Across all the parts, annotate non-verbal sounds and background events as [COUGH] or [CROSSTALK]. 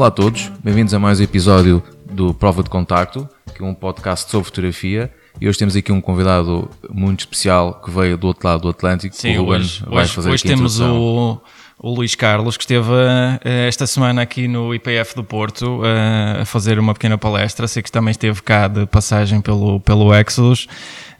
Olá a todos, bem-vindos a mais um episódio do Prova de Contacto, que é um podcast sobre fotografia. E hoje temos aqui um convidado muito especial que veio do outro lado do Atlântico. Sim, o Ruben hoje, vai hoje, fazer hoje temos o, o Luís Carlos, que esteve eh, esta semana aqui no IPF do Porto eh, a fazer uma pequena palestra. Sei que também esteve cá de passagem pelo, pelo Exodus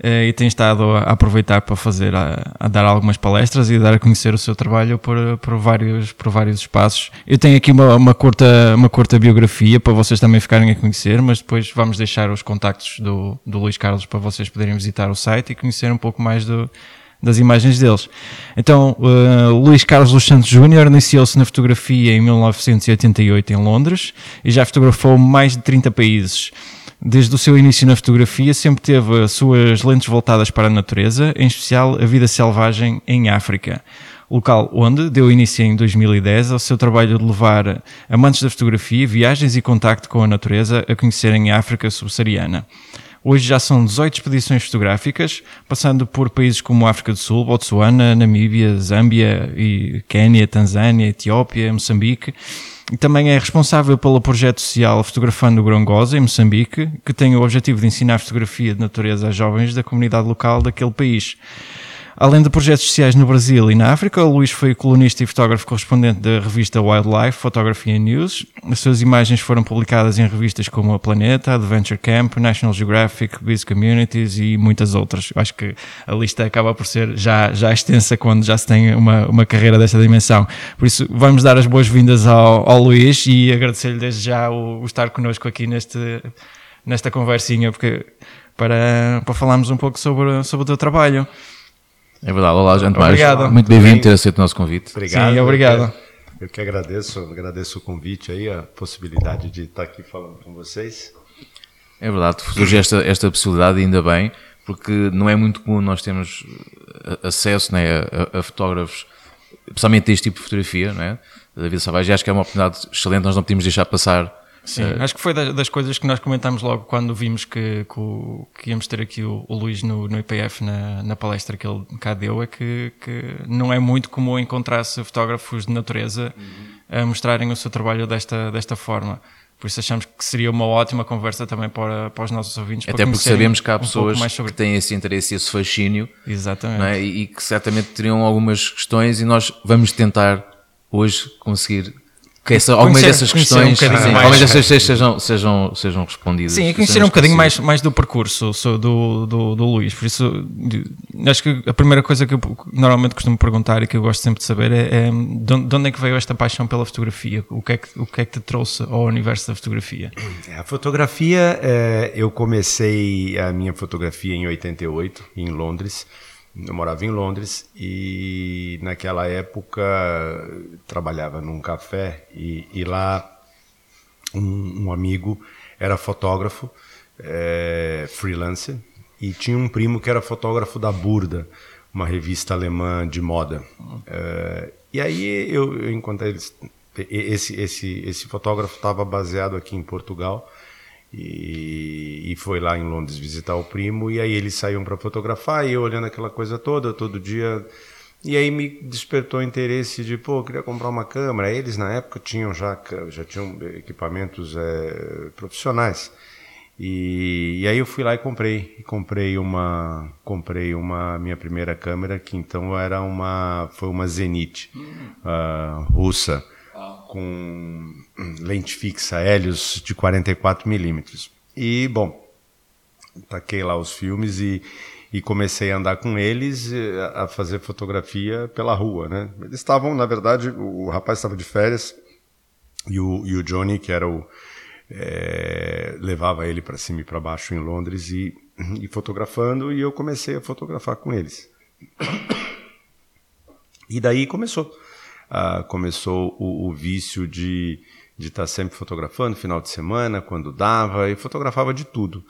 eh, e tem estado a aproveitar para fazer, a, a dar algumas palestras e dar a conhecer o seu trabalho por, por, vários, por vários espaços. Eu tenho aqui uma, uma, curta, uma curta biografia para vocês também ficarem a conhecer, mas depois vamos deixar os contactos do, do Luís Carlos para vocês poderem visitar o site e conhecer um pouco mais do, das imagens deles. Então, uh, Luís Carlos dos Santos Júnior iniciou-se na fotografia em 1988 em Londres e já fotografou mais de 30 países. Desde o seu início na fotografia, sempre teve as suas lentes voltadas para a natureza, em especial a vida selvagem em África. Local onde deu início em 2010 ao seu trabalho de levar amantes da fotografia, viagens e contacto com a natureza a conhecerem a África subsaariana. Hoje já são 18 expedições fotográficas, passando por países como África do Sul, Botsuana, Namíbia, Zâmbia, e Quénia, Tanzânia, Etiópia, Moçambique. E também é responsável pelo projeto social Fotografando o Grongosa, em Moçambique, que tem o objetivo de ensinar fotografia de natureza a jovens da comunidade local daquele país. Além de projetos sociais no Brasil e na África, Luís foi colunista e fotógrafo correspondente da revista Wildlife Photography News. As suas imagens foram publicadas em revistas como a Planeta, Adventure Camp, National Geographic, Biz Communities e muitas outras. Eu acho que a lista acaba por ser já, já extensa quando já se tem uma, uma carreira desta dimensão. Por isso, vamos dar as boas-vindas ao, ao Luís e agradecer-lhe desde já o, o estar connosco aqui neste, nesta conversinha, porque para, para falarmos um pouco sobre, sobre o teu trabalho. É verdade, olá, gente Obrigado. Muito bem-vindo ter aceito o nosso convite. Obrigado. Sim, obrigado. Eu que, eu que agradeço, agradeço o convite aí, a possibilidade de estar aqui falando com vocês. É verdade, surge esta, esta possibilidade, ainda bem, porque não é muito comum nós termos eh, acesso né, a, a fotógrafos, especialmente a este tipo de fotografia, não é? da vida selvagem. Acho que é uma oportunidade excelente, nós não podemos deixar passar. Sim, acho que foi das, das, coisas que nós comentámos logo quando vimos que, que, o, que íamos ter aqui o, o Luís no, no IPF na, na, palestra que ele cá deu, é que, que não é muito comum encontrar-se fotógrafos de natureza a mostrarem o seu trabalho desta, desta forma. Por isso achamos que seria uma ótima conversa também para, para os nossos ouvintes. Até porque sabemos que há um pessoas sobre... que têm esse interesse e esse fascínio. Exatamente. É? E, e que certamente teriam algumas questões e nós vamos tentar hoje conseguir que essa, algumas dessas questões, um sim, mais, algumas dessas sejam, sejam, sejam respondidas. Sim, e conhecer um bocadinho mais, mais do percurso do, do, do Luís. Por isso, acho que a primeira coisa que eu normalmente costumo perguntar e que eu gosto sempre de saber é, é de onde é que veio esta paixão pela fotografia? O que é que, o que, é que te trouxe ao universo da fotografia? A fotografia, é, eu comecei a minha fotografia em 88, em Londres. Eu morava em Londres e naquela época trabalhava num café e, e lá um, um, amigo era fotógrafo, é, freelancer, e tinha um primo que era fotógrafo da Burda, uma revista alemã de moda. É, e aí eu, eu encontrei esse, esse, esse fotógrafo estava baseado aqui em Portugal e, e, foi lá em Londres visitar o primo e aí eles saíam para fotografar e eu olhando aquela coisa toda todo dia e aí me despertou o interesse de pô eu queria comprar uma câmera. Eles na época tinham já já tinham equipamentos é, profissionais. E, e, aí eu fui lá e comprei comprei uma comprei uma minha primeira câmera que então era uma foi uma Zenit uh, russa com lente fixa Helios de 44 milímetros. E, bom, taquei lá os filmes e, e comecei a andar com eles, a fazer fotografia pela rua, né? Eles estavam, na verdade, o rapaz estava de férias e o, e o Johnny, que era o... É, levava ele para cima e para baixo em Londres e, e fotografando, e eu comecei a fotografar com eles. [COUGHS] E daí começou uh, começou o, o, vício de de estar tá sempre fotografando, final de semana, quando dava, e fotografava de tudo.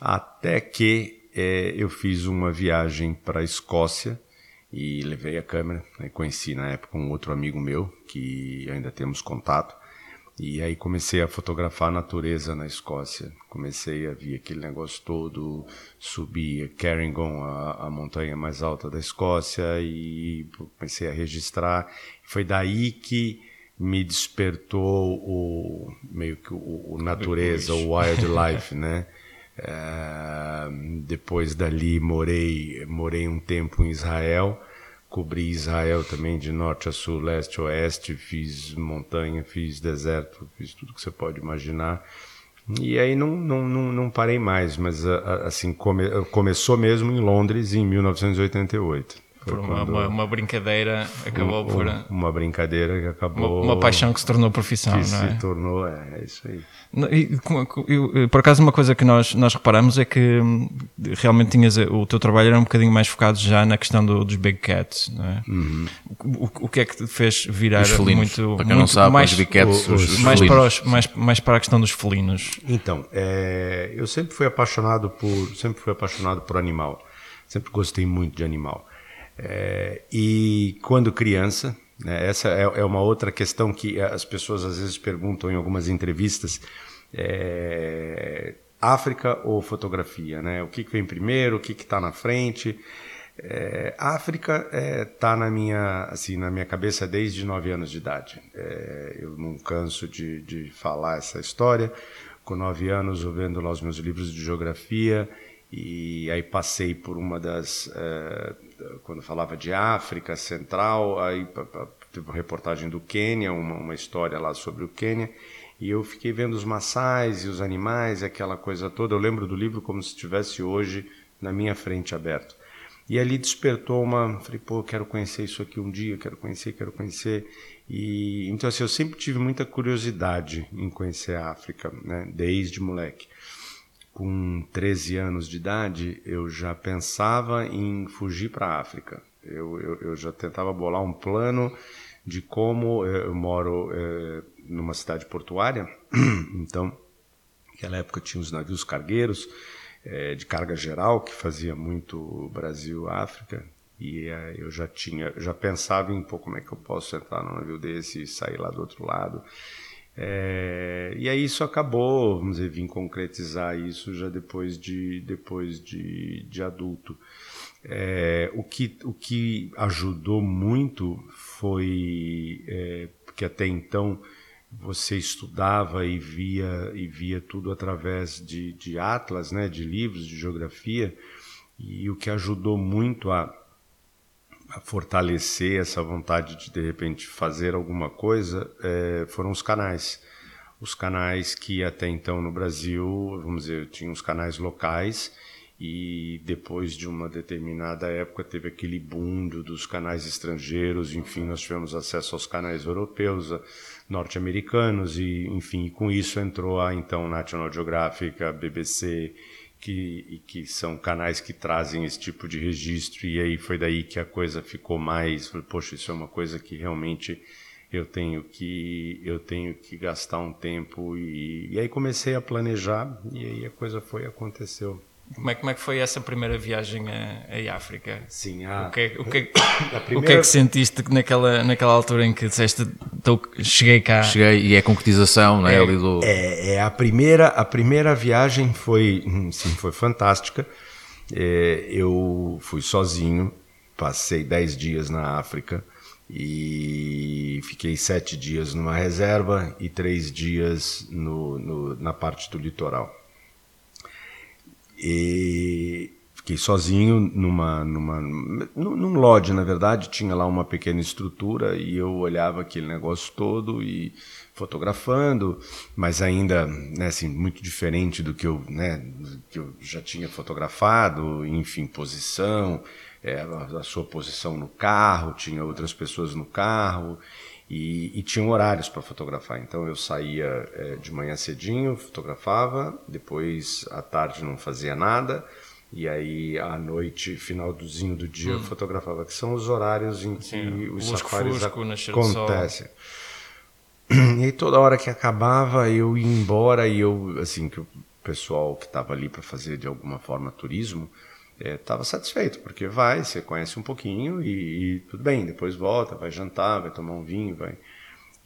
Até que é, eu fiz uma viagem para a Escócia e levei a câmera. Né, conheci na época um outro amigo meu, que ainda temos contato, e aí comecei a fotografar a natureza na Escócia. Comecei a ver aquele negócio todo, subir Cairngorm, a, a montanha mais alta da Escócia, e comecei a registrar. Foi daí que me despertou o meio que o, o natureza, o wildlife, [LAUGHS] né? É, depois dali morei morei um tempo em Israel, cobri Israel também de norte a sul, leste a oeste, fiz montanha, fiz deserto, fiz tudo que você pode imaginar. E aí não, não, não, não parei mais, mas assim come, começou mesmo em Londres em 1988 por uma, uma, uma, brincadeira acabou um, por uma brincadeira que acabou uma, uma, paixão que se tornou profissão que não é? se tornou é, é isso aí. E, por acaso uma coisa que nós nós reparamos é que hum, realmente tinhas o teu trabalho era um bocadinho mais focado já na questão do, dos big cats não é? Uhum. o, o, que é que te fez virar felinos, muito para quem muito não sabe mais, os big cats os, os mais para os, mais mais para a questão dos felinos. Então é, eu sempre fui apaixonado por sempre fui apaixonado por animal. Sempre gostei muito de animal é, e quando criança, né, essa é, é, uma outra questão que as pessoas às vezes perguntam em algumas entrevistas: é, África ou fotografia? Né? O que, que vem primeiro? O que está na frente? É, África está é, na minha assim na minha cabeça desde nove anos de idade. É, eu não canso de, de falar essa história. Com nove anos, eu vendo lá os meus livros de geografia e aí passei por uma das uh, quando falava de África Central, aí teve uma reportagem do Quênia, uma, uma história lá sobre o Quênia, e eu fiquei vendo os maçais e os animais, aquela coisa toda. Eu lembro do livro como se estivesse hoje na minha frente aberto. E ali despertou uma, falei, pô, quero conhecer isso aqui um dia, quero conhecer, quero conhecer. E então assim, eu sempre tive muita curiosidade em conhecer a África, né, desde moleque com 13 anos de idade, eu já pensava em fugir para a África. Eu, eu, eu, já tentava bolar um plano de como eh, eu moro é, numa cidade portuária, [CLEARS THROAT] então naquela época tinha os navios cargueiros é, de carga geral que fazia muito Brasil-África e é, eu já tinha, já pensava em pô, como é que eu posso entrar num navio desse e sair lá do outro lado. É, e aí isso acabou, vamos dizer, vim concretizar isso já depois de, depois de, de adulto. É, o, que, o que ajudou muito foi é, porque até então você estudava e via e via tudo através de, de atlas, né, de livros de geografia, e o que ajudou muito a fortalecer essa vontade de de repente fazer alguma coisa é, foram os canais. Os canais que até então no Brasil, vamos dizer, tinha os canais locais e depois de uma determinada época teve aquele boom dos canais estrangeiros, enfim, nós tivemos acesso aos canais europeus, norte-americanos e, enfim, com isso entrou a então National Geographic, a BBC que, que são canais que trazem esse tipo de registro, e aí foi daí que a coisa ficou mais, poxa, isso é uma coisa que realmente eu tenho que eu tenho que gastar um tempo e, e aí comecei a planejar e aí a coisa foi aconteceu como é, como é que foi essa primeira viagem a, a África? Sim, a, o, que, o, que, primeira... o que é que sentiste naquela, naquela altura em que disseste tô, cheguei cá? Cheguei e é concretização, não é? É, do... é, é, a, primeira, a primeira viagem foi, hum, sim, foi fantástica. É, eu fui sozinho, passei 10 dias na África e fiquei sete dias numa reserva e três dias no, no, na parte do litoral. E fiquei sozinho numa, numa, num lodge, na verdade, tinha lá uma pequena estrutura e eu olhava aquele negócio todo e fotografando, mas ainda, né, assim, muito diferente do que eu, né, que eu já tinha fotografado, enfim, posição, é, a, a sua posição no carro, tinha outras pessoas no carro, e, e tinham horários para fotografar. Então eu saía é, de manhã cedinho, fotografava, depois à tarde não fazia nada, e aí à noite, finalzinho do dia, hum. eu fotografava, que são os horários em que Sim, os safaris acontecem. [CLEARS THROAT] E aí toda hora que acabava eu ia embora e eu, assim, que o pessoal que estava ali para fazer de alguma forma turismo, estava é, satisfeito, porque vai, você conhece um pouquinho e, e, tudo bem, depois volta, vai jantar, vai tomar um vinho, vai.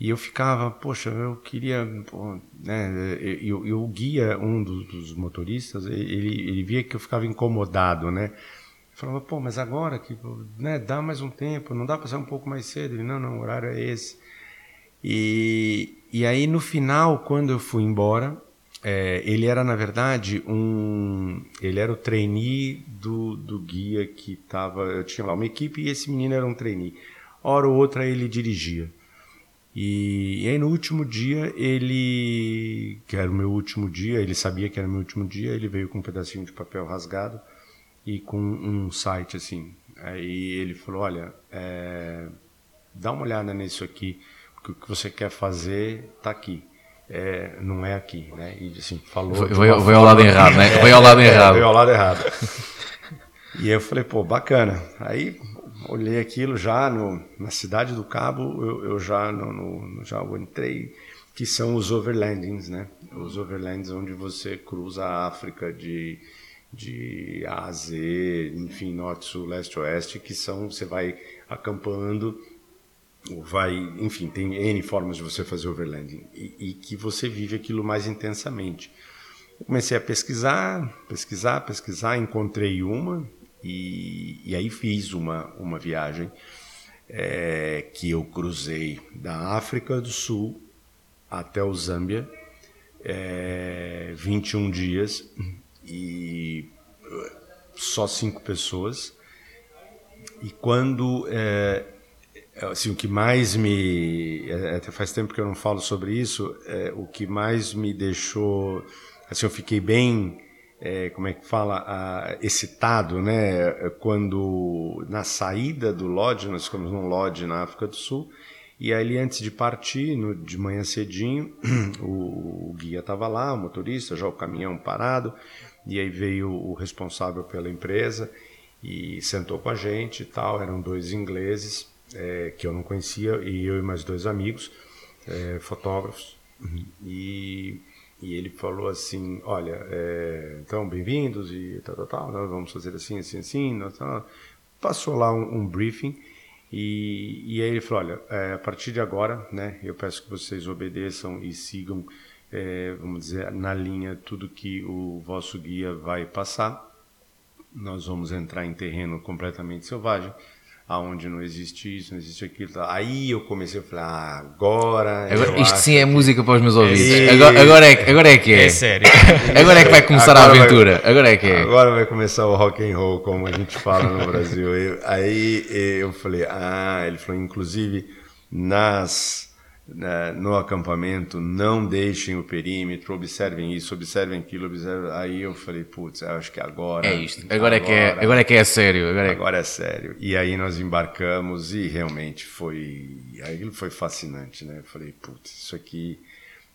E eu ficava, poxa, eu queria, pô, né, e o guia, um dos, dos, motoristas, ele, ele via que eu ficava incomodado, né, falava, pô, mas agora que, né, dá mais um tempo, não dá para sair um pouco mais cedo? Ele, não, não, o horário é esse. E, e aí no final, quando eu fui embora, é, ele era na verdade um, ele era o trainee do, do guia que estava, eu tinha lá uma equipe e esse menino era um trainee. Hora ou outra ele dirigia. E, e, aí no último dia ele, que era o meu último dia, ele sabia que era o meu último dia, ele veio com um pedacinho de papel rasgado e com um site assim. Aí ele falou, olha, é, dá uma olhada nisso aqui, porque o que você quer fazer está aqui. É, não é aqui, né? E assim, falou. Foi, ao lado errado, né? Foi ao lado errado. Foi ao lado errado. [LAUGHS] e eu falei, pô, bacana. Aí olhei aquilo já no, na cidade do Cabo, eu, eu já, no, no, já entrei, que são os overlandings, né? Os overlands onde você cruza a África de, de A a Z, enfim, norte, sul, leste, oeste, que são, você vai acampando, vai, enfim, tem N formas de você fazer overlanding, e, e que você vive aquilo mais intensamente. Eu comecei a pesquisar, pesquisar, pesquisar, encontrei uma, e, e aí fiz uma, uma viagem é, que eu cruzei da África do Sul até o Zâmbia, é, 21 dias e só cinco pessoas. E quando é, assim, o que mais me é, até faz tempo que eu não falo sobre isso, é, o que mais me deixou assim, eu fiquei bem é, como é que fala, excitado, né? Quando na saída do lodge, nós ficamos num lodge na África do Sul, e ali antes de partir, no, de manhã cedinho, [CLEARS THROAT] o, o guia estava lá, o motorista, já o caminhão parado, e aí veio o responsável pela empresa e sentou com a gente e tal, eram dois ingleses é, que eu não conhecia, e eu e mais dois amigos, é, fotógrafos, e e ele falou assim: Olha, é, então, bem-vindos e tal, tal, tal, nós vamos fazer assim, assim, assim. Nós, Passou lá um, um briefing e, e, aí ele falou: Olha, é, a partir de agora, né, eu peço que vocês obedeçam e sigam, é, vamos dizer, na linha tudo que o vosso guia vai passar. Nós vamos entrar em terreno completamente selvagem aonde não existe isso, não existe aquilo. Tá. Aí eu comecei a falar, ah, agora. agora isto sim é música para os meus ouvidos. É, agora, agora, é, agora é que é. É sério. agora é que vai começar agora a aventura. Vai, agora é que é. Agora vai começar o rock and roll, como a gente fala no Brasil. Eu, aí eu falei, ah, ele falou, inclusive nas né, no acampamento, não deixem o perímetro, observem isso, observem aquilo, observem. Aí eu falei, putz, acho que agora. É isto, agora, agora, é, que é, agora é que é sério. Agora é... agora é sério. E aí nós embarcamos e realmente foi. Aquilo foi fascinante, né? Eu falei, putz, isso aqui.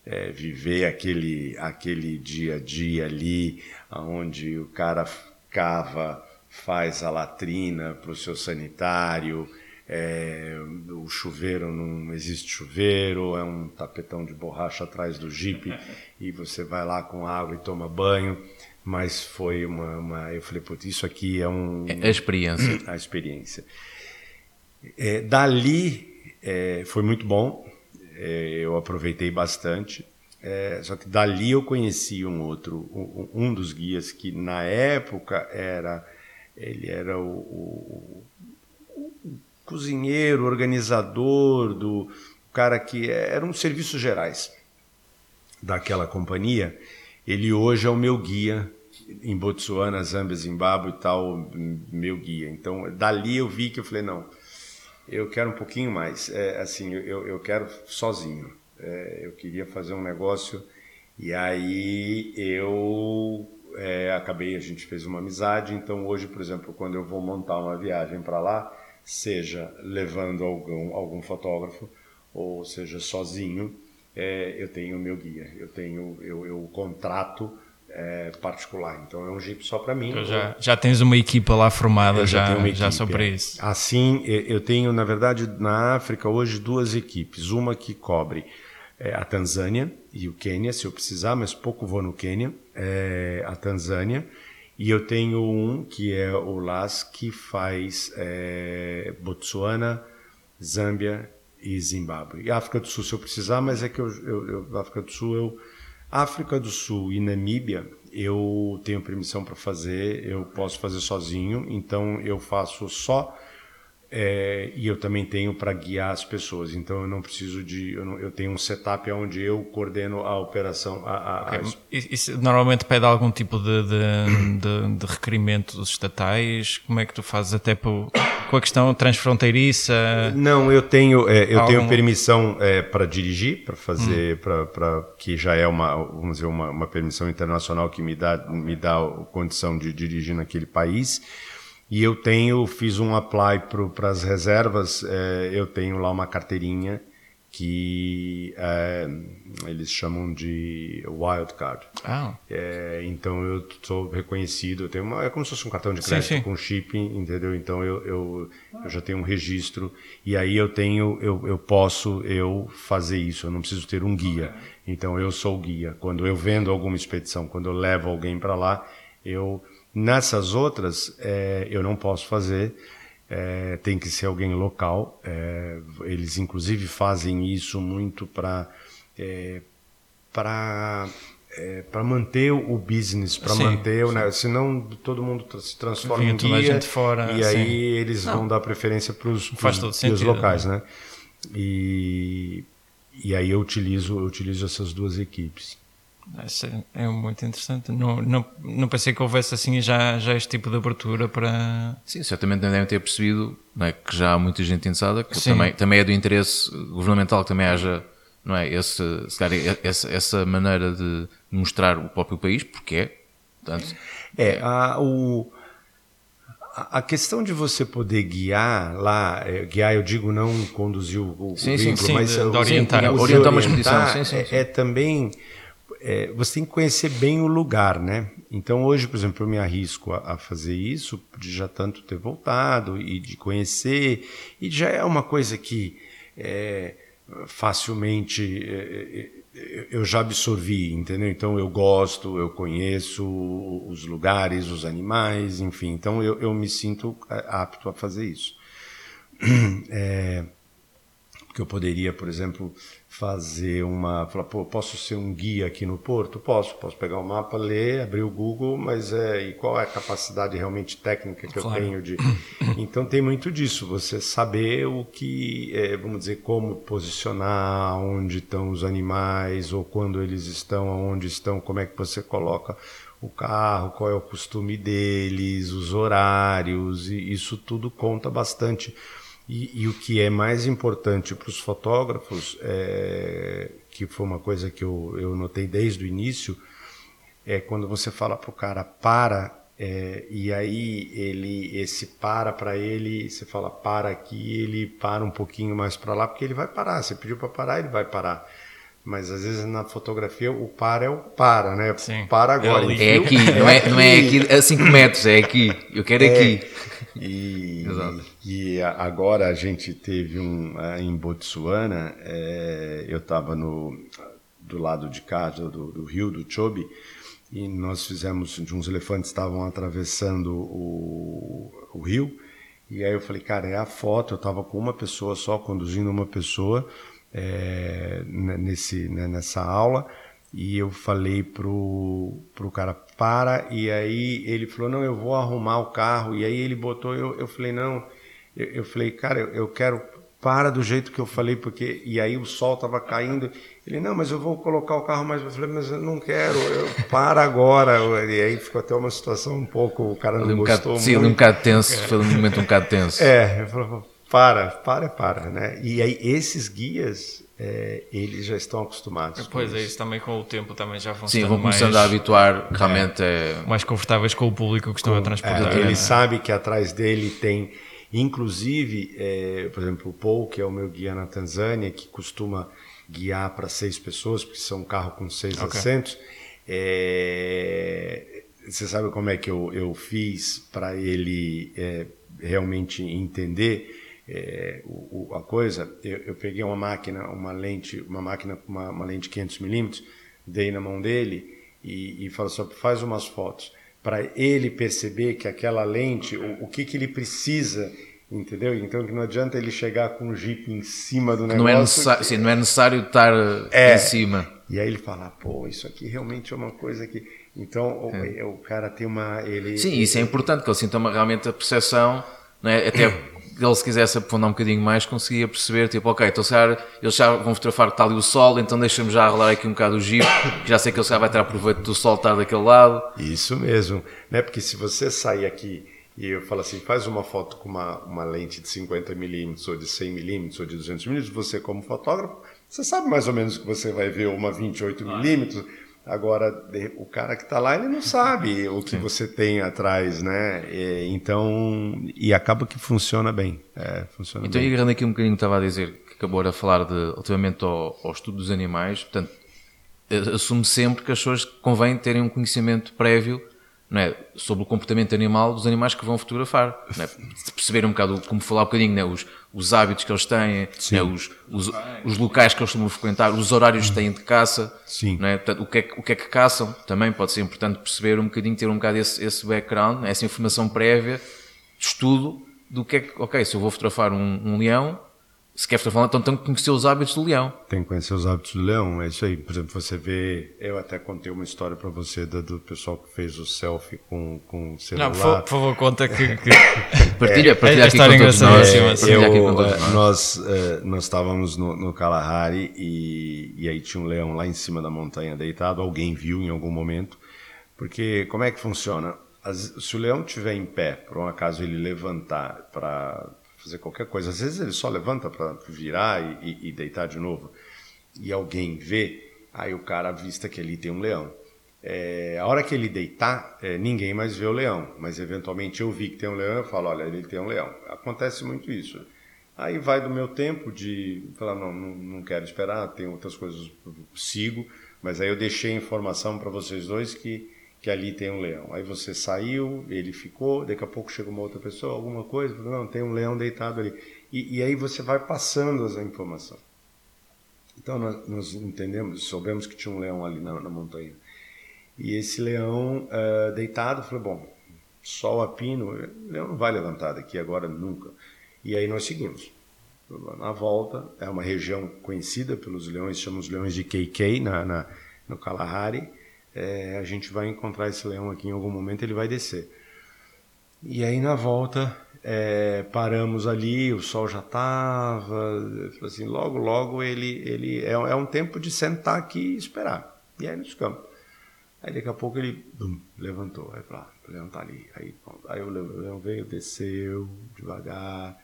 É, viver aquele, aquele dia a dia ali, onde o cara cava, faz a latrina para o seu sanitário, é, o chuveiro não existe chuveiro, é um tapetão de borracha atrás do jipe e você vai lá com água e toma banho. Mas foi uma. uma eu falei, putz, isso aqui é um. É a experiência. [CLEARS THROAT] A experiência. É, dali é, foi muito bom, é, eu aproveitei bastante. É, só que dali eu conheci um outro, um, um, dos guias que na época era. Ele era o, o cozinheiro, organizador, do cara que é, eram serviços gerais daquela companhia. Ele hoje é o meu guia em Botsuana, Zâmbia, Zimbábue e tal, meu guia. Então, dali eu vi que eu falei, não, eu quero um pouquinho mais. É, assim, eu, eu quero sozinho. É, eu queria fazer um negócio e aí eu é, acabei, a gente fez uma amizade. Então, hoje, por exemplo, quando eu vou montar uma viagem para lá, seja levando algum, algum fotógrafo ou seja sozinho, é, eu tenho o meu guia, eu tenho eu, eu contrato é, particular. Então é um Jeep só para mim. Então já, já tens uma equipa lá formada já, já, equipe, já sobre é. isso. Assim, eu tenho, na verdade, na África hoje duas equipes. Uma que cobre é, a Tanzânia e o Quênia, se eu precisar, mas pouco vou no Quênia. É, a Tanzânia e eu tenho um que é o LAS, que faz é, Botsuana, Zâmbia e Zimbábue. E África do Sul, se eu precisar, mas é que eu, eu, eu África do Sul, eu. África do Sul e Namíbia, eu tenho permissão para fazer, eu posso fazer sozinho, então eu faço só é, e eu também tenho para guiar as pessoas. Então eu não preciso de. Eu, não, eu tenho um setup onde eu coordeno a operação. A, a, Ok, as- Isso normalmente pede algum tipo de, de, de, de requerimento dos estatais? Como é que tu fazes até po- com a questão transfronteiriça? Não, eu tenho, é, eu tenho Algum- permissão para dirigir, para fazer, pra pra- que já é uma, vamos dizer, uma, uma permissão internacional que me dá, me dá a condição de dirigir naquele país. E eu tenho, fiz um apply para as reservas, é, eu tenho lá uma carteirinha que é, eles chamam de wildcard. Ah, É, então eu sou reconhecido, eu tenho uma, é como se fosse um cartão de Sim, crédito sim. com chip, entendeu? Então eu, eu, eu já tenho um registro e aí eu tenho, eu, eu posso eu fazer isso, eu não preciso ter um guia. Então eu sou o guia. Quando eu vendo alguma expedição, quando eu levo alguém para lá, eu nessas outras é, eu não posso fazer. É, tem que ser alguém local. é, eles inclusive fazem isso muito para é, para é, para manter o business, para manter o né, senão todo mundo se transforma Vinha em guia gente fora, e sim. aí eles vão dar preferência para os locais, né? E e aí eu utilizo eu utilizo essas duas equipes. É- é muito interessante. Não, não, não pensei que houvesse assim já, já este tipo de abertura para. Sim, certamente devem ter percebido não é, que já há muita gente interessada, que Sim. também, também é do interesse governamental que também haja não é, esse, se calhar, essa, essa maneira de mostrar o próprio país, porque é. Portanto, É, a, o, a questão de você poder guiar lá, é, guiar eu digo não conduzir o, o Sim, sim, veículo, sim, mas de- é, de orientar. o- o Orientar uma orientar expedição, sim, sim, é- sim. É, também, é, você tem que conhecer bem o lugar, né? Então hoje, por exemplo, eu me arrisco a, a fazer isso, de já tanto ter voltado e de conhecer, e já é uma coisa que é, facilmente é, é, é, eu já absorvi, entendeu? Então eu gosto, eu conheço os lugares, os animais, enfim. Então eu, eu me sinto é, apto a fazer isso. [CLEARS THROAT] Porque eu poderia, por exemplo, fazer uma. Falar, pô, posso ser um guia aqui no Porto? Posso, posso pegar o mapa, ler, abrir o Google, mas é, e qual é a capacidade realmente técnica que Claro. eu tenho de. [CLEARS THROAT] Então tem muito disso, você saber o que, é, vamos dizer, como posicionar, onde estão os animais, ou quando eles estão, aonde estão, como é que você coloca o carro, qual é o costume deles, os horários, e isso tudo conta bastante. E, e o que é mais importante para os fotógrafos, é, que foi uma coisa que eu, eu notei desde o início, é quando você fala para o cara para, é, e aí ele esse para para ele, você fala para aqui, ele para um pouquinho mais para lá, porque ele vai parar. Você pediu para parar, ele vai parar. Mas às vezes na fotografia o para é o para, né? Sim. Para agora. É ali. é enfim, aqui, não é, não é aqui a 5 metros, é aqui. Eu quero aqui. E, Exato. e a- agora a gente teve um ah, em Botsuana, é, eu estava no do lado de cá do, do- rio do Chobe e nós fizemos de uns elefantes estavam atravessando o, o rio e aí eu falei cara é a foto eu estava com uma pessoa só conduzindo uma pessoa é, ne- nesse né, nessa aula e eu falei pro, pro cara, para, e aí ele falou, não, eu vou arrumar o carro, e aí ele botou, eu, eu falei, não, eu, eu falei, cara, eu, eu quero, para do jeito que eu falei, porque, e aí o sol tava caindo, ele, não, mas eu vou colocar o carro mais, eu falei, mas eu não quero, eu, para agora, e aí ficou até uma situação um pouco, o cara não um gostou bocado, sim, um muito. bocado tenso, foi um momento um bocado tenso. É, eu falava, para, para, para, né? E aí esses guias, é, eles já estão acostumados. com Pois é, isso também com o tempo também já vão Sim, vão começando mais, a habituar, realmente é. mais confortáveis com o público que estão a transportar. É, ele né? sabe que atrás dele tem, inclusive, é, por exemplo, o Paul, que é o meu guia na Tanzânia, que costuma guiar para seis pessoas, porque são um carro com seis Ok. assentos. é, você sabe como é que eu, eu fiz para ele é, realmente entender é, o, o- a coisa? Eu, eu peguei uma máquina, uma lente, uma máquina com uma, uma lente 500 milímetros, dei na mão dele e, e falei só faz umas fotos para ele perceber que aquela lente, o, o que que ele precisa, entendeu? Então que não adianta ele chegar com o jeep em cima do negócio. Não é, necessário, sim, não é necessário estar É. em cima. E aí ele fala, pô, isso aqui realmente é uma coisa que. Então o, o cara tem uma. Ele, Sim, isso é importante, que ele sinta uma- realmente a percepção, não é? até ele se quisesse aprofundar um bocadinho mais, conseguia perceber, tipo, ok, então se eles já vão fotografar que está ali o sol, então deixa-me já rolar aqui um bocado o giro, já sei que ele já vai ter proveito do sol estar daquele lado. Isso mesmo, né? Porque se você sair aqui e eu falo assim, faz uma foto com uma, uma lente de 50mm ou de 100mm ou de 200mm, você como fotógrafo, você sabe mais ou menos que você vai ver uma 28mm, Agora, o cara que está lá, ele não sabe [LAUGHS] o que Sim. você tem atrás, né? E, então, e acaba que funciona bem. É, funciona então, bem. agarrando aqui um bocadinho que estava a dizer, que acabou a falar de, relativamente ao, ao estudo dos animais, portanto, assume sempre que as pessoas convém terem um conhecimento prévio é? sobre o comportamento animal dos animais que vão fotografar. É? Perceber um bocado, como falar um bocadinho, é? os, os hábitos que eles têm, é? os, os, os, locais que eles costumam frequentar, os horários que têm de caça. É? Portanto, o, que é, o que é que caçam. Também pode ser importante perceber um bocadinho, ter um bocado esse, esse background, essa informação prévia, de estudo do que é que, ok, se eu vou fotografar um, um leão, se quer fotografar, então tem que conhecer os hábitos do leão. Tem que conhecer os hábitos do leão, é isso aí. Por exemplo, você vê. Eu até contei uma história para você do, do, pessoal que fez o selfie com, com o celular. Não, por, por favor, conta que. que... partilha, [LAUGHS] partilha é, aqui com todos nós. É, eu, aqui com todos nós. Nós, uh, nós estávamos no, no Kalahari e, e aí tinha um leão lá em cima da montanha deitado. Alguém viu em algum momento. Porque como é que funciona? As, se o leão estiver em pé, por um acaso ele levantar para fazer qualquer coisa. Às vezes ele só levanta para virar e, e, e, deitar de novo. E alguém vê, aí o cara avista que ali tem um leão. É, a hora que ele deitar, é, ninguém mais vê o leão. Mas eventualmente eu vi que tem um leão, eu falo, olha, ele tem um leão. Acontece muito isso. Aí vai do meu tempo de falar, não, não, não quero esperar, tem outras coisas, sigo. Mas aí eu deixei informação para vocês dois que que ali tem um leão. Aí você saiu, ele ficou, daqui a pouco chega uma outra pessoa, alguma coisa, não, tem um leão deitado ali. E, e aí você vai passando essa informação. Então nós, nós, entendemos, soubemos que tinha um leão ali na, na montanha. E esse leão uh, deitado, falou, bom, sol a pino, o leão não vai levantar daqui agora nunca. E aí nós seguimos. Na volta, é uma região conhecida pelos leões, chamamos leões de KK na, na no Kalahari é, a gente vai encontrar esse leão aqui em algum momento, ele vai descer. E aí na volta é, paramos ali, o sol já estava, assim, logo logo ele ele é, é, um tempo de sentar aqui e esperar. E aí nós ficamos. Aí daqui a pouco ele bum, levantou, aí falou, ah, o leão tá ali. Aí, aí o leão veio, desceu devagar.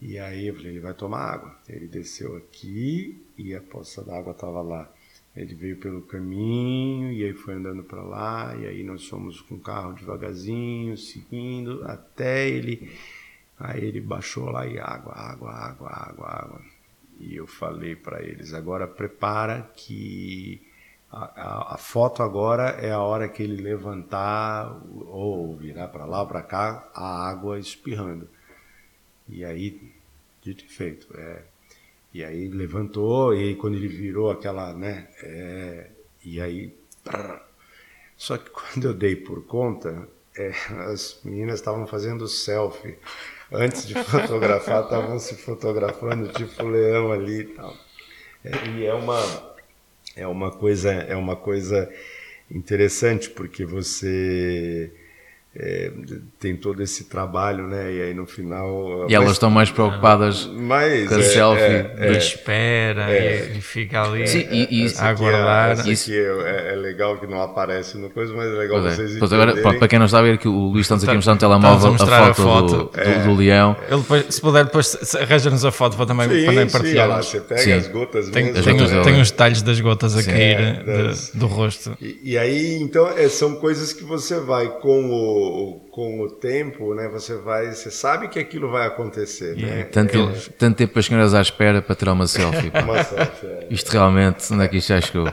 E aí eu falei, ele vai tomar água. Ele desceu aqui e a poça d'água estava lá. Ele veio pelo caminho e aí foi andando para lá e aí nós fomos com o carro devagarzinho, seguindo até ele aí ele baixou lá e água, água, água, água, água. E eu falei para eles, agora prepara que a, a, a, foto agora é a hora que ele levantar ou virar para lá ou para cá, a água espirrando. E aí, dito e feito, é, e aí levantou, e aí quando ele virou aquela, né? É, e aí. Só que [LAUGHS] quando eu dei por conta, é, as meninas estavam fazendo selfie. Antes de [LAUGHS] fotografar, estavam se fotografando, tipo leão ali e tal. É, e é uma, é uma coisa, é uma coisa interessante, porque você é, tem todo esse trabalho, né? E aí no final. E elas estão mais preocupadas mas, com a é, selfie. É, é, espera é. e fica ali Sim, e, e, a aguardar. Aqui, isso. É, é, legal que não aparece no coisa, mas é legal pois vocês pois agora, para quem não sabe, é que o Luís está aqui a mostrar no telemóvel a, a, foto, a foto do, do, do, leão. Ele depois, se puder, depois arranja-nos a foto para também, sim, para. Sim, você pega sim. as gotas tem, mesmo. Tem, tem, tem os detalhes das gotas a cair de, do rosto. E, e aí, então, são coisas que você vai com o com o tempo, né, você vai, você sabe que aquilo vai acontecer, yeah. né? Tanto, é, tanto tempo as senhoras à espera para tirar uma selfie. [LAUGHS] uma selfie é. Isto realmente, onde é que isto já chegou?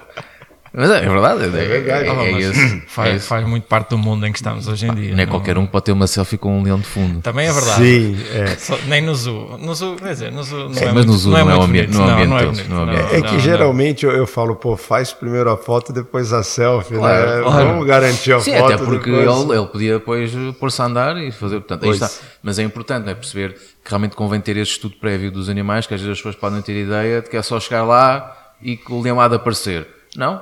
Mas é, é verdade, é, é verdade. É, é, é isso, [LAUGHS] faz, faz, muito parte do mundo em que estamos hoje em dia. Nem qualquer um pode ter uma selfie com um leão de fundo. Também é verdade. Sim, Só, nem no zoo. No zoo, quer dizer, no zoo não Sim, é mas no zoo não, não, é, o ambiente, não, não, não, é bonito, não, É que geralmente eu, eu, falo, pô, faz primeiro a foto, depois a selfie, claro, né? Claro. Vamos garantir a Sim, foto. até porque ele, ele, podia depois pôr-se a andar e fazer. Portanto, aí está. Mas é importante é perceber que realmente convém ter esse estudo prévio dos animais, que às vezes as pessoas podem ter ideia de que é só chegar lá e que o leão há de aparecer. Não,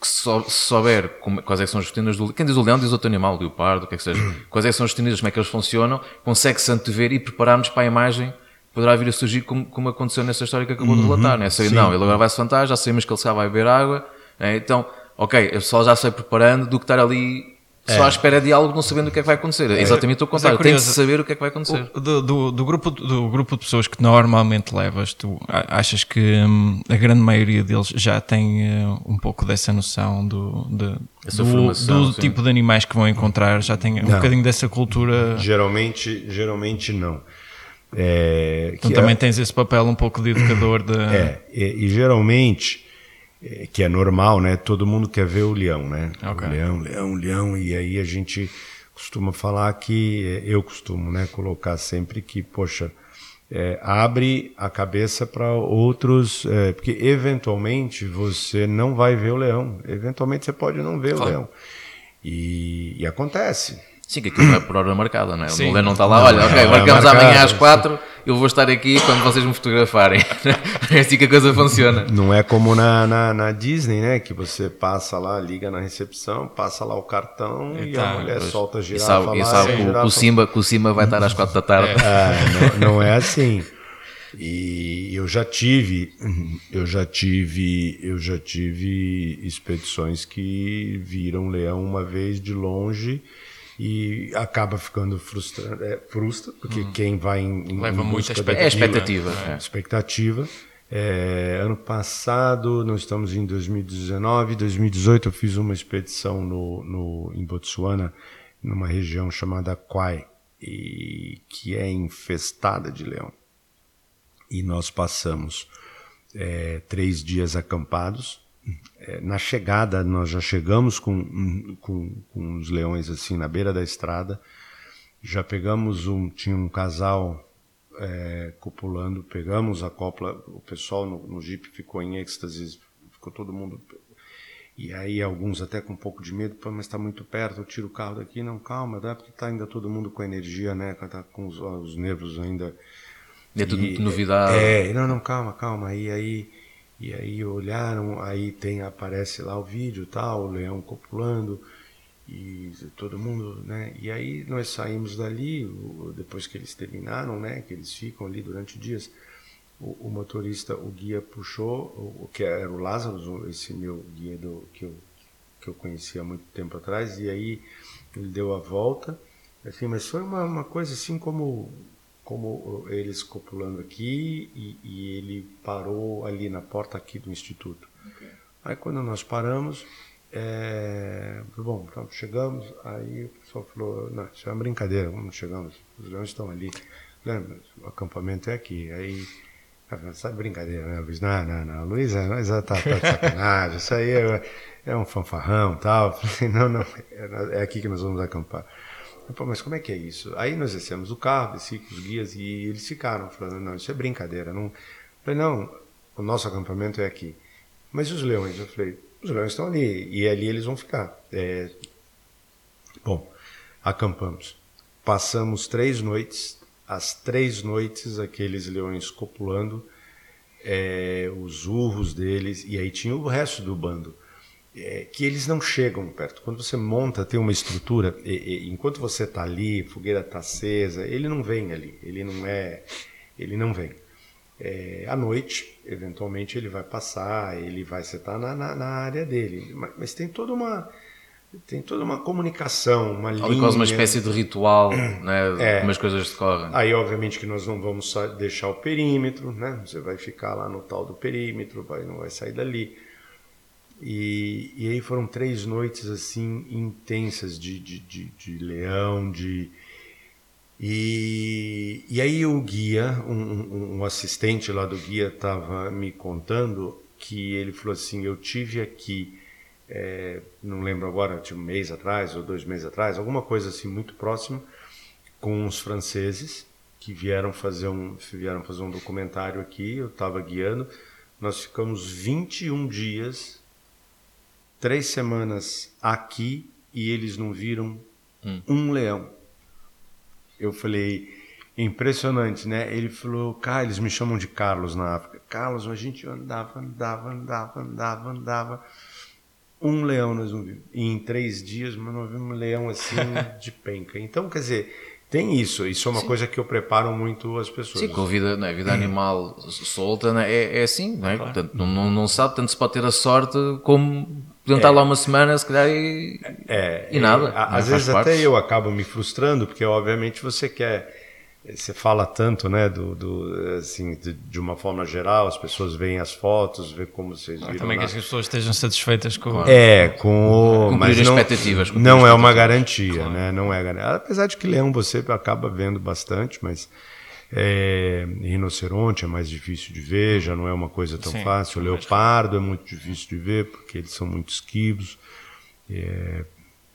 que se, sou, se souber como, quais é que são as rotinas do quem diz o leão diz outro animal, o leopardo, o que é que seja, quais é que são as rotinas, como é que eles funcionam, consegue-se antever e preparar-nos para a imagem poderá vir a surgir como, como aconteceu nessa história que acabou de Uhum. relatar, né? Sei, não, ele agora vai se levantar, já sabemos que ele já vai beber água, né? então, ok, eu só já sei preparando do que estar ali só à espera de algo, não sabendo o que é que vai acontecer. É exatamente o é contrário, tem que curioso. saber o que é que vai acontecer. O- Do, do, do grupo, do grupo de pessoas que normalmente levas, tu achas que hum, a grande maioria deles já tem eh, um pouco dessa noção do, de- Essa do, formação, do tipo de animais que vão encontrar, já tem um Não. bocadinho dessa cultura. Geralmente, geralmente não. É, Então que também é- tens esse papel um pouco de educador de. É, e, e geralmente, é, que é normal, né? Todo mundo quer ver o leão, né? Ok. O leão, leão, leão. E aí a gente costuma falar que, é, eu costumo né, colocar sempre que, poxa, é, abre a cabeça para outros, é, porque eventualmente você não vai ver o leão. Eventualmente você pode não ver o leão. E, e acontece. Sim, que aquilo não é por hora marcada, não é? Sim. O Lê não está lá, olha, Não, ok, não é marcamos marcado, amanhã às sim. 4, eu vou estar aqui quando vocês me fotografarem. [LAUGHS] é assim que a coisa funciona. Não é como na, na, na Disney, né? Que você passa lá, liga na recepção, passa lá o cartão e, tá, a mulher Pois. solta a E girafa sabe, e lá. sabe e a que o, girafa- o Simba, que o Simba vai estar às 4 da tarde. É, não, não é assim. E eu já tive, eu já tive, eu já tive expedições que viram leão uma vez de longe e acaba ficando frustrado, é, frustra, porque quem vai em, Leva em muita busca É expectativa. expectativa. é. expectativa. É, ano passado, nós estamos em 2019, 2018 eu fiz uma expedição no, no, em Botsuana, numa região chamada Kwai, e, que é infestada de leão. E nós passamos é, três dias acampados. É, na chegada, nós já chegamos com, com, com os leões assim na beira da estrada. Já pegamos um, tinha um casal é, copulando, pegamos a copla, o pessoal no, no Jeep ficou em êxtase, ficou todo mundo. E aí alguns até com um pouco de medo, mas está muito perto, eu tiro o carro daqui, não, calma, dá porque está ainda todo mundo com energia, né? Tá com os, os nervos ainda. É tudo E- novidade. É, não, não, calma, calma. E aí, e aí olharam, aí tem, aparece lá o vídeo tal, o leão copulando e todo mundo, né? E aí nós saímos dali, depois que eles terminaram, né? Que eles ficam ali durante dias. O, o motorista, o guia puxou, o, que era o Lázaro, esse meu guia do, que, eu, que eu conhecia há muito tempo atrás, e aí ele deu a volta, assim, mas foi uma, uma coisa assim como como eles copulando aqui e, e ele parou ali na porta aqui do instituto. Aí quando nós paramos, é, bom, então chegamos, aí o pessoal falou, não, isso é uma brincadeira, vamos chegamos, os leões estão ali, Lembra, o acampamento é aqui, aí sabe brincadeira, né, Luiz? Não, não, não, Luiz, é- Luiz tá, tá de sacanagem, isso aí é, é um fanfarrão tal. [LAUGHS] Não, não, é, é aqui que nós vamos acampar. Mas como é que é isso? Aí nós descemos do carro, desci com os guias e eles ficaram falando, não, isso é brincadeira. Não. Eu falei, não, o nosso acampamento é aqui. Mas os leões? Eu falei, os leões estão ali e ali eles vão ficar. É, Bom, acampamos. Passamos três noites, as três noites aqueles leões copulando, é, os urros deles, e aí tinha o resto do bando. É, que eles não chegam perto. Quando você monta, tem uma estrutura, e- e enquanto você está ali, a fogueira está acesa, ele não vem ali, ele não é, ele não vem. É, à noite, eventualmente ele vai passar, ele vai estar na, na, na área dele, mas, mas tem toda uma tem toda uma comunicação, uma Ali linha. quase uma espécie de ritual, [CLEARS THROAT] né? É. Como as coisas decorrem. Aí, obviamente, que nós não vamos deixar o perímetro, né? Você vai ficar lá no tal do perímetro, vai, não vai sair dali. E, e aí foram três noites assim intensas de, de, de, de leão, de e, e aí o guia, um, um, assistente lá do guia estava me contando que ele falou assim, eu tive aqui, é, não lembro agora, tinha um mês atrás ou dois meses atrás, alguma coisa assim muito próximo, com os franceses que vieram fazer um, vieram fazer um documentário aqui, eu estava guiando, nós ficamos 21 dias, três semanas aqui e eles não viram um leão. Eu falei, impressionante, né? Ele falou, cara, eles me chamam de Carlos na África. Carlos, a gente andava, andava, andava, andava, andava. Um leão nós não vimos. E em três dias, nós vimos um leão assim [LAUGHS] de penca. Então, quer dizer, tem isso. Isso é uma Sim. coisa que eu preparo muito as pessoas. Sim, com a vida, não é? a vida animal solta não é? é, assim, não é? Claro. Portanto, não, não, não sabe, tanto se pode ter a sorte como podiam estar lá uma semana, se calhar, e, é, e nada. às vezes até eu acabo me frustrando, porque obviamente você quer você fala tanto, né, do, do assim, de, de, uma forma geral, as pessoas veem as fotos, vê como vocês viram. Também que as pessoas estejam satisfeitas com É, com o, mas não, expectativas, não é uma garantia, claro. né? Não é garantia. Apesar de que leão você acaba vendo bastante, mas é, rinoceronte é mais difícil de ver, já não é uma coisa tão Sim, fácil. O leopardo é muito difícil de ver porque eles são muito esquivos. É,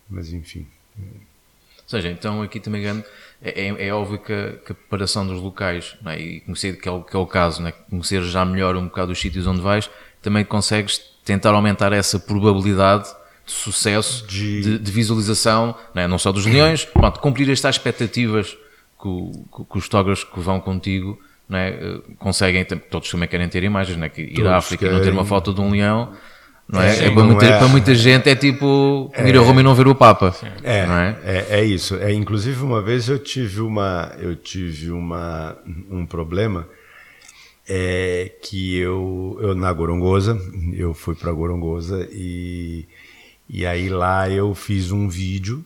mas enfim. Ou seja, então aqui também é, é, é óbvio que a, que a, preparação dos locais, é? e conhecer, que é, o, que é o caso, é? conhecer já melhor um bocado os sítios onde vais, também consegues tentar aumentar essa probabilidade de sucesso, de, de, de visualização, não, é? não, só dos leões, pronto, cumprir estas expectativas que, que os fotógrafos que vão contigo não é? Eh, conseguem, todos também querem ter imagens, não é? que ir todos à África querem. e não ter uma foto de um leão não é? é, é, para, muita, é... para, muita, gente é tipo ir a Roma e não ver o Papa. É, não é? é, é isso. É, inclusive, uma vez eu tive, uma, eu tive uma, um problema é, que eu, eu na Gorongosa, eu fui para Gorongosa e, e aí lá eu fiz um vídeo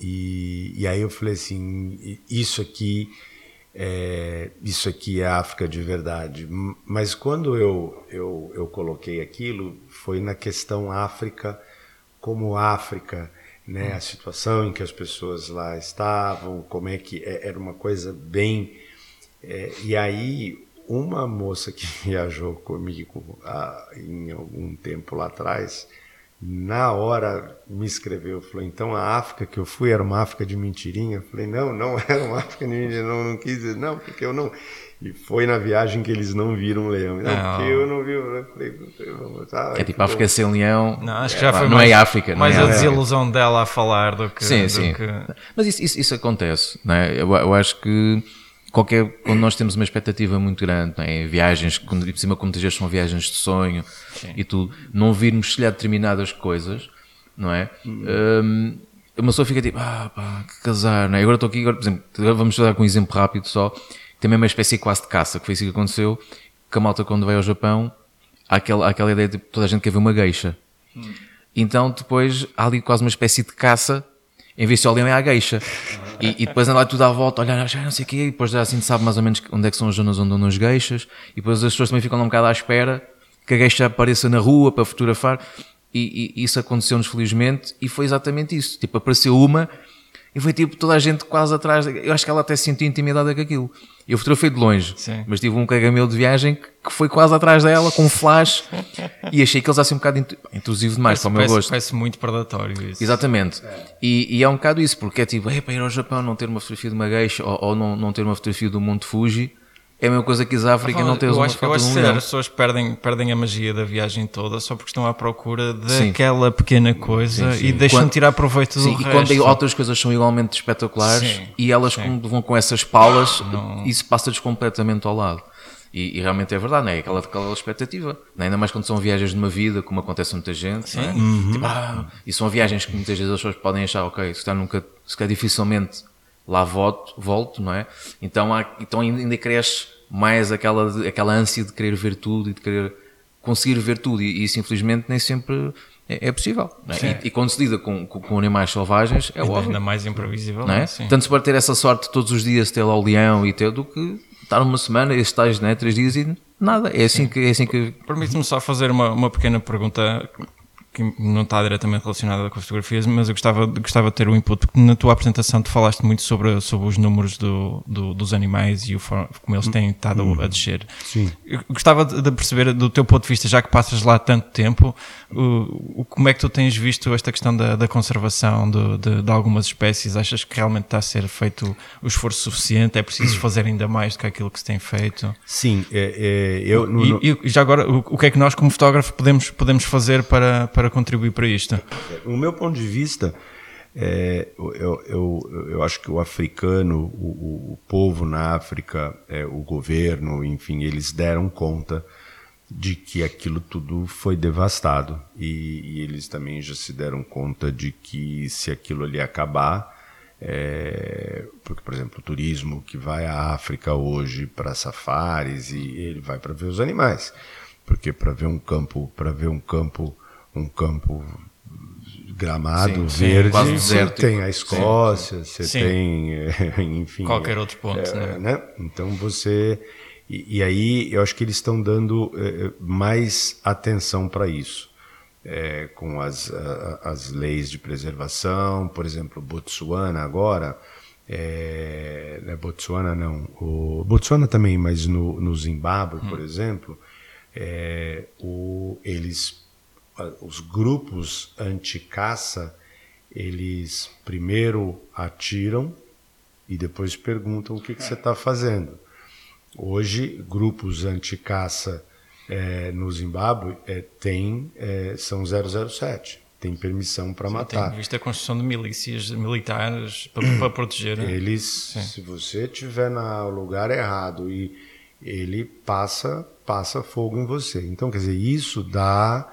e, e aí eu falei assim, isso aqui é, isso aqui é África de verdade. Mas quando eu, eu, eu coloquei aquilo, foi na questão África como África, né? A situação em que as pessoas lá estavam, como é que é, era uma coisa bem. É, e aí uma moça que [LAUGHS] viajou comigo há, em algum tempo lá atrás, na hora me escreveu, falou, então a África que eu fui era uma África de mentirinha? Eu falei, não, não [LAUGHS] era uma África de mentirinha, não, não quis dizer, não, porque eu não... E foi na viagem que eles não viram um leão. Não, não. porque eu não vi, eu falei, vamos, ah, é tipo África sem leão. Não, acho que já foi não mais, é África. Mais é a desilusão dela a falar do que... Sim, do sim. Que... Mas isso, isso, isso acontece, não é? eu, eu acho que qualquer, quando nós temos uma expectativa muito grande, não é? viagens, quando, por cima, como são viagens de sonho Sim. e tudo, não virmos se determinadas coisas, não é? Hum. Um, uma pessoa fica tipo, ah, pá, que casar, não é? Agora estou aqui, agora, por exemplo, agora vamos dar com um exemplo rápido só, também uma espécie quase de caça, que foi isso que aconteceu, que a malta quando veio ao Japão, há aquela, há aquela ideia de toda a gente quer ver uma geisha. Hum. Então depois há ali quase uma espécie de caça em vez de só é a gueixa. [LAUGHS] E, e, depois anda lá tudo à volta, olhar, já não sei o quê, e depois já assim sabe mais ou menos onde é que são as zonas onde andam as gueixas, e depois as pessoas também ficam um bocado à espera que a gueixa apareça na rua para fotografar. E, e, isso aconteceu-nos felizmente, e foi exatamente isso. Tipo, apareceu uma, e foi tipo toda a gente quase atrás. Eu acho que ela até se sentiu intimidada com aquilo. Eu fotografei de longe, Sim. mas tive um colega meu de viagem que foi quase atrás dela com um flash e achei que eles assim um bocado intrusivo demais parece, para o meu parece, gosto. Parece muito predatório isso. Exatamente. É. E, e, é um bocado isso, porque é tipo, é para ir ao Japão não ter uma fotografia de uma geisha ou, ou não, não ter uma fotografia do Monte Fuji é a mesma coisa que África ah, não tens uma acho, foto eu acho que as pessoas perdem, perdem a magia da viagem toda só porque estão à procura daquela pequena coisa sim, sim. e deixam de tirar proveito sim, do e resto. quando outras coisas são igualmente espetaculares e elas vão com essas palas, não... isso passa-lhes completamente ao lado. E, e, realmente é verdade, não é? Aquela, aquela expectativa, não é? ainda mais quando são viagens de uma vida, como acontece a muita gente, é? uhum. tipo, ah, e são viagens que muitas vezes as pessoas podem achar, ok, se calhar nunca, se calhar dificilmente lá volto, volto, não é? Então, há, então ainda cresce mais aquela, aquela ânsia de querer ver tudo e de querer conseguir ver tudo, e, isso infelizmente nem sempre é, é possível. É? E, e, quando se lida com, com, com animais selvagens, é óbvio. Ainda mais imprevisível, não é? Sim. Tanto se pode ter essa sorte todos os dias, ter lá o leão e ter, do que estar uma semana, estes tais, né, três dias e nada. É assim Sim. que. É assim que... Permite-me só fazer uma, uma pequena pergunta que não está diretamente relacionada com as fotografias, mas eu gostava, gostava de ter o um input, porque na tua apresentação tu falaste muito sobre, sobre os números do, do dos animais e o, como eles têm estado a descer. Sim. Eu gostava de perceber, do teu ponto de vista, já que passas lá tanto tempo, o, o como é que tu tens visto esta questão da, da conservação de, de, de, algumas espécies? Achas que realmente está a ser feito o esforço suficiente? É preciso [CLEARS THROAT] fazer ainda mais do que aquilo que se tem feito? Sim, é, é, eu... No, no... E, e, já agora, o, o que é que nós como fotógrafo podemos, podemos fazer para, para contribuir para isto? O meu ponto de vista, é, eu, eu, eu acho que o africano, o, o povo na África, é, o governo, enfim, eles deram conta de que aquilo tudo foi devastado e, e, eles também já se deram conta de que se aquilo ali acabar, é, porque por exemplo o turismo que vai à África hoje para safaris e ele vai para ver os animais, porque para ver um campo, para ver um campo, um campo gramado sim, verde, sim, você tem a Escócia, sim, você tem, [LAUGHS] enfim, qualquer outro ponto, é, né? né? Então você e, e, aí eu acho que eles estão dando é, mais atenção para isso. É, com as, a, as leis de preservação, por exemplo, Botsuana agora, é, né, Botsuana não, o Botsuana também, mas no, no Zimbábue, hum. por exemplo, é, o, eles os grupos anti-caça, eles primeiro atiram e depois perguntam o que, que você está fazendo. Hoje, grupos anti-caça é, no Zimbábue é, tem, é, são 007, tem permissão para matar. Tem visto a construção de milícias militares para, para [CLEARS THROAT] proteger. Né? Eles, Sim. se você estiver no lugar errado e ele passa, passa fogo em você. Então, quer dizer, isso dá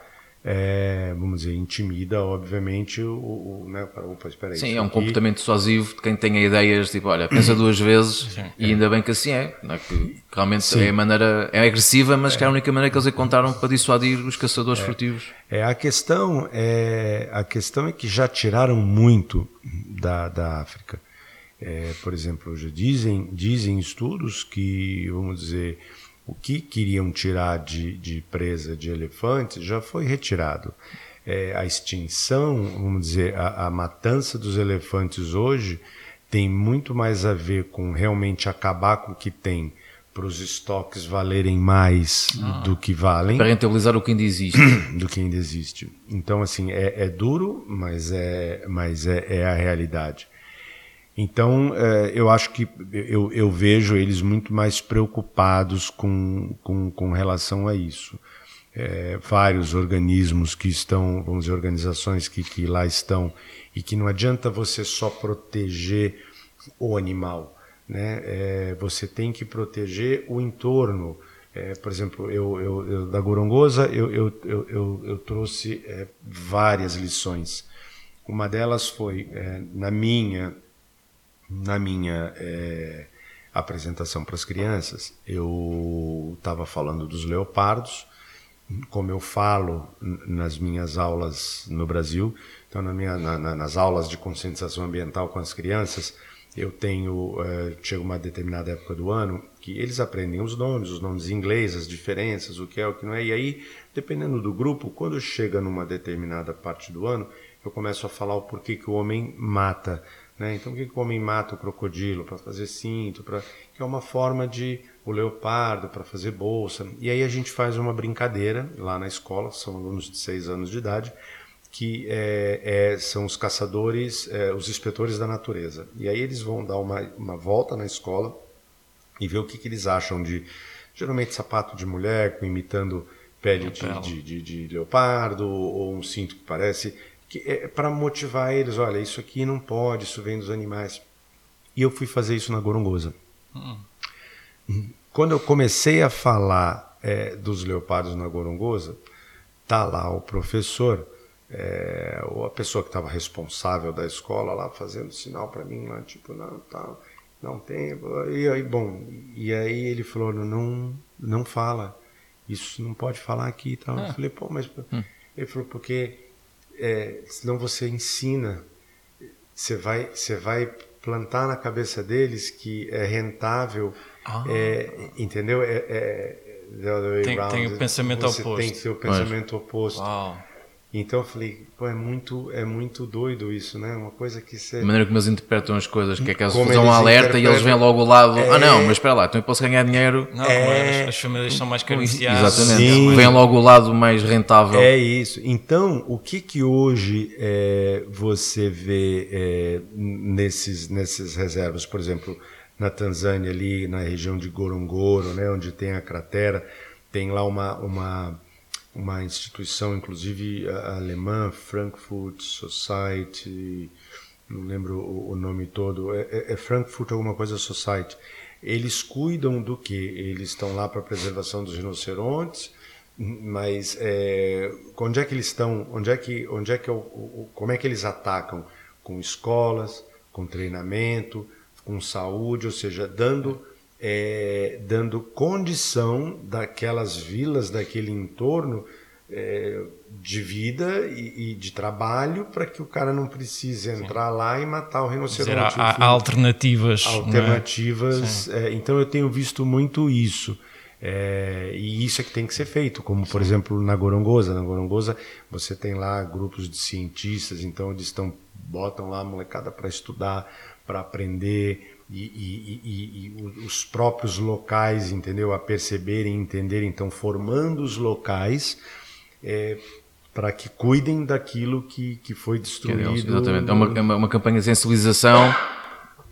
é, vamos dizer, intimida, obviamente, o. o né, opa, espera aí, Sim, é um aqui... comportamento dissuasivo de quem tenha ideias, tipo, olha, pensa duas vezes Sim, e é. ainda bem que assim é. é? Que realmente Sim. é a maneira. É agressiva, mas é. que é a única maneira que eles encontraram para dissuadir os caçadores é. furtivos. É, a questão é, a questão é que já tiraram muito da, da África. É, por exemplo, já dizem, dizem estudos que, vamos dizer, o que queriam tirar de, de presa de elefantes já foi retirado. É, a extinção, vamos dizer, a, a matança dos elefantes hoje tem muito mais a ver com realmente acabar com o que tem para os estoques valerem mais ah, do que valem. Para rentabilizar o que ainda existe. [CLEARS THROAT] Do que ainda existe. Então, assim, é, é duro, mas é, mas é, é a realidade. Então, é, eu acho que eu, eu, vejo eles muito mais preocupados com, com, com relação a isso. É, vários organismos que estão, vamos dizer, organizações que, que lá estão, e que não adianta você só proteger o animal, né? É, você tem que proteger o entorno. É, por exemplo, eu, eu, eu da Gorongosa eu, eu, eu, eu trouxe é, várias lições. Uma delas foi, é, na minha na minha é, apresentação para as crianças, eu estava falando dos leopardos, como eu falo nas minhas aulas no Brasil, então na minha, na, na, nas aulas de conscientização ambiental com as crianças, eu tenho, uh, chega uma determinada época do ano, que eles aprendem os nomes, os nomes em inglês, as diferenças, o que é, o que não é, e aí, dependendo do grupo, quando chega numa determinada parte do ano, eu começo a falar o porquê que o homem mata né? Então, por que, o homem mata o crocodilo? Para fazer cinto, pra... que é uma forma de o leopardo para fazer bolsa. E aí a gente faz uma brincadeira lá na escola, são alunos de 6 anos de idade, que é, é, são os caçadores, é, os inspetores da natureza. E aí eles vão dar uma, uma volta na escola e ver o que, que eles acham de, geralmente, sapato de mulher, imitando pele de, de, de, de leopardo, ou um cinto que parece é para motivar eles, olha, isso aqui não pode, isso vem dos animais. E eu fui fazer isso na Gorongosa. Hum. Quando eu comecei a falar é, dos leopardos na Gorongosa, tá lá o professor, é, ou a pessoa que estava responsável da escola lá fazendo sinal para mim lá, tipo, não, tá, não tem. E aí, bom, e aí ele falou, não, não fala, isso não pode falar aqui e tal. Ah. Eu falei, pô, mas hum. ele falou porque é, senão você ensina, você vai, você vai plantar na cabeça deles que é rentável, ah. é, entendeu? É, é, tem, tem, o pensamento você oposto. Tem seu pensamento Mas... oposto. Uau. Então eu falei, pô, é muito, é muito doido isso, né? Uma coisa que você. A maneira como eles interpretam as coisas, que é que eles fazem um alerta e eles vêm logo ao lado. É... Ah, não, mas espera lá, então eu posso ganhar dinheiro. Não, é... as, as, famílias são mais carenciadas. Exatamente. Sim. Vem logo o lado mais rentável. É isso. Então, o que que hoje é, você vê é, nesses, nesses reservas? Por exemplo, na Tanzânia, ali na região de Gorongoro, né, onde tem a cratera, tem lá uma. uma uma instituição, inclusive alemã, Frankfurt Society, não lembro o, nome todo, é, é, é, Frankfurt alguma coisa Society. Eles cuidam do que? Eles estão lá para a preservação dos rinocerontes, mas é, onde é que eles estão? Onde é que, onde é que eu, como é que eles atacam? Com escolas, com treinamento, com saúde, ou seja, dando é, dando condição daquelas vilas, daquele entorno é, de vida e, e de trabalho para que o cara não precise entrar Sim. lá e matar o rinoceronte. Dizer, há, há alternativas. É? Alternativas. É? então eu tenho visto muito isso. É, e isso é que tem que ser feito, como por exemplo na Gorongosa. Na Gorongosa você tem lá grupos de cientistas, então eles estão botam lá a molecada para estudar, para aprender e, e, e, os próprios locais, entendeu, a perceberem, entenderem, então formando os locais é, para que cuidem daquilo que, que foi destruído. Exatamente, é uma, é uma, uma campanha de sensibilização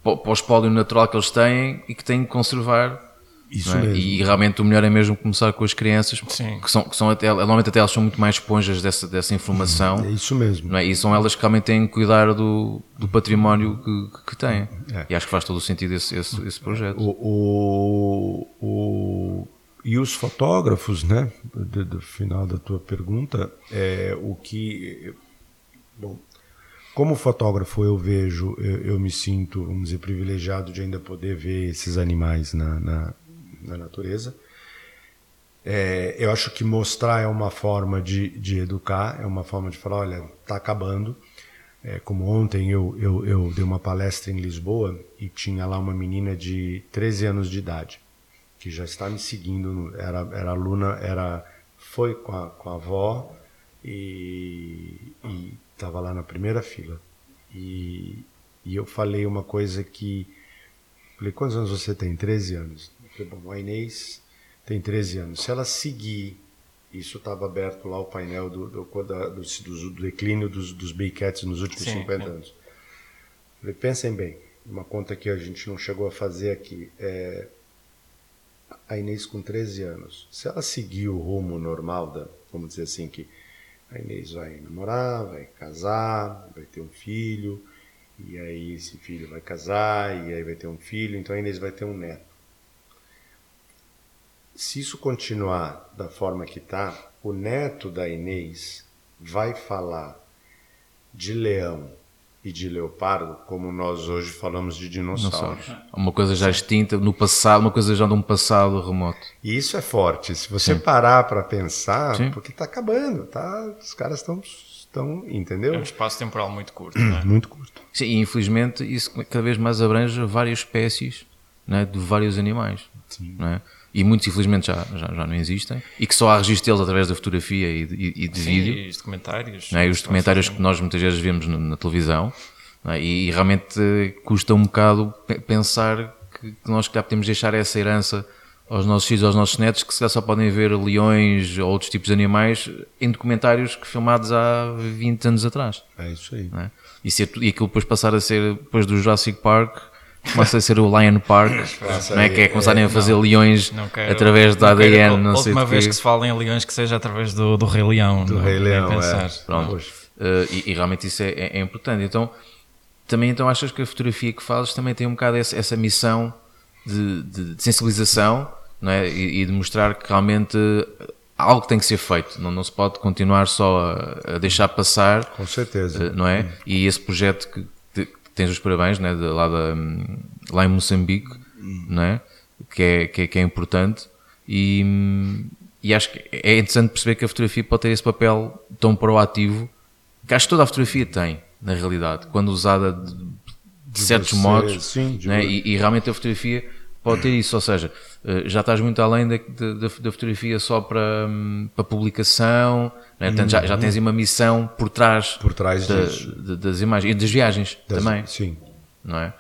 para o espólio natural que eles têm e que têm que conservar isso é? mesmo. E realmente o melhor é mesmo começar com as crianças, Sim. que são, que são até, normalmente até elas são muito mais esponjas dessa, dessa informação. É isso mesmo. Não é? E são elas que realmente têm que cuidar do, do património que, que têm. É. E acho que faz todo o sentido esse, esse, esse projeto. O, o, o, e os fotógrafos, né, do, do, final da tua pergunta, é, o que. Bom, como fotógrafo eu vejo, eu, eu, me sinto, vamos dizer, privilegiado de ainda poder ver esses animais na, na na natureza. É, eu acho que mostrar é uma forma de, de educar, é uma forma de falar, olha, está acabando. É, como ontem eu, eu, eu dei uma palestra em Lisboa e tinha lá uma menina de 13 anos de idade, que já está me seguindo, era, era aluna, era, foi com a, com a avó e estava lá na primeira fila. E, e eu falei uma coisa que. Falei, quantos anos você tem? 13 anos. A Inês tem 13 anos. Se ela seguir, isso estava aberto lá o painel do, do, do, do declínio dos, dos Big Cats nos últimos Sim, 50 é. anos. Falei, pensem bem, uma conta que a gente não chegou a fazer aqui. É, a Inês com 13 anos, se ela seguir o rumo normal da, vamos dizer assim, que a Inês vai namorar, vai casar, vai ter um filho, e aí esse filho vai casar, e aí vai ter um filho, então a Inês vai ter um neto se isso continuar da forma que está, o neto da Inês vai falar de leão e de leopardo como nós hoje falamos de dinossauros. Uma coisa já extinta no passado, uma coisa já de um passado remoto. E isso é forte. Se você Sim. parar para pensar, Sim. porque está acabando, tá? Os caras estão estão, entendeu? É um espaço temporal muito curto, não é? [CLEARS THROAT] Muito curto. Sim, e infelizmente isso cada vez mais abrange várias espécies né, de vários animais. Sim. Não é? E muitos infelizmente já, já, já, não existem, e que só há registro deles através da fotografia e de, e de Sim, vídeo. E os documentários. É? E os documentários que nós muitas vezes vemos na, na televisão, é? e, e, realmente custa um bocado pensar que, que nós que podemos deixar essa herança aos nossos filhos, aos nossos netos, que se só podem ver leões ou outros tipos de animais em documentários que filmados há 20 anos atrás. É isso aí. É? E, ser, e aquilo depois passar a ser, depois do Jurassic Park, começa a ser o Lion Park, [LAUGHS] não é? Que é começarem a fazer não, leões não quero, através do ADN, quero, não sei última vez que se fala em leões que seja através do, do Rei Leão. Do Rei Leão, é. Pronto. Uh, e, e, realmente isso é, é, é, importante. Então, também então achas que a fotografia que fazes também tem um bocado essa, essa missão de, de, de, sensibilização não é? E, e, de mostrar que realmente algo tem que ser feito, não, não se pode continuar só a, a deixar passar. Com certeza. Uh, não é? E esse projeto que tens os parabéns né, de, lá, da, lá em Moçambique, né, que, é, que, é, que é importante. E, e acho que é interessante perceber que a fotografia pode ter esse papel tão proativo que acho que toda a fotografia tem, na realidade, quando usada de, de certos modos. Sim, né, e, e realmente a fotografia pode ter isso, ou seja, eh, já estás muito além da, da, da fotografia só para, para publicação, né? Portanto, já, já tens uma missão por trás, por trás da, de, das imagens e das viagens das, também. Sim. Não é?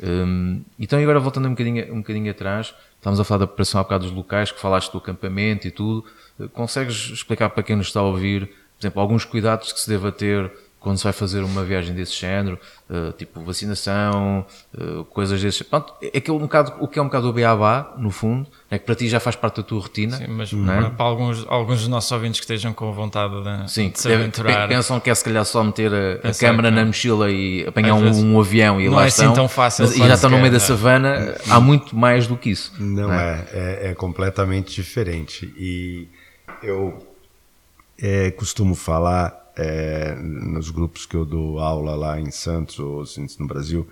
Um, então, agora voltando um bocadinho, um bocadinho atrás, estávamos a falar da preparação há bocado dos locais, que falaste do acampamento e tudo. Eh, consegues explicar para quem nos está a ouvir, por exemplo, alguns cuidados que se deva ter quando se vai fazer uma viagem desse género, uh, tipo vacinação, uh, coisas desses. Pronto, é que é um bocado, o que é um bocado o beabá, no fundo, é que para ti já faz parte da tua rotina. Sim, mas é? para alguns, alguns dos nossos ouvintes que estejam com vontade de, Sim, de se aventurar. Pensam que é se calhar só meter a, a câmera na mochila e apanhar um, um, avião e não lá é estão. assim tão fácil. Mas, e já estão no meio da savana, há muito mais do que isso. Não, não é? é? É, é completamente diferente. E Eu é, costumo falar é, nos grupos que eu dou aula lá em Santos ou no Brasil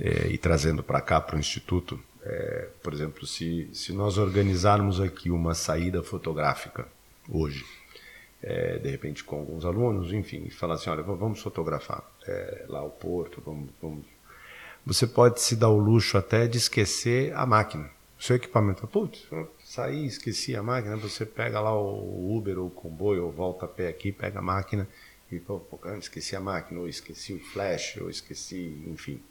é, e trazendo para cá para o Instituto, é, por exemplo, se, se nós organizarmos aqui uma saída fotográfica hoje, é, de repente com alguns alunos, enfim, e falar assim, olha, vamos fotografar é, lá o porto, vamos, vamos, você pode se dar o luxo até de esquecer a máquina, o seu equipamento. Putz, saí, esqueci a máquina, você pega lá o Uber ou o comboio, ou volta a pé aqui, pega a máquina e, pô, pô, esqueci a máquina, ou esqueci o flash, ou esqueci, enfim.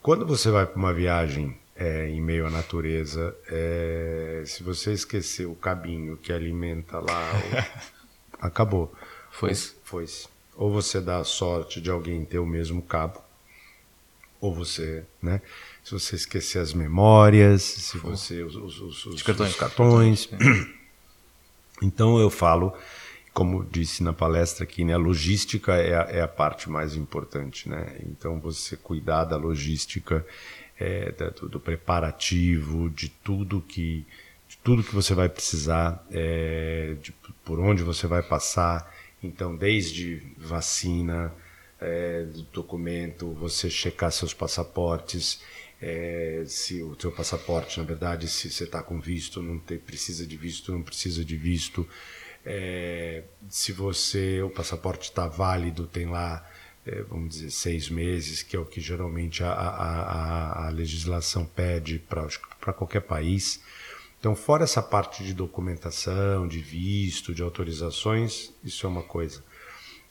Quando você vai para uma viagem é, em meio à natureza, é, se você esquecer o cabinho que alimenta lá, [LAUGHS] acabou. Foi-se. Foi-se. Ou você dá a sorte de alguém ter o mesmo cabo, ou você, né? Se você esquecer as memórias, se você os, os, os, os cartões. Cartões. [CLEARS THROAT] Então eu falo, como disse na palestra aqui, né, a logística é a, é a parte mais importante, né? Então você cuidar da logística, é, da, do, do, preparativo, de tudo que de tudo que você vai precisar, é, de, por onde você vai passar. Então desde vacina, é, documento, você checar seus passaportes, é, se o teu passaporte, na verdade, se você está com visto, não precisa de visto, não precisa de visto. É, se você o passaporte está válido, tem lá, é, vamos dizer, seis meses, que é o que geralmente a, a, a legislação pede para qualquer país. Então, fora essa parte de documentação, de visto, de autorizações, isso é uma coisa.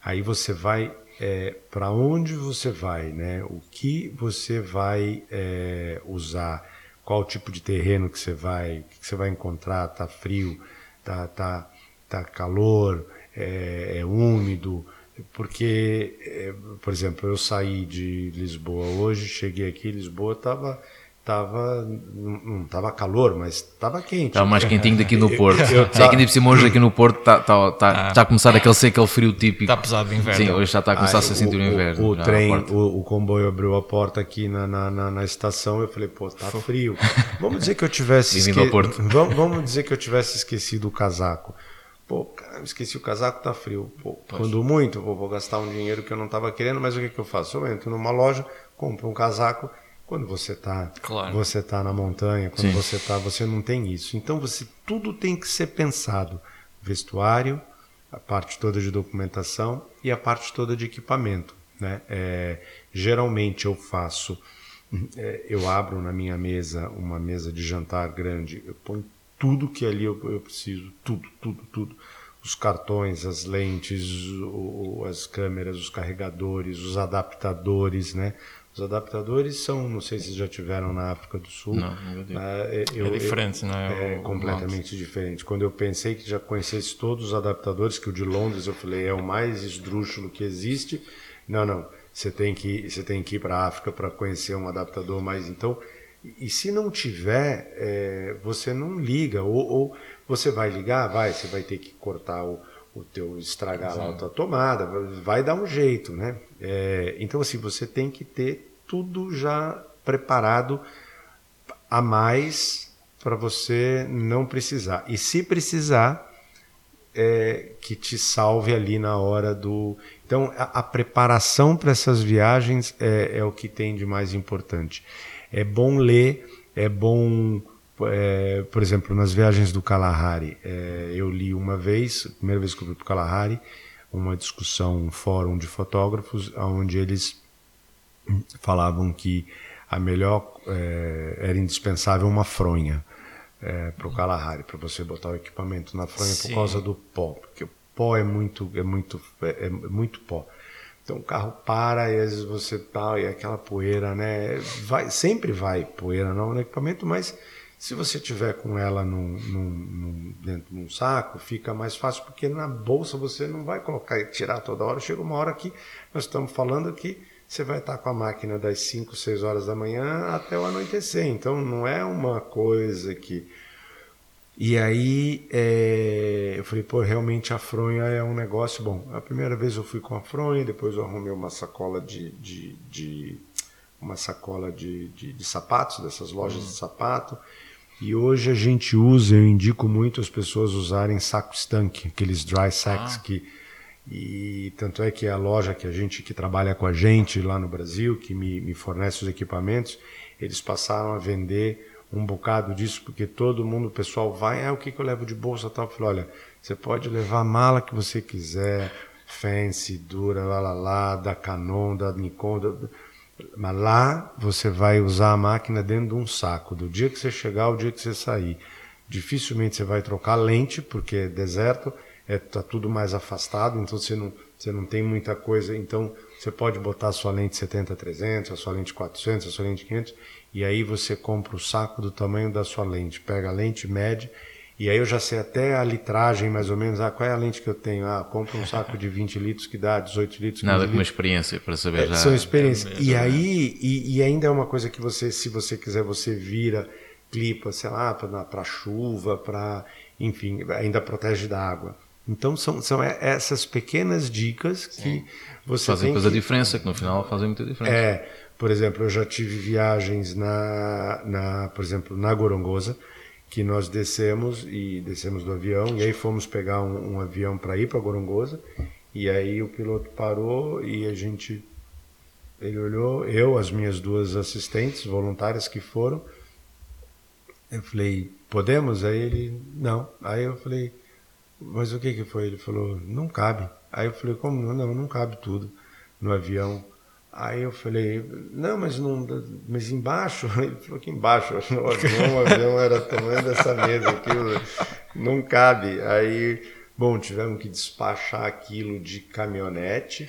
Aí você vai é, para onde você vai, né? O que você vai é, usar, qual tipo de terreno que você vai, o que você vai encontrar, tá frio, tá, tá, tá calor, é, é úmido, porque, é, por exemplo, eu saí de Lisboa hoje, cheguei aqui, Lisboa estava Tava, não tava calor, mas tava quente. Tava mais quentinho daqui no [LAUGHS] Porto. Eu, eu, é que ainda por hoje aqui no Porto está tá, tá, ah, tá a começar aquele ser aquele frio típico. Está pesado de inverno. Sim, hoje já está a começar ah, a se sentir o, inverno. O, o trem, o, o, comboio abriu a porta aqui na, na, na, na estação eu falei, pô, tá frio. Vamos dizer que eu tivesse esque... [LAUGHS] vamos, vamos dizer que eu tivesse esquecido o casaco. Pô, cara, esqueci o casaco, tá frio. Pô, quando muito, vou, vou gastar um dinheiro que eu não estava querendo, mas o que, que eu faço? Eu entro numa loja, compro um casaco quando você está claro. você tá na montanha, quando Sim. você está, você não tem isso. Então você tudo tem que ser pensado, vestuário, a parte toda de documentação e a parte toda de equipamento, né? É, geralmente eu faço, é, eu abro na minha mesa uma mesa de jantar grande, eu ponho tudo que ali eu, eu preciso, tudo, tudo, tudo os cartões, as lentes, o, as câmeras, os carregadores, os adaptadores, né? Os adaptadores são, não sei se já tiveram na África do Sul. Não, não é, eu, é diferente, não é? É o, completamente o diferente. Quando eu pensei que já conhecesse todos os adaptadores, que o de Londres eu falei é o mais esdrúxulo que existe. Não, não. Você tem que, você tem que ir para a África para conhecer um adaptador mais. Então, e se não tiver, é, você não liga. Ou, ou, você vai ligar, vai, você vai ter que cortar o, o teu estragar lá a tua tomada, vai dar um jeito, né? É, então assim você tem que ter tudo já preparado a mais para você não precisar. E se precisar, é, que te salve ali na hora do. Então a, a preparação para essas viagens é, é o que tem de mais importante. É bom ler, é bom é, por exemplo, nas viagens do Kalahari, é, eu li uma vez, primeira vez que eu fui para o Kalahari, uma discussão, um fórum de fotógrafos, onde eles falavam que a melhor é, era indispensável uma fronha é, para o Kalahari, para você botar o equipamento na fronha Sim. por causa do pó, porque o pó é muito, é muito, é, é muito pó. Então o carro para e às vezes você tá e aquela poeira, né? Vai, sempre vai poeira no equipamento, mas se você tiver com ela num, num, num, dentro de um saco, fica mais fácil, porque na bolsa você não vai colocar e tirar toda hora. Chega uma hora que nós estamos falando que você vai estar com a máquina das 5, 6 horas da manhã até o anoitecer. Então não é uma coisa que. E aí é... eu falei, pô, realmente a fronha é um negócio bom. A primeira vez eu fui com a fronha, depois eu arrumei uma sacola de, de, de uma sacola de, de, de, sapatos, dessas lojas uhum. de sapato. E hoje a gente usa, eu indico muito as pessoas usarem saco estanque, aqueles dry sacks ah. que e tanto é que a loja que a gente que trabalha com a gente lá no Brasil, que me, me fornece os equipamentos, eles passaram a vender um bocado disso, porque todo mundo, o pessoal vai, ah, o que, que eu levo de bolsa tal? Eu falei, olha, você pode levar a mala que você quiser, fancy, dura, lá, lá, lá, da Canon, da Nikon, da... mas lá você vai usar a máquina dentro de um saco, do dia que você chegar ao dia que você sair. Dificilmente você vai trocar lente, porque é deserto, é, tá tudo mais afastado, então você não, você não tem muita coisa, então você pode botar a sua lente 70-300, a sua lente 400, a sua lente 500, e aí você compra o saco do tamanho da sua lente, pega a lente, mede, e aí eu já sei até a litragem mais ou menos, ah, qual é a lente que eu tenho? Ah, compra um saco de 20 litros que dá 18 litros. Nada com uma experiência para saber é, já. São experiências. E aí, e, e, ainda é uma coisa que você, se você quiser, você vira, clipa, sei lá, para chuva, para, enfim, ainda protege da água. Então são, são essas pequenas dicas que Sim. você fazem depois que... diferença, que no final fazem muita diferença. É, por exemplo, eu já tive viagens na, na por exemplo, na Gorongosa, que nós descemos e descemos do avião e aí fomos pegar um, um avião para ir para Gorongosa e aí o piloto parou e a gente ele olhou, eu, as minhas duas assistentes voluntárias que foram, eu falei, podemos? Aí ele, não. Aí eu falei, mas o que que foi? Ele falou, não cabe. Aí eu falei, como não? Não, cabe tudo no avião. Aí eu falei, não, mas não, mas embaixo, [LAUGHS] ele falou que embaixo, [LAUGHS] no avião, o avião era tamanho dessa mesa, aquilo não cabe. Aí, bom, tivemos que despachar aquilo de caminhonete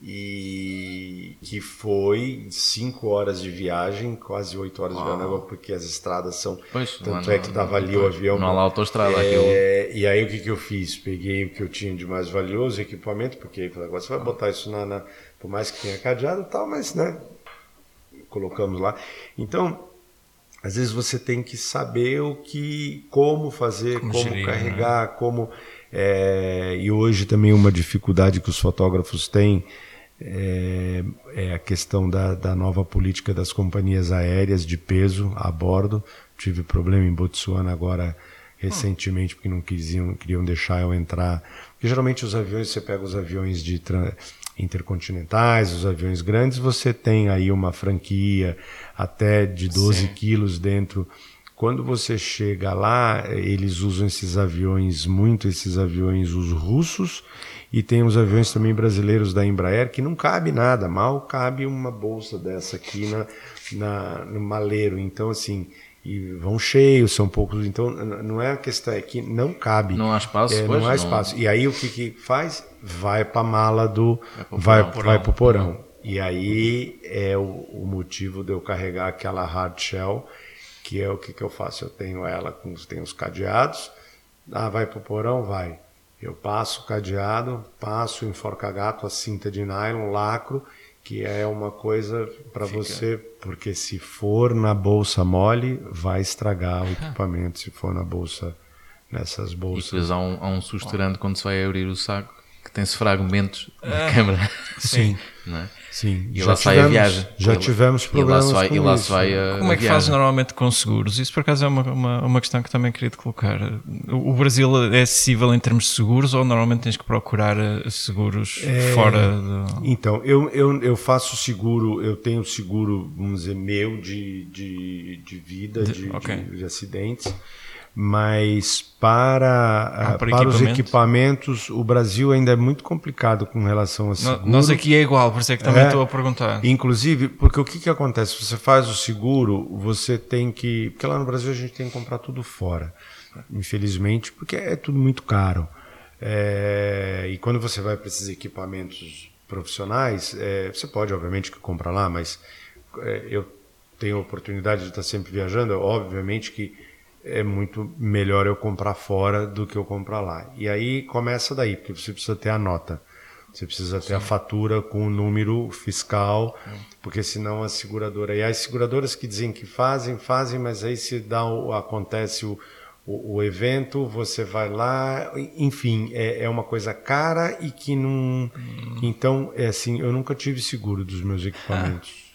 e que foi cinco horas de viagem, quase oito horas Uau. de viagem, porque as estradas são. Pois, tanto é que dava ali o avião. Não, lá autostrada. É, e aí o que, que eu fiz? Peguei o que eu tinha de mais valioso, equipamento, porque agora você vai botar isso na, na, Por mais que tenha cadeado e tal, mas né? Colocamos lá. Então, às vezes você tem que saber o que, como fazer, como, como gerir, carregar, né? como. É, e hoje também uma dificuldade que os fotógrafos têm é, é a questão da, da, nova política das companhias aéreas de peso a bordo. Tive problema em Botsuana agora recentemente porque não quisiam, queriam deixar eu entrar. Porque geralmente os aviões, você pega os aviões de intercontinentais, os aviões grandes, você tem aí uma franquia até de 12 Sim. quilos dentro. Quando você chega lá, eles usam esses aviões, muito esses aviões, os russos, e tem os aviões também brasileiros da Embraer que não cabe nada, mal cabe uma bolsa dessa aqui na, na, no maleiro. Então, assim, e vão cheios, são poucos. Então, não é a questão, é que não cabe. Não há espaço, é, Não há espaço. Não. E aí o que, que faz? Vai para a mala do. Vai para o porão. E aí é o, o, motivo de eu carregar aquela hard shell, que é o que, que eu faço. Eu tenho ela com tenho os cadeados. Ah, vai para o porão? Vai. Eu passo o cadeado, passo o enforca-gato, a cinta de nylon, lacro, que é uma coisa para você, porque se for na bolsa mole, vai estragar o [LAUGHS] equipamento, se for na bolsa, nessas bolsas. E depois há um, há um susto grande quando se vai abrir o saco, que tem-se fragmentos na ah, câmera. Sim. [LAUGHS] Não é? Sim, e já lá tivemos, sai a viagem. Já e tivemos problemas e lá com e lá isso. vai a, Como é que viagem. fazes normalmente com seguros? Isso por acaso é uma, uma, uma, questão que também queria te colocar. O Brasil é acessível em termos de seguros ou normalmente tens que procurar eh, seguros é, fora do... Então, eu, eu, eu faço seguro, eu tenho seguro, vamos dizer, meu de, de, de vida, de, de, okay. de, de acidentes mas para, ah, para, para os equipamentos, o Brasil ainda é muito complicado com relação a seguro. Nós aqui é igual, por isso é que também é, estou a perguntar. Inclusive, porque o que, que acontece? Você faz o seguro, você tem que. Porque lá no Brasil a gente tem que comprar tudo fora, infelizmente, porque é tudo muito caro. É, e quando você vai para esses equipamentos profissionais, é, você pode, obviamente, que comprar lá, mas é, eu tenho a oportunidade de estar sempre viajando, obviamente que é muito melhor eu comprar fora do que eu comprar lá. E aí começa daí, porque você precisa ter a nota. Você precisa ter Sim. a fatura com o número fiscal, porque senão a seguradora. E as seguradoras que dizem que fazem, fazem, mas aí se dá o, acontece o, o, o, evento, você vai lá, enfim, é, é uma coisa cara e que não. Hum. Então, é assim, eu nunca tive seguro dos meus equipamentos.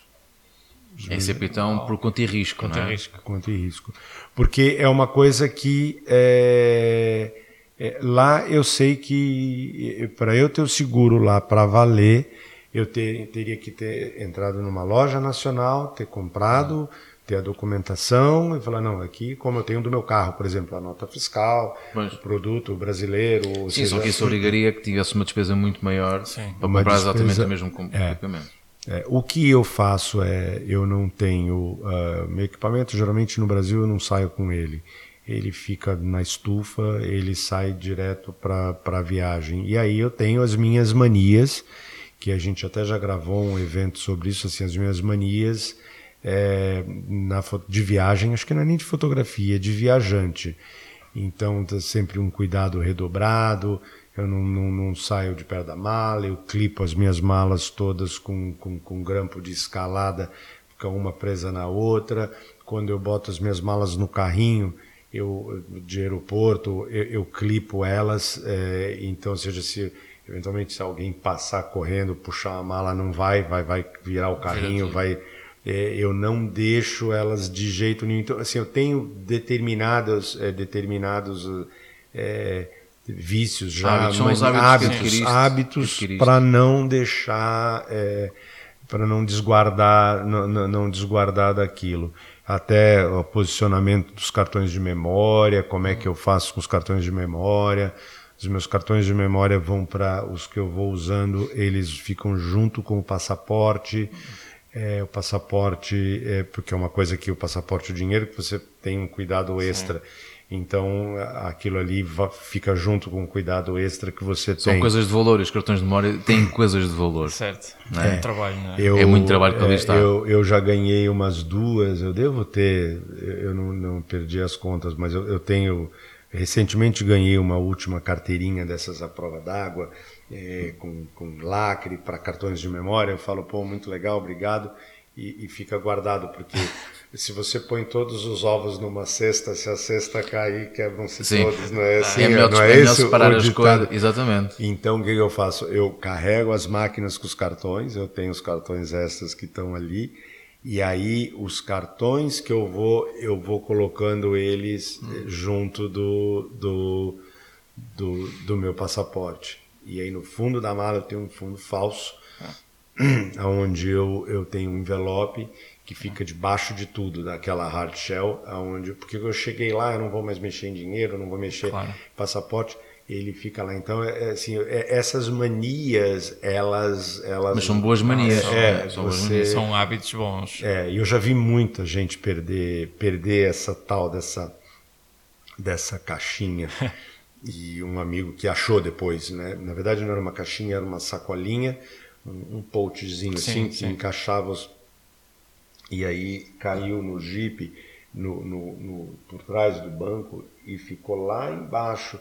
É então por conta e risco, Conta não é? risco. Conta e risco. Porque é uma coisa que é, é, lá eu sei que para eu ter o seguro lá para valer, eu ter- teria que ter entrado numa loja nacional, ter comprado, ter a documentação e falar, não, aqui, como eu tenho do meu carro, por exemplo, a nota fiscal, Pois. o produto brasileiro, Sim, só seja, que isso obrigaria que tivesse uma despesa muito maior Sim. para comprar exatamente despesa- o mesmo com- é. É, o que eu faço é, eu não tenho ah, meu equipamento, geralmente no Brasil eu não saio com ele. Ele fica na estufa, ele sai direto para a viagem. E aí eu tenho as minhas manias, que a gente até já gravou um evento sobre isso, assim, as minhas manias é, na, de viagem, acho que não é nem de fotografia, é de viajante. Então, tá sempre um cuidado redobrado. Eu não, não, não saio de perto da mala, eu clipo as minhas malas todas com, com, com grampo de escalada, fica uma presa na outra. Quando eu boto as minhas malas no carrinho, eu de aeroporto, eu, eu clipo elas. é, então, seja se eventualmente se alguém passar correndo, puxar a mala, não vai, vai, vai virar o carrinho, vai é, eu não deixo elas de jeito nenhum. Então, assim, eu tenho determinados, é, determinados é, vícios já, Hábitos, mas- hábitos hábitos, hábitos adquiriste. para não deixar, é, para não desguardar, não, não- desguardar daquilo. Até o posicionamento dos cartões de memória, como é que eu faço com os cartões de memória. Os meus cartões de memória vão para os que eu vou usando, eles ficam junto com o passaporte. É, o passaporte, é, porque é uma coisa que o passaporte, o dinheiro, que você tem um cuidado extra. Então, aquilo ali fica junto com o cuidado extra que você São tem. coisas de valor, os cartões de memória têm coisas de valor. Certo. Não É é? um trabalho, não é? Eu- É muito trabalho para é, listar. Eu, eu já ganhei umas duas, eu devo ter, eu não, não perdi as contas, mas eu, eu tenho. Recentemente ganhei uma última carteirinha dessas à prova d'água, é, com, com lacre para cartões de memória. Eu falo, pô, muito legal, obrigado. E, e fica guardado, porque se você põe todos os ovos numa cesta, se a cesta cair, quebram-se todos, não é assim? é melhor, não é é melhor separar as coisas. Exatamente. Então, o que eu faço? Eu carrego as máquinas com os cartões, eu tenho os cartões extras que estão ali, e aí os cartões que eu vou, eu vou colocando eles eh, junto do, do, do, do meu passaporte. E aí no fundo da mala eu tenho um fundo falso, [CLEARS THROAT] onde eu, eu tenho um envelope que fica debaixo de tudo, daquela hard shell, aonde porque eu cheguei lá, eu não vou mais mexer em dinheiro, não vou mexer Claro. em passaporte, ele fica lá. Então, é, é assim, é- essas manias, elas, elas Mas são boas manias. É, são boas você- manias. São hábitos bons. é, e eu já vi muita gente perder, perder essa tal dessa, dessa caixinha. [LAUGHS] e um amigo que achou depois, né? Na verdade não era uma caixinha, era uma sacolinha, um, um pouchzinho Sim, assim, que encaixava os... E aí caiu no jipe, no, no, no- por trás do banco, e ficou lá embaixo.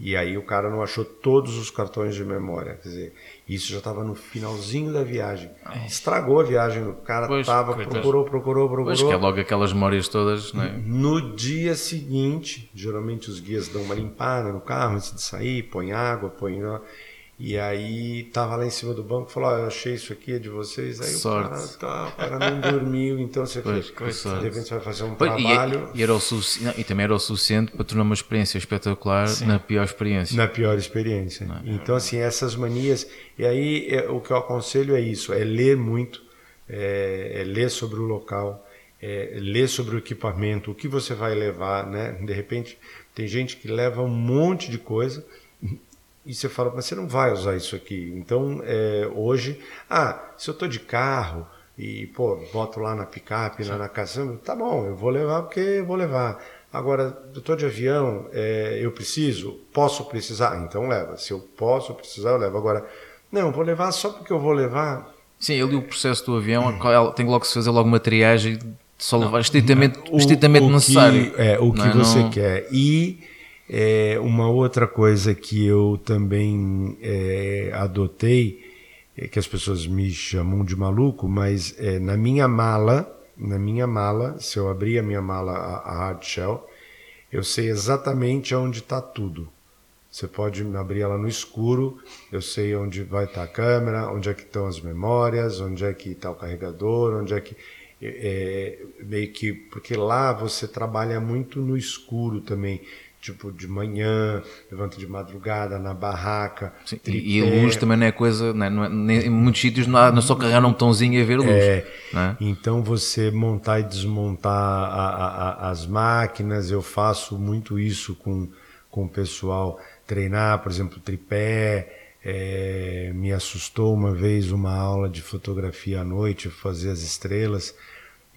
E aí o cara não achou todos os cartões de memória. Quer dizer, isso já estava no finalzinho da viagem. Estragou a viagem. O cara Pois, tava, coitado. procurou, procurou, procurou. Pois que é logo aquelas memórias todas, não é? No dia seguinte, geralmente os guias dão uma limpada no carro antes de sair, põe água, põe. E aí tava lá em cima do banco e falou: Ó, eu achei isso aqui, é de vocês. Aí Sorte. o cara, tá, cara não dormiu, então você Pois, fez. De repente você vai fazer um Pois, e, trabalho e era o sufici- não, e também era o suficiente para tornar uma experiência espetacular na pior experiência. na pior experiência. Então, assim, essas manias. E aí é, o que eu aconselho é isso: é ler muito, é, é ler sobre o local, é ler sobre o equipamento, o que você vai levar, né? De repente, tem gente que leva um monte de coisa e você fala, mas você não vai usar isso aqui. Então, é, hoje, ah, se eu estou de carro e, pô, boto lá na picape, lá na caçamba, tá bom, eu vou levar porque eu vou levar. Agora, eu estou de avião, é, eu preciso, posso precisar? Então leva. Se eu posso precisar, eu levo. Agora, não, vou levar só porque eu vou levar. Sim, ali o processo do avião ela tem logo que se fazer logo uma triagem só levar estritamente, estritamente o necessário. Que, é, o que é? você Não- quer. E é, uma outra coisa que eu também é, adotei, é que as pessoas me chamam de maluco, mas é, na minha mala, na minha mala, se eu abrir a minha mala, a, a hard shell, eu sei exatamente onde está tudo. Você pode abrir ela no escuro, eu sei onde vai estar a câmera, onde é que estão as memórias, onde é que está o carregador, onde é que é, meio que porque lá você trabalha muito no escuro também tipo de manhã, levanta de madrugada na barraca. Sim, e, a luz também não é coisa, não é, não é, em muitos sítios não, é, não é só carregar um botãozinho e ver luz. É, é, Então você montar e desmontar a, a, a, as máquinas, eu faço muito isso com, com o pessoal. Treinar, por exemplo, tripé. É, me assustou uma vez uma aula de fotografia à noite, fazer as estrelas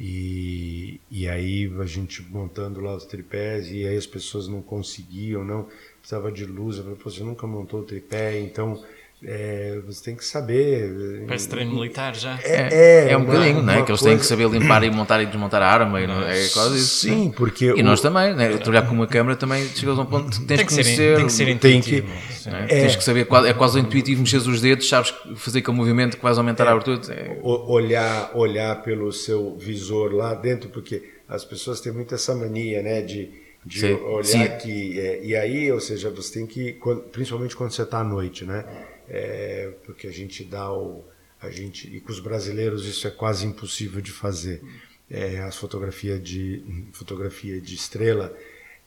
e, e aí a gente montando lá os tripés e aí as pessoas não conseguiam, não precisava de luz. Eu falei, pô, você nunca montou o tripé, então é, você tem que saber. Parece treino militar já. É, é, é um bocadinho, né? Que eles têm que saber limpar e montar e desmontar a arma. E não, é quase isso. Sim, porque. E o... nós também, né? Trabalhar com uma câmera também chegas a um ponto que tens tem que, conhecer. Ser, tem que ser intuitivo. Que, né? é, tens que saber, é quase intuitivo mexer os dedos, sabes fazer aquele movimento que vais aumentar a abertura. É. Olhar, olhar pelo seu visor lá dentro, porque as pessoas têm muito essa mania, né? De de sim, olhar sim. que é, e aí ou seja você tem que principalmente quando você está à noite né é, porque a gente dá o. A gente, e com os brasileiros isso é quase impossível de fazer. É, as fotografias de fotografia de estrela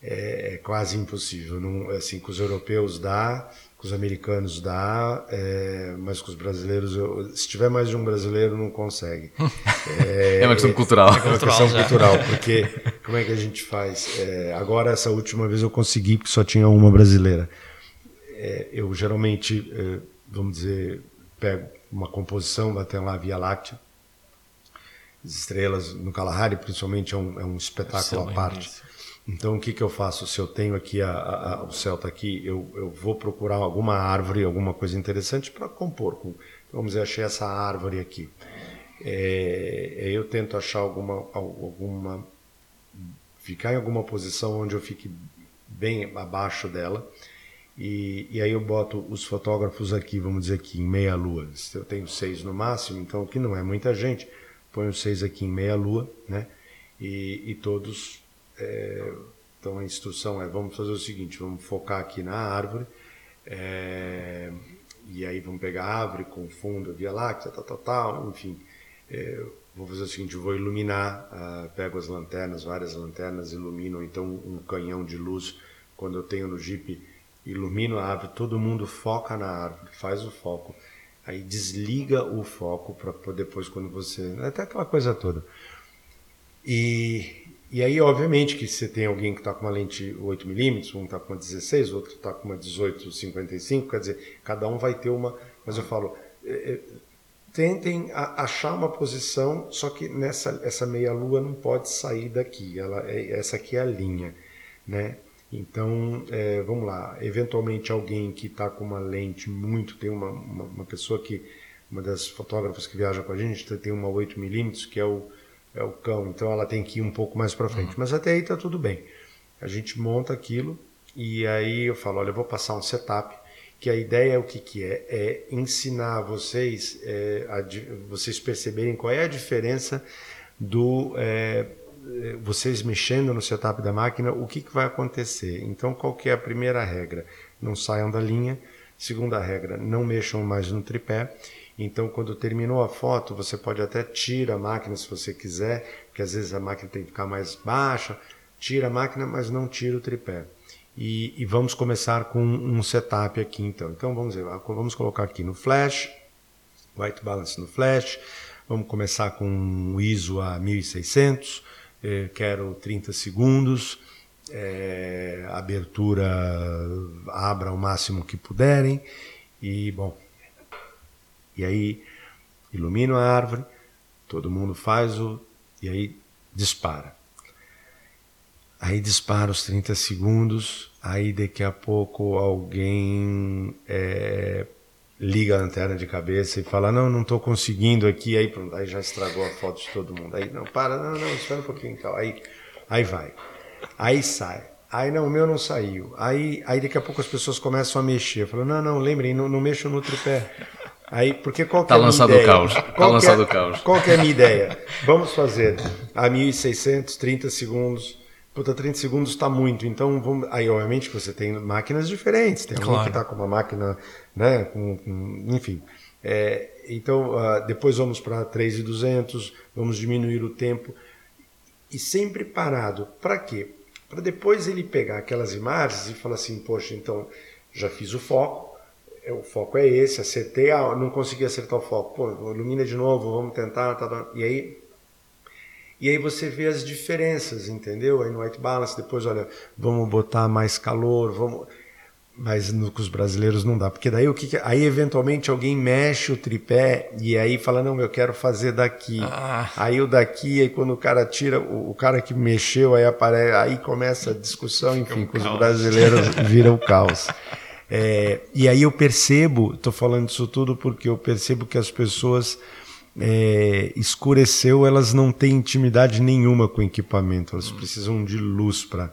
é, é, quase impossível. Não, assim, com os europeus dá, com os americanos dá, é, mas com os brasileiros, eu, se tiver mais de um brasileiro, não consegue. É, [LAUGHS] é uma questão cultural. É uma questão cultural, porque como é que a gente faz? É, agora, essa última vez eu consegui, porque só tinha uma brasileira. É, eu geralmente é, vamos dizer, pego uma composição da lá Via Láctea, as estrelas no Kalahari, principalmente, é um, é um espetáculo à parte. Então, o que, que eu faço? Se eu tenho aqui, a, a, o céu está aqui, eu, eu vou procurar alguma árvore, alguma coisa interessante para compor. Com, vamos dizer, achei essa árvore aqui. É, eu tento achar alguma, alguma. ficar em alguma posição onde eu fique bem abaixo dela e, e aí eu boto os fotógrafos aqui, vamos dizer aqui, em meia lua. Eu tenho seis no máximo, então que não é muita gente. Ponho seis aqui em meia lua, né? E, e todos. É, então a instrução é: vamos fazer o seguinte, vamos focar aqui na árvore. É, e aí vamos pegar a árvore com fundo, Via Láctea, tal, tal, tal, enfim. É, vou fazer o seguinte, vou iluminar, uh, pego as lanternas, várias lanternas, ilumino então um canhão de luz quando eu tenho no Jeep ilumina a árvore, todo mundo foca na árvore, faz o foco. Aí desliga o foco para depois quando você. Até aquela coisa toda. E, e aí, obviamente, que você tem alguém que está com uma lente 8mm, um está com uma 16, outro está com uma 18-55, quer dizer, cada um vai ter uma. Mas eu falo, é, é, tentem achar uma posição, só que nessa essa meia-lua não pode sair daqui. Ela, é, essa aqui é a linha. Né? Então, é, vamos lá, eventualmente alguém que está com uma lente muito, tem uma, uma, uma, pessoa que, uma das fotógrafas que viaja com a gente, tem uma 8mm, que é o, é o cão, então ela tem que ir um pouco mais para frente. Uhum. Mas até aí está tudo bem. A gente monta aquilo e aí eu falo, olha, eu vou passar um setup, que a ideia é o que, que é? É ensinar vocês, é, a, vocês perceberem qual é a diferença do... É, vocês mexendo no setup da máquina, o que, que vai acontecer? Então, qual que é a primeira regra? Não saiam da linha. Segunda regra, não mexam mais no tripé. Então, quando terminou a foto, você pode até tirar a máquina se você quiser, porque às vezes a máquina tem que ficar mais baixa. Tira a máquina, mas não tira o tripé. E, e vamos começar com um setup aqui, então. Então, vamos ver, vamos colocar aqui no flash, white balance no flash. Vamos começar com o ISO a 1600 eh, quero 30 segundos, é, abertura abra o máximo que puderem e bom. E aí ilumina a árvore, todo mundo faz o e aí dispara. Aí dispara os 30 segundos, aí daqui a pouco alguém é, liga a lanterna de cabeça e fala, não, não estou conseguindo aqui, aí pronto, aí já estragou a foto de todo mundo. Aí, não, para, não, não, espera um pouquinho, calma. Aí, aí vai. Aí sai. Aí, não, o meu não saiu. Aí, aí daqui a pouco as pessoas começam a mexer. Falam, não, não, lembrem, não, não mexam no tripé. Aí, porque qual tá é a lançado minha ideia? o caos. Está lançado é, o caos. Qual é a minha ideia? Vamos fazer a 1600, 30 segundos, Puta, 30 segundos está muito. Então, vamos... aí, obviamente, você tem máquinas diferentes. Tem claro. um que está com uma máquina, né? Com, com... enfim. É, então, uh, depois vamos para 3,200, vamos diminuir o tempo. E sempre parado. Para quê? Para depois ele pegar aquelas imagens e falar assim: poxa, então já fiz o foco, é, o foco é esse, acertei, ah, não consegui acertar o foco, pô, ilumina de novo, vamos tentar, tá, tá. e aí e aí você vê as diferenças, entendeu? Aí no white balance, depois, olha, vamos botar mais calor, vamos mas no, com os brasileiros não dá, porque daí o que, aí eventualmente alguém mexe o tripé e aí fala não, eu quero fazer daqui. Ah. Aí o daqui, aí quando o cara tira, o, o, cara que mexeu aí aparece, aí começa a discussão, enfim, um com os brasileiros [LAUGHS] vira o caos. É, e aí eu percebo, estou falando isso tudo porque eu percebo que as pessoas é, escureceu, elas não têm intimidade nenhuma com o equipamento, elas precisam de luz para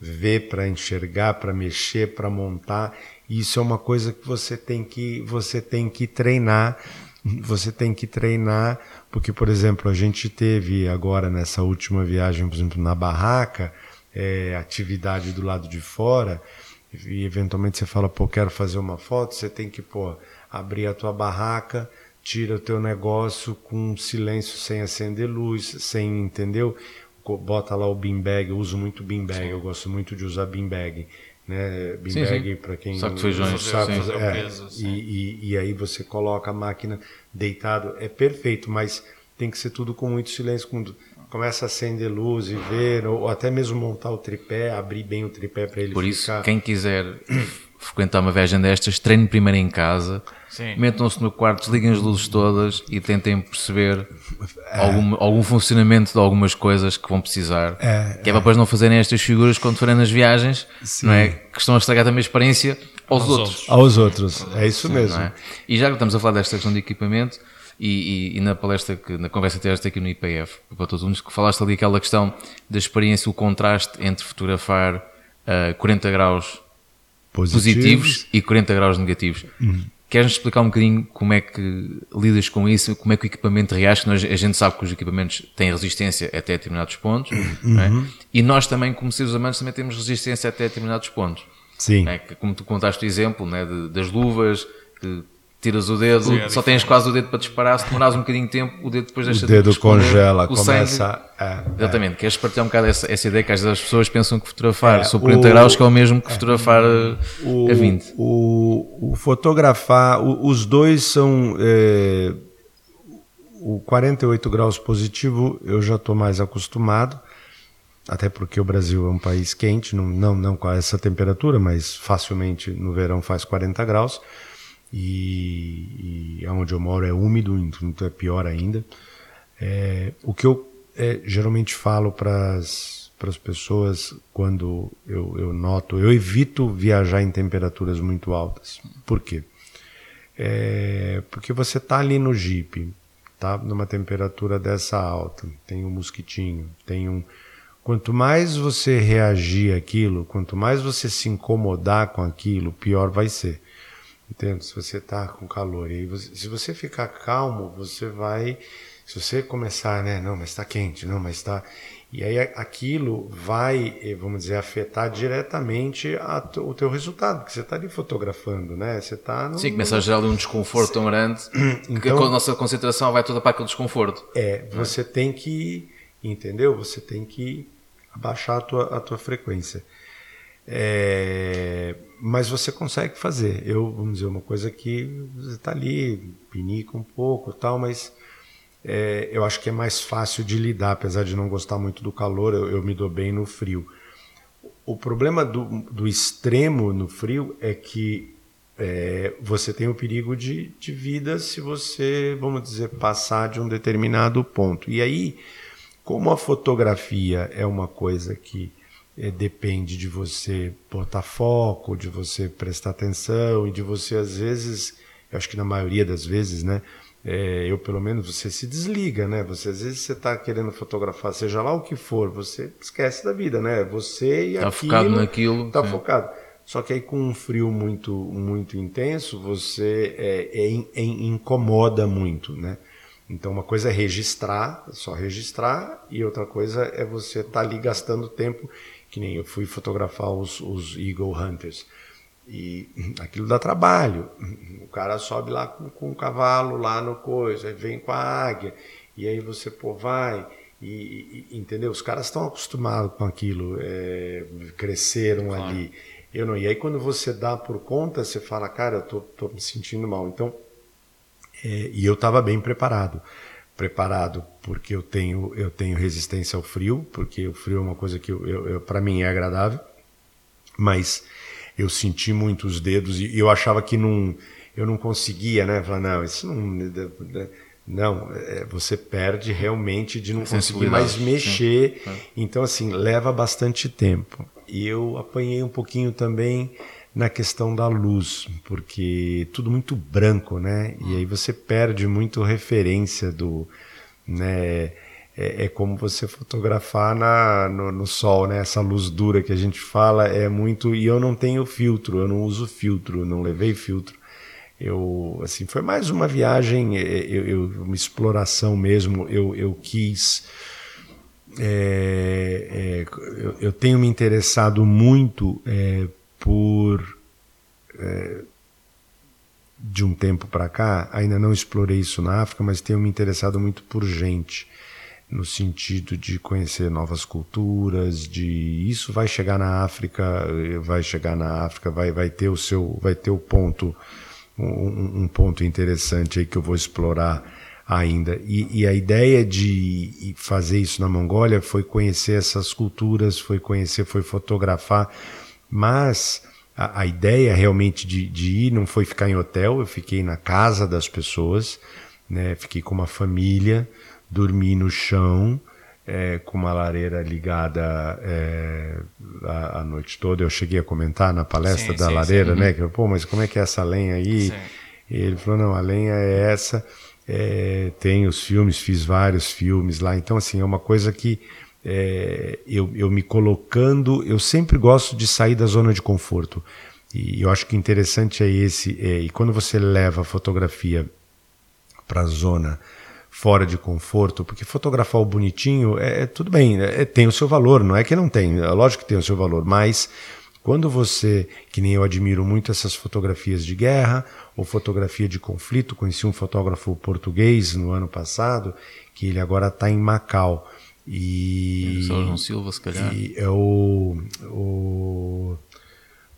ver, para enxergar, para mexer, para montar. E isso é uma coisa que você tem que você tem que treinar. Você tem que treinar, porque, por exemplo, a gente teve agora nessa última viagem, por exemplo, na barraca, é, atividade do lado de fora, e eventualmente você fala, pô, quero fazer uma foto, você tem que, pô, abrir a tua barraca, tira o teu negócio com silêncio, sem acender luz, sem, entendeu? bota lá o beanbag, eu uso muito beanbag, eu gosto muito de usar beanbag. Né? Beanbag, para quem Saco feijões, não sabe, é, e, e, e, aí você coloca a máquina deitado, é perfeito, mas tem que ser tudo com muito silêncio, quando começa a acender luz e ver, ou até mesmo montar o tripé, abrir bem o tripé para ele Por ficar... isso, quem quiser frequentar uma viagem destas, treine primeiro em casa, metam-se no quarto, desliguem as luzes todas e tentem perceber é. algum, algum funcionamento de algumas coisas que vão precisar. É, que é, é para depois não fazerem estas figuras quando forem nas viagens, Sim. não é? Que estão a estragar também a experiência aos, aos outros. outros. Aos outros, é isso Sim, mesmo. É? E já que estamos a falar desta questão de equipamento, e, e, e, na palestra, que, na conversa que tiveste aqui no IPF, para todos os que falaste ali aquela questão da experiência, o contraste entre fotografar uh, 40 graus positivos. positivos, e 40 graus negativos. Uhum. Queres-nos explicar um bocadinho como é que lidas com isso, como é que o equipamento reage? Nós, a gente sabe que os equipamentos têm resistência até determinados pontos, uhum. é? e nós também, como seres humanos, também temos resistência até determinados pontos. Sim. É? Como tu contaste o exemplo né, de, das luvas, que tiras o dedo, Sim, é só tens quase o dedo para disparar, se demorares um bocadinho de tempo, o dedo depois deixa o dedo de congela, começa a, é, Exatamente, é. queres partilhar um bocado essa, essa, ideia que às vezes as pessoas pensam que fotografar? É, sobre 40 o, graus que é o mesmo que fotografar o, a 20. O, o fotografar, o, os dois são... É, o 48 graus positivo eu já estou mais acostumado, até porque o Brasil é um país quente, não, não, não com essa temperatura, mas facilmente no verão faz 40 graus e, e onde eu moro é úmido, então é pior ainda. É, o que eu é, geralmente falo para as pessoas quando eu, eu noto, eu evito viajar em temperaturas muito altas. Por quê? É, porque você está ali no Jeep, tá numa temperatura dessa alta, tem um mosquitinho, tem um. Quanto mais você reagir àquilo, quanto mais você se incomodar com aquilo, pior vai ser. Entendo? Se você está com calor. E você, se você ficar calmo, você vai. Se você começar, né? Não, mas está quente, não, mas está. E aí aquilo vai, eh, vamos dizer, afetar diretamente a, o teu resultado, porque você está ali fotografando, né? Você está no, Sim, começa a gerar um desconforto tão grande [CLEARS THROAT] então, que a nossa concentração vai toda para aquele desconforto. É, você é? tem que, entendeu? Você tem que abaixar a tua, a tua frequência. É, mas você consegue fazer. Eu, vamos dizer, uma coisa que você está ali, pinica um pouco tal, mas é, eu acho que é mais fácil de lidar, apesar de não gostar muito do calor, eu, eu me dou bem no frio. O problema do, do extremo no frio é que é, você tem o perigo de, de vida se você, vamos dizer, passar de um determinado ponto. E aí, como a fotografia é uma coisa que depende de você botar foco, de você prestar atenção e de você, às vezes, eu acho que na maioria das vezes, né? É, eu pelo menos você se desliga, né? Você às vezes você está querendo fotografar, seja lá o que for, você esquece da vida, né? Você e tá aquilo, focado naquilo, tá sim. focado. Só que aí com um frio muito muito intenso, você é, é, é, incomoda muito, né? Então uma coisa é registrar, só registrar, e outra coisa é você estar tá ali gastando tempo que nem eu fui fotografar os, os Eagle Hunters. E [CLEARS THROAT] aquilo dá trabalho. O cara sobe lá com, com o cavalo, lá no coisa, aí vem com a águia, e aí você, pô, vai. E, e entendeu? Os caras estão acostumados com aquilo, é, cresceram claro. ali. Eu não. E aí quando você dá por conta, você fala, cara, eu tô, tô me sentindo mal. Então, é, e eu estava bem preparado preparado porque eu tenho eu tenho resistência ao frio porque o frio é uma coisa que eu, eu, eu para mim é agradável mas eu senti muito os dedos e eu achava que não eu não conseguia né? Falar não isso não não é, você perde realmente de não conseguir mais mexer. É. então assim leva bastante tempo. E eu apanhei um pouquinho também na questão da luz, porque tudo muito branco, né? E aí você perde muito referência do, né? É, é como você fotografar na, no, no, sol, né? Essa luz dura que a gente fala é muito. E eu não tenho filtro, eu não uso filtro, não levei filtro. Eu, assim, foi mais uma viagem, é, eu, eu uma exploração mesmo. Eu, eu quis. É, é, eu, eu, tenho me interessado muito é, por é, de um tempo para cá, ainda não explorei isso na África, mas tenho me interessado muito por gente, no sentido de conhecer novas culturas, de isso vai chegar na África, vai chegar na África, vai, vai ter o seu, vai ter o ponto, um, um ponto interessante aí que eu vou explorar ainda. E, e, a ideia de fazer isso na Mongólia foi conhecer essas culturas, foi conhecer, foi fotografar mas a, a ideia realmente de, de, ir não foi ficar em hotel, eu fiquei na casa das pessoas, né? fiquei com uma família, dormi no chão, é, com uma lareira ligada é, a, a, noite toda. Eu cheguei a comentar na palestra sim, da sim, lareira, sim. né? Que, Pô, mas como é que é essa lenha aí? E ele falou, não, a lenha é essa. É, tem os filmes, fiz vários filmes lá. Então, assim, é uma coisa que é, eu, eu me colocando, eu sempre gosto de sair da zona de conforto. E eu acho que interessante é esse, é, e quando você leva a fotografia para a zona fora de conforto, porque fotografar o bonitinho é, é tudo bem, é, tem o seu valor, não é que não tem, é lógico que tem o seu valor, mas quando você, que nem eu admiro muito essas fotografias de guerra ou fotografia de conflito, conheci um fotógrafo português no ano passado, que ele agora está em Macau. E. o João Silva, se calhar. E é o. o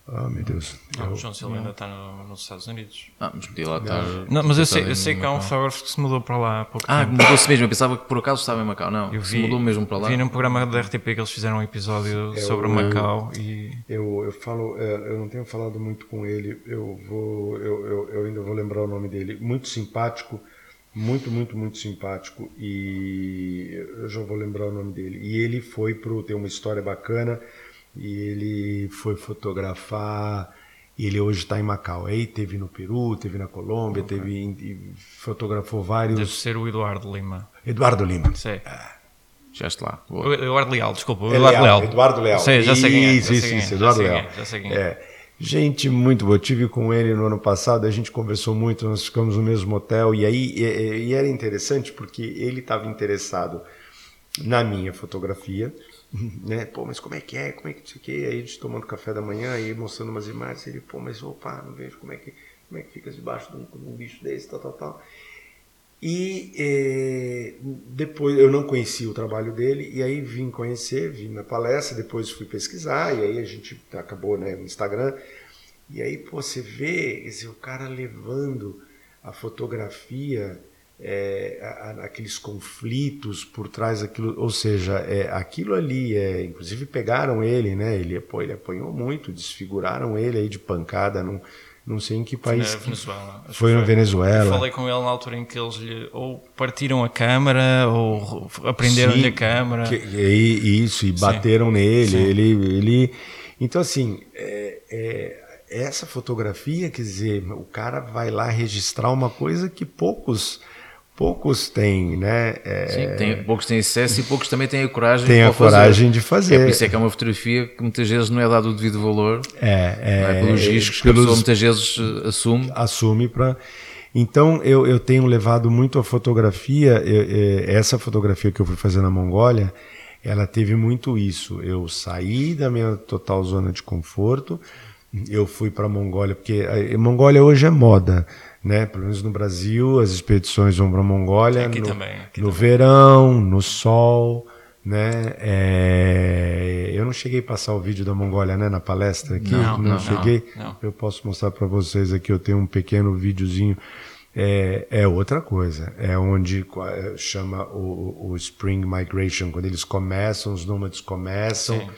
ah, oh, meu Deus. Não, o João Silva ainda está no, nos Estados Unidos. Ah, mas podia lá estar. Não, mas eu sei, eu sei que há um fotógrafo que se mudou para lá há pouco Ah, mudou-se mesmo. Eu pensava que por acaso estava em Macau. Não, eu se mudou mesmo para lá. Vi num programa da RTP que eles fizeram um episódio sobre Macau e. Eu, eu falo, é, eu não tenho falado muito com ele. Eu vou, eu, eu, eu ainda vou lembrar o nome dele. Muito simpático muito, muito, muito simpático e eu já vou lembrar o nome dele. E ele foi pro ter uma história bacana e ele foi fotografar. Ele hoje está em Macau. Aí teve no Peru, teve na Colômbia, okay. teve fotografou vários. Deve ser o Eduardo Lima. Eduardo Lima. Sei. Ah, já está lá. Eduardo Leal, desculpa. O Eduardo Leal. Eduardo Leal. Sei, já sei quem é. Isso, isso, isso. Eduardo Leal. Já sei quem é. é. Gente muito boa. Eu tive com ele no ano passado, a gente conversou muito, nós ficamos no mesmo hotel e aí e, e era interessante porque ele estava interessado na minha fotografia, [LAUGHS] né? Pô, mas como é que é? Como é que isso aqui? Aí a gente tomando café da manhã e mostrando umas imagens, ele, pô, mas opa, não vejo como é que como é que fica debaixo de um, de um bicho desse, tal, tal, tal. E eh, depois eu não conhecia o trabalho dele, e aí vim conhecer, vim na palestra, depois fui pesquisar, e aí a gente acabou né, no Instagram. E aí pô, você vê esse, o cara levando a fotografia, é, a, a, aqueles conflitos por trás daquilo, ou seja, é, aquilo ali, é, inclusive pegaram ele, né? Ele, pô, ele apanhou muito, desfiguraram ele aí de pancada num não sei em que país. Foi na Venezuela. Foi na Venezuela. Eu falei com ele na altura em que eles lhe, ou partiram a câmara ou aprenderam-lhe a câmara. Que, e, isso, e bateram Sim. nele. Sim. Ele, ele. Então, assim, é, é, essa fotografia, quer dizer, o cara vai lá registrar uma coisa que poucos poucos têm, né? É... Sim, tem, poucos têm acesso e poucos também têm a coragem, têm a coragem de fazer. É por isso é que é uma fotografia que muitas vezes não é dado o devido valor. É, é, é pelos riscos que a pessoa muitas vezes eh, assume. Assume para. Então eu, eu tenho levado muito a fotografia. Eu, essa fotografia que eu fui fazer na Mongólia, ela teve muito isso. Eu saí da minha total zona de conforto eu fui para a Mongólia, porque a Mongólia hoje é moda, né? Pelo menos no Brasil, as expedições vão para a Mongólia Aqui no, também, aqui no também. verão, no sol, né? É, eu não cheguei a passar o vídeo da Mongólia, né, na palestra aqui, Não, não, cheguei. não, não. Eu posso mostrar para vocês aqui, eu tenho um pequeno videozinho. É, é outra coisa, é onde é, chama o, o Spring Migration, quando eles começam, os nômades começam, Sim.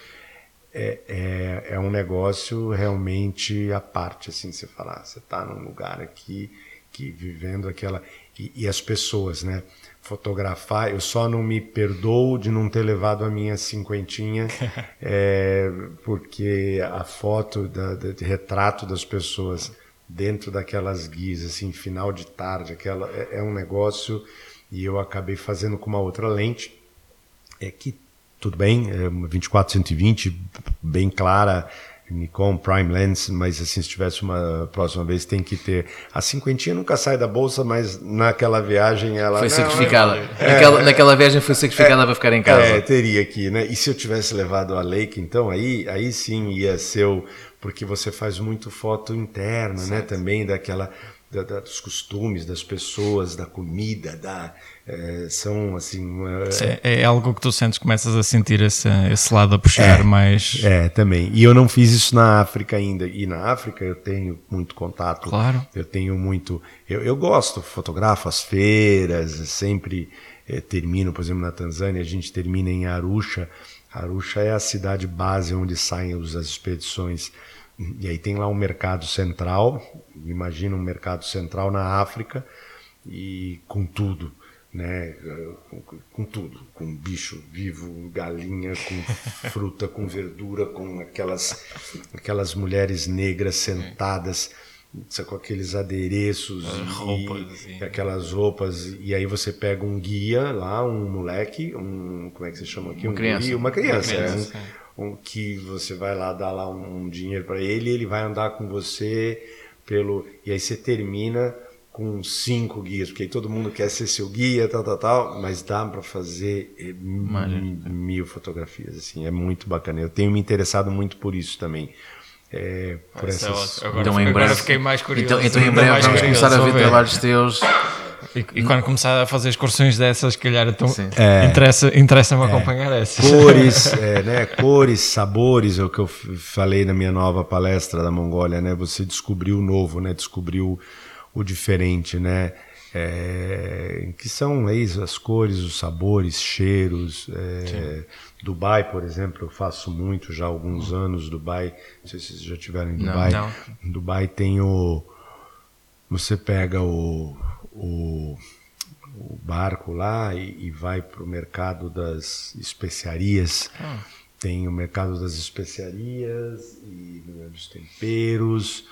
É, é, é um negócio realmente à parte, assim, você falar, você está num lugar aqui, que vivendo aquela... E, e as pessoas, né? Fotografar, eu só não me perdoo de não ter levado a minha cinquentinha, [LAUGHS] é, porque a foto, da, da- de retrato das pessoas dentro daquelas guias, assim, final de tarde, aquela, é, é um negócio, e eu acabei fazendo com uma outra lente, é que tudo bem, é uma 24-120, bem clara, Nikon Prime Lens, mas assim, se tivesse uma próxima vez, tem que ter. A cinquentinha nunca sai da bolsa, mas naquela viagem ela. Foi sacrificada. naquela, naquela viagem foi sacrificada para ficar em casa. é, teria aqui, né? E se eu tivesse levado a Leica, então aí, aí sim ia ser o. Porque você faz muito foto interna, né? Também daquela. Da- da- dos costumes das pessoas, da comida, da. é, são assim. é, É, é algo que tu sentes, começas a sentir esse, esse lado a puxar mais. É, também. E eu não fiz isso na África ainda. E na África eu tenho muito contato. Claro. Eu tenho muito. Eu, eu gosto, fotografo as feiras, sempre eh, termino, por exemplo, na Tanzânia, a gente termina em Arusha. Arusha é a cidade base onde saem as expedições. E aí tem lá um mercado central, imagina um mercado central na África, e com tudo né, com, com tudo, com bicho vivo, galinha, com [LAUGHS] fruta, com verdura, com aquelas aquelas mulheres negras sentadas com aqueles adereços e, roupas, e aquelas roupas e aí você pega um guia lá, um moleque, um como é que você chama aqui, Uma um criança. guri, uma criança, Uma é, criança, um- um que você vai lá dar lá um, um dinheiro para ele, ele vai andar com você pelo e aí você termina com cinco guias, porque aí todo mundo quer ser seu guia, tal, tal, tal, mas dá para fazer mi- mil fotografias, assim, é muito bacana. Eu tenho me interessado muito por isso também. É, por é essas. Agora, Então em agora breve. fiquei mais curioso. Então, então em breve vamos começar a ver trabalhos teus. E, e quando começar a fazer excursões dessas, se calhar, então, Sim. interessa- interessa-me acompanhar essas. cores, [LAUGHS] é, né? Cores, sabores, é o que eu falei na minha nova palestra da Mongólia, né? Você descobriu o novo, né? Descobriu o diferente, né? É, que são é isso, as cores, os sabores, cheiros. é, Dubai, por exemplo, eu faço muito já há alguns anos. Dubai, não sei se vocês já tiveram em Dubai. não. Dubai tem o. Você pega o, o, o barco lá e, e vai para o mercado das especiarias. Tem o mercado das especiarias e dos temperos.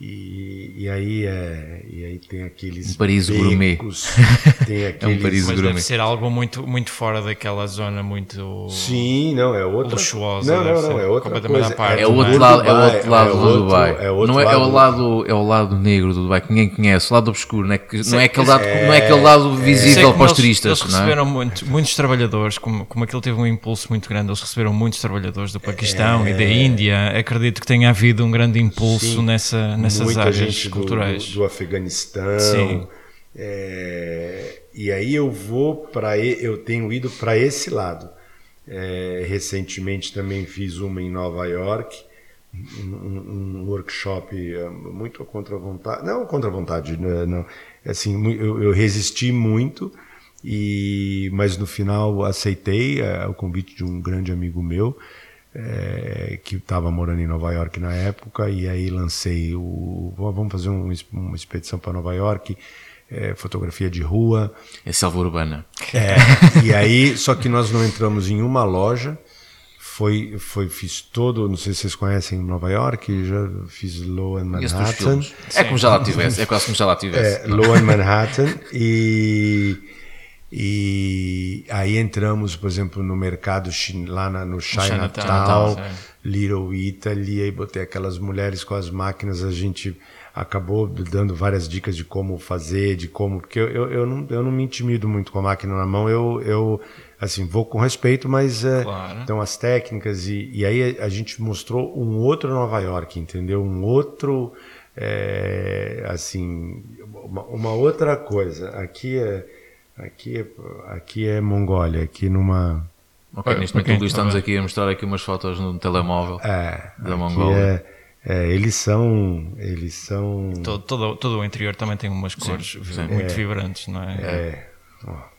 E, e aí é e aí tem aqueles Paris gourmet. [LAUGHS] tem aqueles Paris Mas gourmet. deve ser algo muito, muito fora daquela zona muito. Sim, não, é outra. Luxuosa, Não, não, não, é outra completamente coisa. à parte. É o outro do lado, é outro lado é do outro- Dubai. é outro não é, é o lado. é o lado negro do Dubai que ninguém conhece, o lado obscuro, não é, que, não é aquele que- lado, não é aquele lado visível para os eles- turistas, Eles não é? receberam muito- muitos trabalhadores, como, como aquilo teve um impulso muito grande, eles receberam muitos trabalhadores do Paquistão e da Índia. Acredito que tenha havido um grande impulso Sim. nessa, nessas áreas gente do- culturais. Do, do Afeganistão. Sim. É, e aí eu vou para eu tenho ido para esse lado. É, recentemente também fiz uma em Nova York, um, um workshop é, muito contra a vontade, não contra vontade, né, não, assim mu- eu, eu resisti muito e mas no final aceitei é, o convite de um grande amigo meu é, que estava morando em Nova York na época e aí lancei o vamos fazer um, uma expedição para Nova York é, fotografia de rua É selva urbana. é, e aí, só que nós não entramos em uma loja. Foi, foi, fiz todo, não sei se vocês conhecem Nova York, já fiz Low and Manhattan. É como já lá tivesse, é quase como já lá tivesse. É, Low and Manhattan e E aí entramos, por exemplo, no mercado lá na- no Chinatown, sim. Little Italy, aí botei aquelas mulheres com as máquinas, a gente acabou dando várias dicas de como fazer, de como, porque eu, eu, eu, não, eu não me intimido muito com a máquina na mão, eu, eu assim, vou com respeito, mas é, Claro. então as técnicas e, e aí a gente mostrou um outro Nova York, entendeu? Um outro, é, assim, uma, uma outra coisa. Aqui é, aqui é, aqui é Mongólia, aqui numa Ok, neste momento estamos aqui a mostrar aqui umas fotos no telemóvel. É, Da Mongólia. É, é, eles são, eles são. Todo, todo, todo o interior também tem umas cores sim. muito vibrantes, não é? É, ó,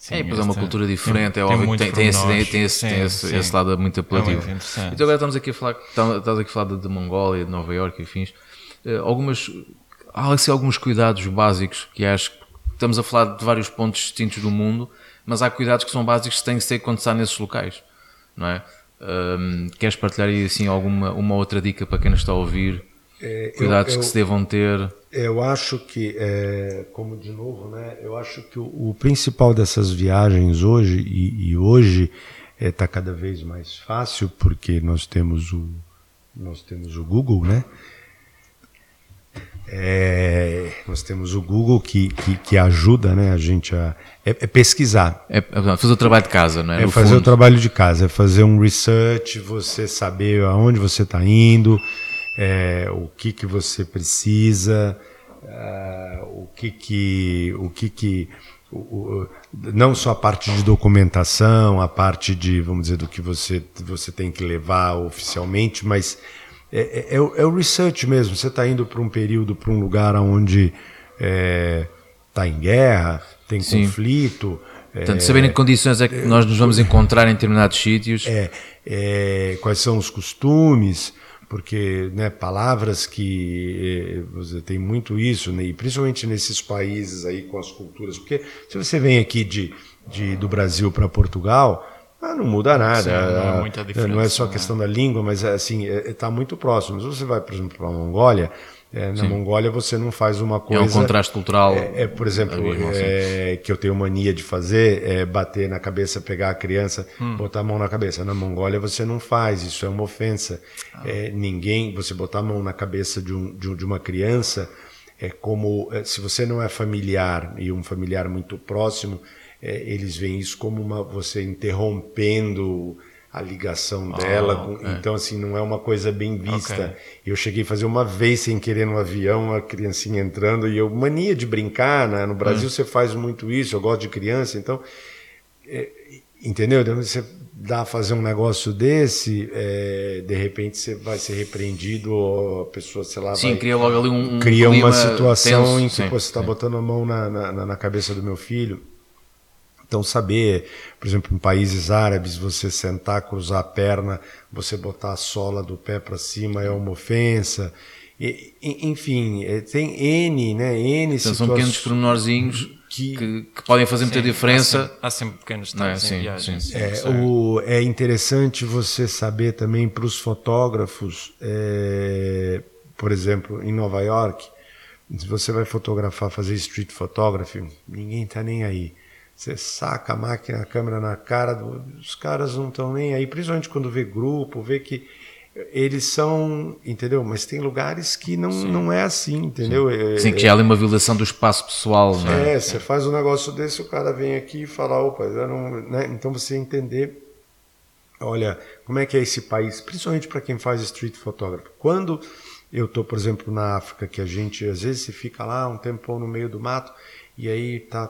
Sim, é, pois é uma cultura diferente, tem- é tem óbvio que tem, tem, esse, tem, tem, esse, Sim, tem esse, esse lado muito apelativo. muito interessante. Então agora estamos aqui a falar, estamos estamos aqui a falar de, de Mongólia, de Nova Iorque e fins. Eh, algumas, há assim, alguns cuidados básicos que acho que estamos a falar de vários pontos distintos do mundo, mas há cuidados que são básicos que têm que ser quando está nesses locais, não é? Ahm, queres partilhar aí assim alguma uma outra dica para quem nos está a ouvir? É, eu- Cuidados eu- que se devam ter. Eu acho que, é, como de novo, né? Eu acho que o, o principal dessas viagens hoje e, e hoje está cada vez mais fácil porque nós temos o nós temos o Google, né? É, nós temos o Google que, que, que ajuda, né? A gente a é, é pesquisar, É, é fazer o trabalho de casa, não é? é No fazer o fundo. trabalho de casa, é fazer um research, você saber aonde você está indo, é, o que que você precisa, ah, o que que, o que que, o- o- não só a parte de documentação, a parte de, vamos dizer, do que você você tem que levar oficialmente, mas é, é- é o, é o research mesmo. Você está indo para um período, para um lugar onde está em guerra, tem Sim. conflito. Portanto, saber em que condições é que nós nos vamos encontrar em determinados sítios. É, é, quais são os costumes, porque né, palavras que você tem muito isso, né, e principalmente nesses países aí com as culturas, porque se você vem aqui de, de do Brasil para Portugal, ah, não muda nada. Sim, não é Ah, muita Não é só né? questão da língua, mas assim está muito próximo. Se você vai, por exemplo, para a Mongólia, eh, na Mongólia você não faz uma É coisa. um contraste cultural. É, é, por exemplo, sim. é, que eu tenho mania de fazer é bater na cabeça, pegar a criança, Hum. botar a mão na cabeça. Na Mongólia você não faz, isso é uma ofensa. Ah. É, ninguém, você botar a mão na cabeça de, um, de, de uma criança é como é, se você não é familiar e um familiar muito próximo, é, eles veem isso como uma você interrompendo a ligação dela. com- Então assim não é uma coisa bem vista. Ok. Eu cheguei a fazer uma vez sem querer no avião, uma criancinha entrando, e eu, mania de brincar, né? No Brasil Hum. você faz muito isso, eu gosto de criança, então. é, entendeu? Então, você dá a fazer um negócio desse, é, de repente você vai ser repreendido, ou a pessoa, sei lá, Sim, vai, cria logo ali um, cria uma situação tenso, em que sim, você está botando a mão na, na, na cabeça do meu filho. Então, saber, por exemplo, em países árabes, você sentar, cruzar a perna, você botar a sola do pé para cima é uma ofensa. E, enfim, é, tem N, né? N Então, são pequenos pormenorzinhos que- que, que podem fazer muita Sim, diferença. Há sempre, há sempre pequenos é? detalhes Sim, viagens. sim. sim, É, o, é interessante você saber também para os fotógrafos, é, por exemplo, em Nova York, se você vai fotografar, fazer street photography, ninguém está nem aí. Você saca a máquina, a câmera na cara, os caras não estão nem aí, principalmente quando vê grupo, vê que eles são, entendeu? Mas tem lugares que não, não é assim, entendeu? É- Sim, que já há ali uma violação do espaço pessoal, não é? é, você faz um negócio desse, o cara vem aqui e fala, opa, eu não, né? então você entender, olha, como é que é esse país, principalmente para quem faz street photography. Quando eu tô, por exemplo, na África, que a gente às vezes se fica lá um tempão no meio do mato e aí tá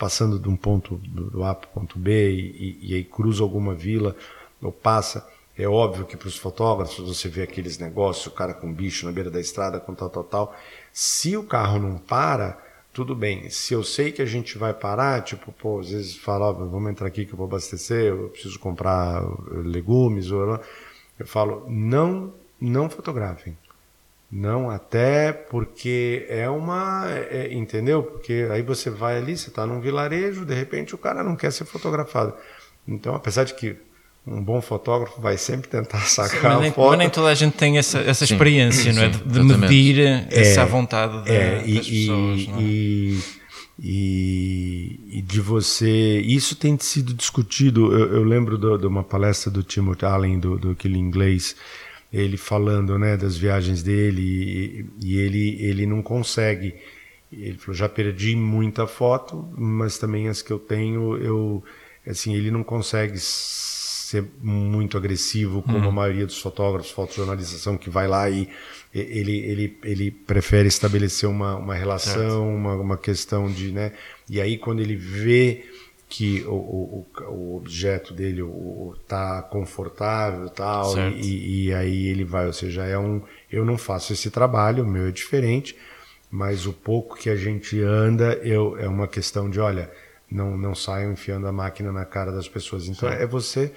passando de um ponto do A para o ponto B e, e- e aí cruza alguma vila ou passa. É óbvio que para os fotógrafos você vê aqueles negócios, o cara com bicho na beira da estrada, com tal, tal, tal. Se o carro não para, tudo bem. Se eu sei que a gente vai parar, tipo, pô, às vezes fala, ó, vamos entrar aqui que eu vou abastecer, eu preciso comprar legumes, ou, eu falo, não, não fotografem. Não, até porque é uma. é- é- entendeu? Porque aí você vai ali, você está num vilarejo, de repente o cara não quer ser fotografado. Então, apesar de que um bom fotógrafo vai sempre tentar sacar Mas a nem, foto. mas nem toda a gente tem essa, essa Sim. experiência, não é? Sim, De, de medir essa vontade de- É, e, das pessoas, e, não é? e, e, e, de você. Isso tem sido discutido. Eu, eu lembro de uma palestra do Timothy Allen, do, do aquele inglês, ele falando né, das viagens dele, e, e ele, ele não consegue. Ele falou: já perdi muita foto, mas também as que eu tenho, eu. Assim, ele não consegue ser muito agressivo como a maioria dos fotógrafos, fotojornalistas são, que vai lá e ele, ele, ele prefere estabelecer uma, uma relação, uma, uma questão de. Né? E aí, quando ele vê que o, o, o objeto dele está confortável tal, e, e aí ele vai, ou seja, é um. Eu não faço esse trabalho, o meu é diferente, mas o pouco que a gente anda eu, é uma questão de, olha, não, não saiam enfiando a máquina na cara das pessoas. Então é você.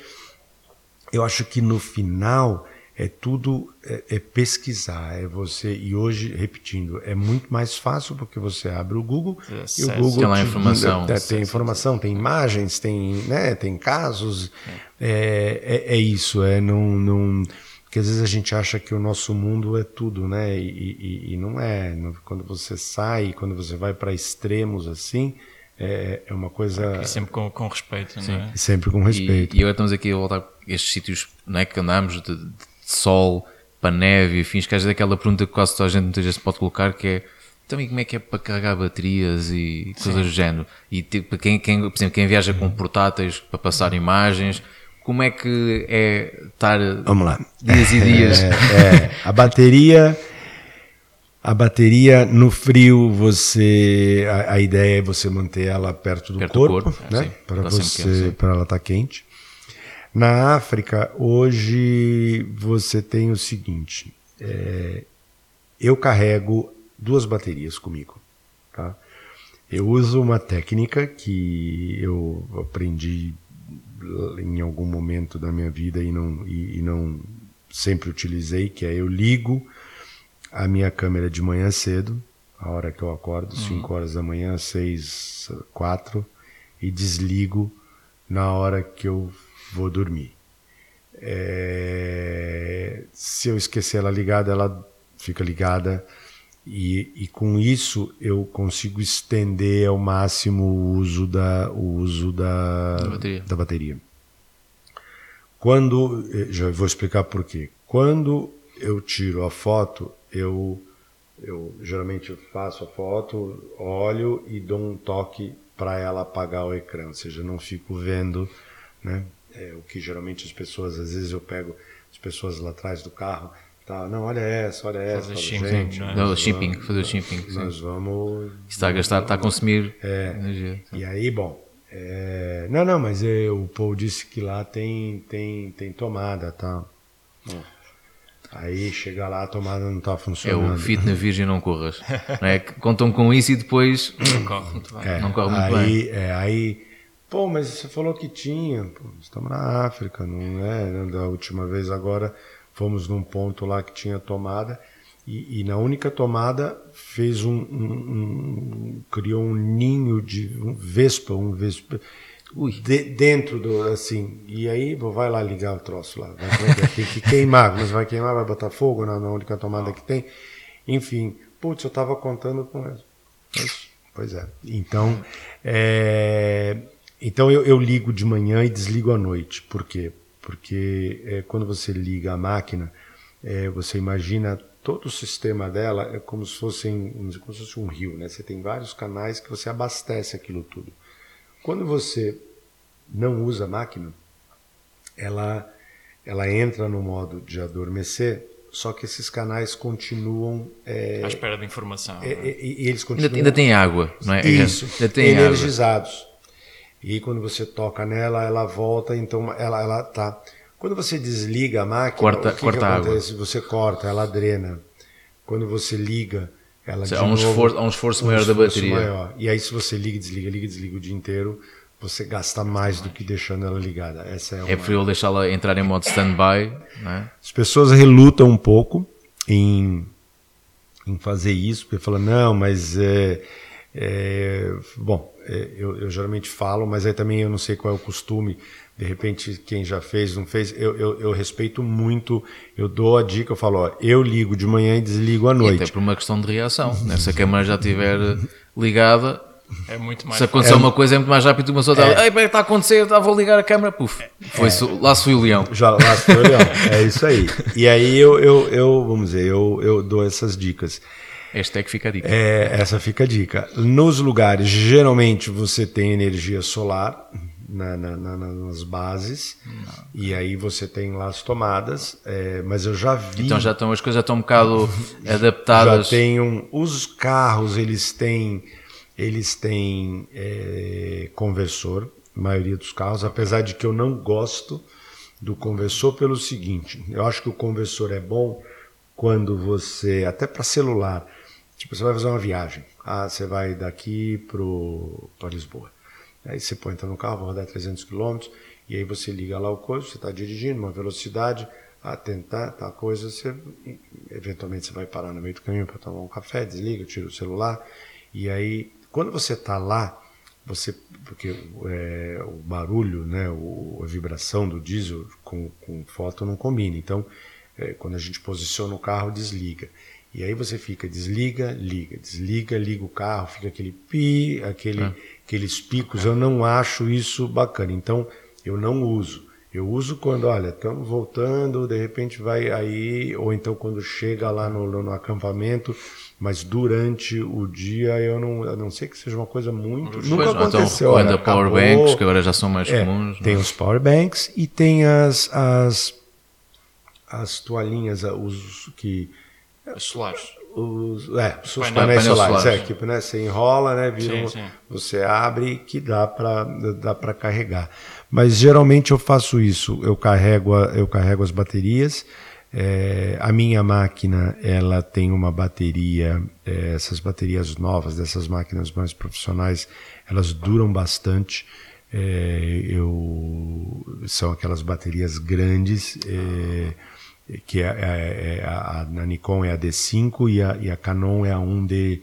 Eu acho que no final é tudo é, é, pesquisar, é você e hoje repetindo é muito mais fácil porque você abre o Google é, e o Google tem lá informação, tem, tem informação, tem imagens, tem né, tem casos, é, é, é isso, é não, não porque às vezes a gente acha que o nosso mundo é tudo, né? E, e, e não é. Quando você sai, quando você vai para extremos assim, é, é uma coisa. E sempre com, com respeito, Sim. não é? Sempre com respeito. E, e agora estamos aqui a voltar a estes sítios não é, que andamos de, de sol para neve e fins, que às vezes é aquela pergunta que quase toda a gente muitas vezes pode colocar que é também como é que é para carregar baterias e coisas do género. E tipo, quem, quem, por exemplo, quem viaja com portáteis para passar imagens, como é que é estar Vamos lá. dias e dias? [LAUGHS] É, é, a bateria. A bateria no frio você a, a, ideia é você manter ela perto do perto corpo, do corpo né? Sim, para você para ela estar tá quente. Na África, hoje você tem o seguinte: é, eu carrego duas baterias comigo. Tá? Eu uso uma técnica que eu aprendi em algum momento da minha vida e não, e, e não sempre utilizei, que é eu ligo a minha câmera de manhã cedo, a hora que eu acordo, 5 uhum. horas da manhã, 6, 4, e desligo na hora que eu vou dormir. É, se eu esquecer ela ligada, ela fica ligada e, e, com isso eu consigo estender ao máximo o uso da, o uso da, da, bateria. da bateria. Quando, eh, já vou explicar por quê. Quando eu tiro a foto, eu, eu geralmente faço a foto, olho e dou um toque para ela apagar o ecrã, ou seja, não fico vendo, né? É, o que geralmente as pessoas, às vezes eu pego as pessoas lá atrás do carro, tá, não, olha essa, olha essa, fazer shipping, gente, não, não shipping, vamos, fazer shipping, nós sim. vamos está a gastar, está a consumir é, energia. E aí, bom, é, não, não, mas é, o Paul disse que lá tem tem tem tomada, tá? Aí chega lá, a tomada não está funcionando. É o fit na virgem não corras. [LAUGHS] Não é? Contam com isso e depois não corre muito bem. É, não corre muito aí, bem. É, aí Pô, mas você falou que tinha. Pô, estamos na África, não é? Da última vez agora fomos num ponto lá que tinha tomada e, e na única tomada fez um, um, um, criou um ninho de um vespa, um vespa de, dentro do assim e aí vai lá ligar o troço lá, vai, tem que queimar, mas vai queimar, vai botar fogo na, na única tomada que tem, enfim, putz, eu estava contando com isso. Pois é. Então, é, então eu, eu, ligo de manhã e desligo à noite. Por quê? Porque é, quando você liga a máquina, é, você imagina todo o sistema dela é como se, fosse, como se fosse um rio, né? Você tem vários canais que você abastece aquilo tudo. Quando você não usa a máquina, ela ela entra no modo de adormecer, só que esses canais continuam é, à espera de informação. É, né? e, e, eles continuam ainda, ainda tem água, não é? Isso, ainda tem energizados. Água. E quando você toca nela, ela volta, então ela ela tá. Quando você desliga a máquina, corta, o que, corta que acontece? Água. Você corta, ela drena. Quando você liga, ela há um, esforço, há um esforço maior um esforço da bateria. Maior. E aí se você liga, desliga, liga, desliga o dia inteiro, você gasta mais do que deixando ela ligada. Essa é, uma... é preferível deixá-la entrar em modo stand-by. É? As pessoas relutam um pouco em, em fazer isso, porque falam, não, mas é, é, bom, eu, eu, geralmente falo, mas aí também eu não sei qual é o costume. De repente, quem já fez, não fez, eu, eu, eu respeito muito, eu dou a dica, eu falo, ó, eu ligo de manhã e desligo à noite. E até por uma questão de reação. Né? Se a câmera já estiver ligada, É muito mais Se acontecer uma coisa é muito mais rápido. Uma pessoa está, ei, bem, está a acontecer, tá, vou ligar a câmera, puf. Foi, Lá se foi o leão. Já lá se foi o leão. É isso aí. E aí eu, eu, eu vamos dizer, eu, eu dou essas dicas. Hashtag fica a dica. É, essa fica a dica. Nos lugares, geralmente você tem energia solar na, na, na, nas bases, Não. e aí você tem lá as tomadas, é, mas eu já vi. Então já estão, as coisas já estão um bocado [LAUGHS] adaptadas. Já tem um, os carros, eles têm, eles têm é, conversor, a maioria dos carros, apesar de que eu não gosto do conversor pelo seguinte, eu acho que o conversor é bom quando você, até para celular, Tipo, você vai fazer uma viagem. Ah, você vai daqui para Lisboa. Aí você põe, entra no carro, vai rodar 300 km, e aí você liga lá o coisa, você está dirigindo, uma velocidade, a tentar, tá coisa, você eventualmente você vai parar no meio do caminho para tomar um café, desliga, tira o celular, e aí, quando você está lá, você porque é, o barulho, né, o, a vibração do diesel com, com foto não combina. Então, é, quando a gente posiciona o carro, desliga. E aí você fica, desliga, liga, desliga, liga o carro, fica aquele pi, aquele, é. aqueles picos. Eu não acho isso bacana. Então, eu não uso. Eu uso quando, olha, estamos voltando, de repente vai aí, ou então quando chega lá no, no, acampamento, mas durante o dia eu não, a não sei que seja uma coisa muito. Nunca então, aconteceu. Então, ainda power banks, que agora já são mais é, comuns. Tem os power banks e tem as, as, as toalhinhas, os que solares. Os, é, os painel, painéis solares. solares. É, que né, você enrola, né, vira sim, sim. você abre que dá para dá para carregar. Mas geralmente eu faço isso, eu carrego, eu carrego as baterias. É, a minha máquina ela tem uma bateria, é, essas baterias novas dessas máquinas mais profissionais, elas duram bastante. É, eu, são aquelas baterias grandes. É, que é, é, é a, a, Nikon é a D5 e a, e a Canon é a 1D,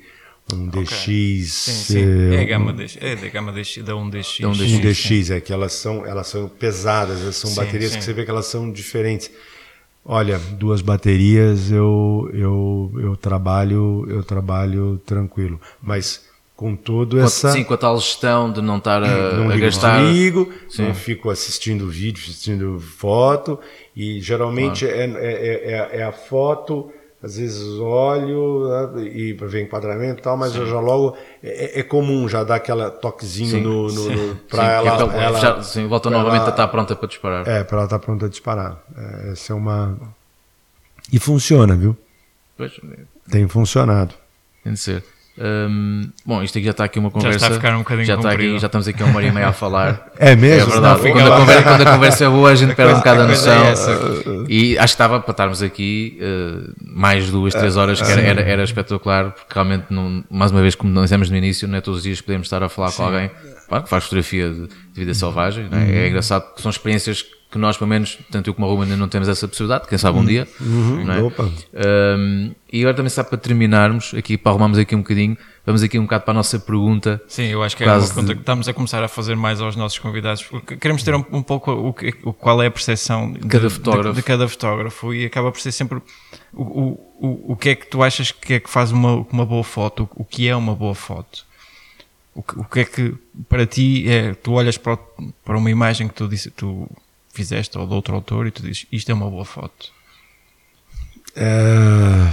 1DX. Okay. Sim, sim. É, a gama de, é da gama DX, da 1DX. Da 1DX, 1DX é que elas são, elas são pesadas, elas são sim, baterias que você vê que elas são diferentes. Olha, duas baterias eu, eu, eu trabalho eu trabalho tranquilo, mas com todo essa. Sim, com a tal gestão de não estar a, não a gastar. Desligo, não fico assistindo vídeo, assistindo foto, e geralmente claro. é, é, é, é, a foto, às vezes olho né, e ver enquadramento e tal, mas eu já logo. É, é, comum já dar aquela toquezinho sim, no, no, no para é ela, ela, ela, já, Sim, volta novamente ela, a estar pronta para disparar. É, para ela estar pronta a disparar. É, essa é uma. E funciona, viu? Pois. Tem funcionado. Tem de ser. Um, bom, isto aqui já está aqui uma conversa. Já está a ficar um bocadinho já, está aqui, já estamos aqui uma hora e meia a falar. [LAUGHS] É mesmo? É verdade. Não, quando, a conversa, quando, a conversa, é boa, a gente perde um bocado a noção. É e acho que estava para estarmos aqui uh, mais duas, três horas, que era, era, era, espetacular, porque realmente, não, mais uma vez, como nós dissemos no início, não é todos os dias podemos estar a falar Sim. com alguém que faz fotografia de, de vida selvagem. Uhum. É? é engraçado porque são experiências que nós, pelo menos, tanto eu como a Ruma, ainda não temos essa possibilidade, quem sabe um dia. Uhum, é? um, e agora também sabe para terminarmos, aqui para arrumarmos aqui um bocadinho, vamos aqui um bocado para a nossa pergunta. Sim, eu acho que é uma pergunta que estamos a começar a fazer mais aos nossos convidados, porque queremos ter um, um pouco o, o, qual é a percepção de cada, fotógrafo. De, de cada fotógrafo e acaba por ser sempre o, o, o, o que é que tu achas que é que faz uma, uma boa foto, o que é uma boa foto. O que, o que é que para ti é, tu olhas para, para uma imagem que tu, disse, tu fizeste ou de outro autor e tu dizes isto é uma boa foto? É,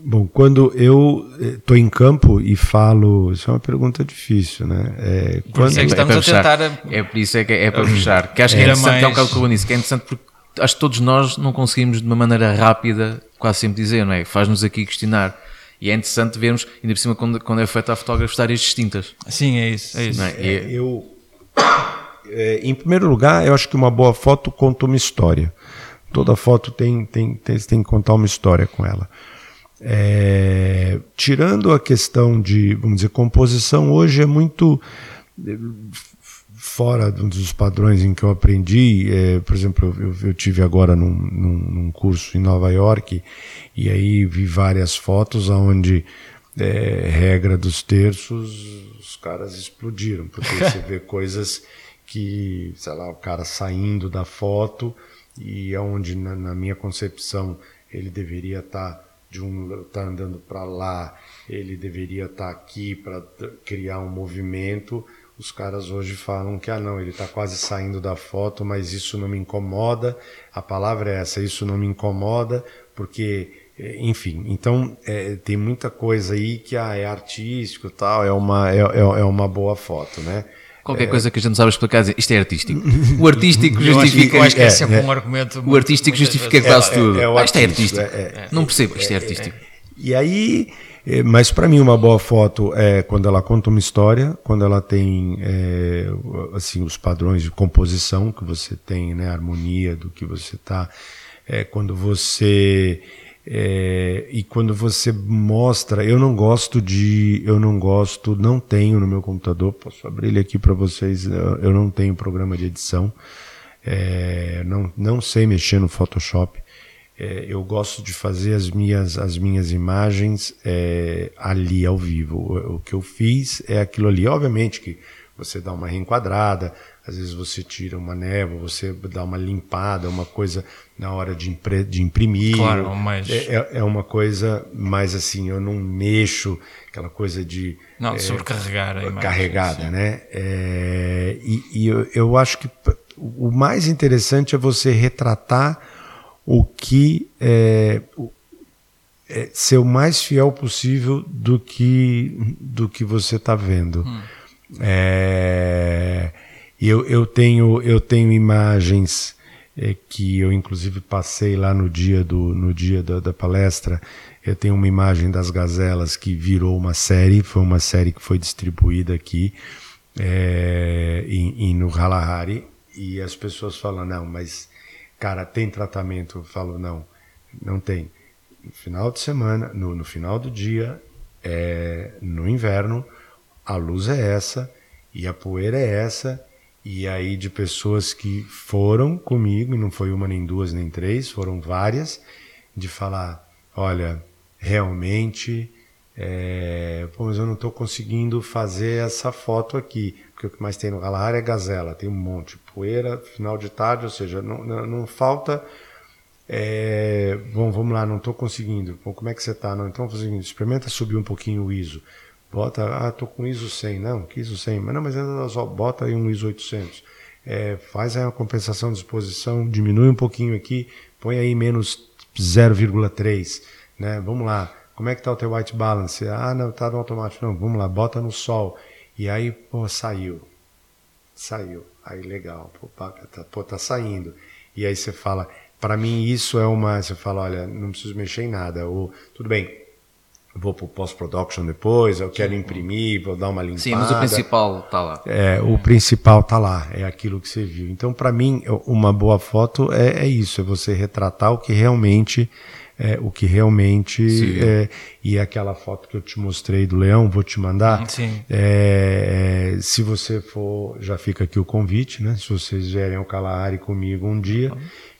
bom, quando eu estou em campo e falo, isso é uma pergunta difícil, né? É, quando, é que estamos é a tentar. É por isso é que é para puxar. Que acho que é, interessante, mais... é um bocado como nisso, que é interessante porque acho que todos nós não conseguimos de uma maneira rápida, quase sempre dizer, não é? Faz-nos aqui questionar. E é interessante vermos, ainda por cima, quando, quando é feito a fotografia, áreas distintas. Sim, é isso. É isso. É? É, eu [COUGHS] é, em primeiro lugar, eu acho que uma boa foto conta uma história. Toda foto tem, tem, tem, tem que contar uma história com ela. É, tirando a questão de, vamos dizer, composição, hoje é muito é, fora dos padrões em que eu aprendi. É, por exemplo, eu, eu tive agora num, num, num, curso em Nova York e aí vi várias fotos onde é, regra dos terços, os caras explodiram, porque [LAUGHS] você vê coisas que, sei lá, o cara saindo da foto e é onde, na, na minha concepção, ele deveria estar tá de um tá andando para lá, ele deveria estar tá aqui para criar um movimento. Os caras hoje falam que ah não, ele está quase saindo da foto, mas isso não me incomoda. A palavra é essa, isso não me incomoda, porque é, enfim, então é, tem muita coisa aí que ah, é artístico tal, é uma, é, é, é uma boa foto, né? Qualquer é... coisa que a gente não sabe explicar, dizer, isto é artístico. [LAUGHS] O artístico justifica. Eu acho que é, é sempre um argumento. O artístico justifica quase tudo. É, isto é artístico. não percebo, isto é artístico. E aí, mas para mim uma boa foto é quando ela conta uma história, quando ela tem assim os padrões de composição que você tem, né, a harmonia do que você está, é quando você é, e quando você mostra, eu não gosto de, eu não gosto, não tenho no meu computador, posso abrir ele aqui para vocês, eu não tenho programa de edição, é, não, não sei mexer no Photoshop, é, eu gosto de fazer as minhas, as minhas imagens é, ali ao vivo. O, o, que eu fiz é aquilo ali. Obviamente que você dá uma reenquadrada, às vezes você tira uma névoa, você dá uma limpada, uma coisa na hora de, impre, de imprimir. Claro, mas... É, é, é uma coisa mais assim, eu não mexo, aquela coisa de... Não, é, sobrecarregar a imagem. Carregada, sim. né? É, e, e eu, eu acho que o mais interessante é você retratar o que... É, é, ser o mais fiel possível do que, do que você está vendo. Hum. É, eu, eu, tenho, eu tenho imagens é, que eu inclusive passei lá no dia, do, no dia da, da, palestra. Eu tenho uma imagem das gazelas que virou uma série, foi uma série que foi distribuída aqui é, em, em, no Halahari. E as pessoas falam, não, mas cara, tem tratamento? Eu falo, não, não tem. No final de semana, no, no final do dia, é, no inverno, a luz é essa e a poeira é essa e aí de pessoas que foram comigo, e não foi uma nem duas nem três, foram várias, de falar, olha, realmente, é, pô, mas eu não estou conseguindo fazer essa foto aqui, porque o que mais tem no Galahar é gazela, tem um monte, poeira, final de tarde, ou seja, não, não, não falta é, bom, vamos lá, não estou conseguindo. Como é que você está? Não, então, experimenta subir um pouquinho o ISO. Bota, ah, tô com ISO 100. Não, que ISO 100? Mas não, mas ainda só bota aí um ISO 800. É, faz aí uma compensação de exposição, diminui um pouquinho aqui, põe aí menos 0,3, né? Vamos lá. Como é que tá o teu white balance? Ah, não, tá no automático. Não, vamos lá, bota no sol. E aí, pô, saiu. Saiu. Aí, legal. Pô, tá, pô, tá saindo. E aí você fala, para mim isso é uma, você fala, olha, não preciso mexer em nada. Ou, tudo bem, vou para o post-production depois, eu quero imprimir, vou dar uma limpada. Sim, mas o principal está lá. É, o principal está lá, é aquilo que você viu. Então, para mim, uma boa foto é, é, isso, é você retratar o que realmente é, o que realmente é, e aquela foto que eu te mostrei do leão, vou te mandar. Sim. É, se você for, já fica aqui o convite, né? Se vocês vierem ao Kalahari comigo um dia,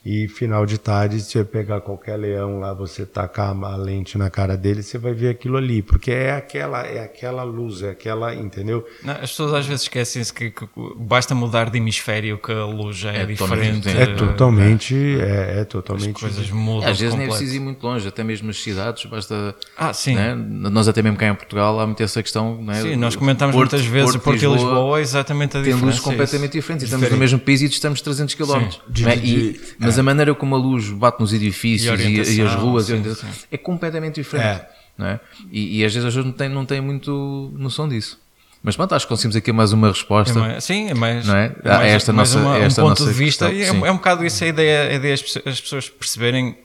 e final de tarde, se você pegar qualquer leão lá, você tacar a lente na cara dele, você vai ver aquilo ali, porque é aquela, é aquela luz, é aquela, entendeu? Não, as pessoas às vezes esquecem-se que, que, basta mudar de hemisfério que a luz já é, é diferente. É totalmente, é, é totalmente. As coisas mudam. às vezes nem é preciso ir muito longe, até mesmo as cidades, basta. Ah, sim. Né? Nós até mesmo cá em Portugal há muito essa questão. Né? Sim, nós comentamos Porto, muitas vezes Porto, porque Lisboa, Lisboa é exatamente a diferença. Tem luzes completamente diferentes. Estamos no mesmo país e distamos 300 km. Sim, mas a maneira como a luz bate nos edifícios e, e, as ruas sim, sim. é completamente diferente. É. É? E, e, às vezes as pessoas não têm, não têm muito noção disso. Mas pronto, acho que conseguimos aqui mais uma resposta. É mais, sim, é mais, não é? é mais, esta mais nossa, uma, esta um ponto de vista. É, é, um bocado isso a ideia, a ideia as pessoas perceberem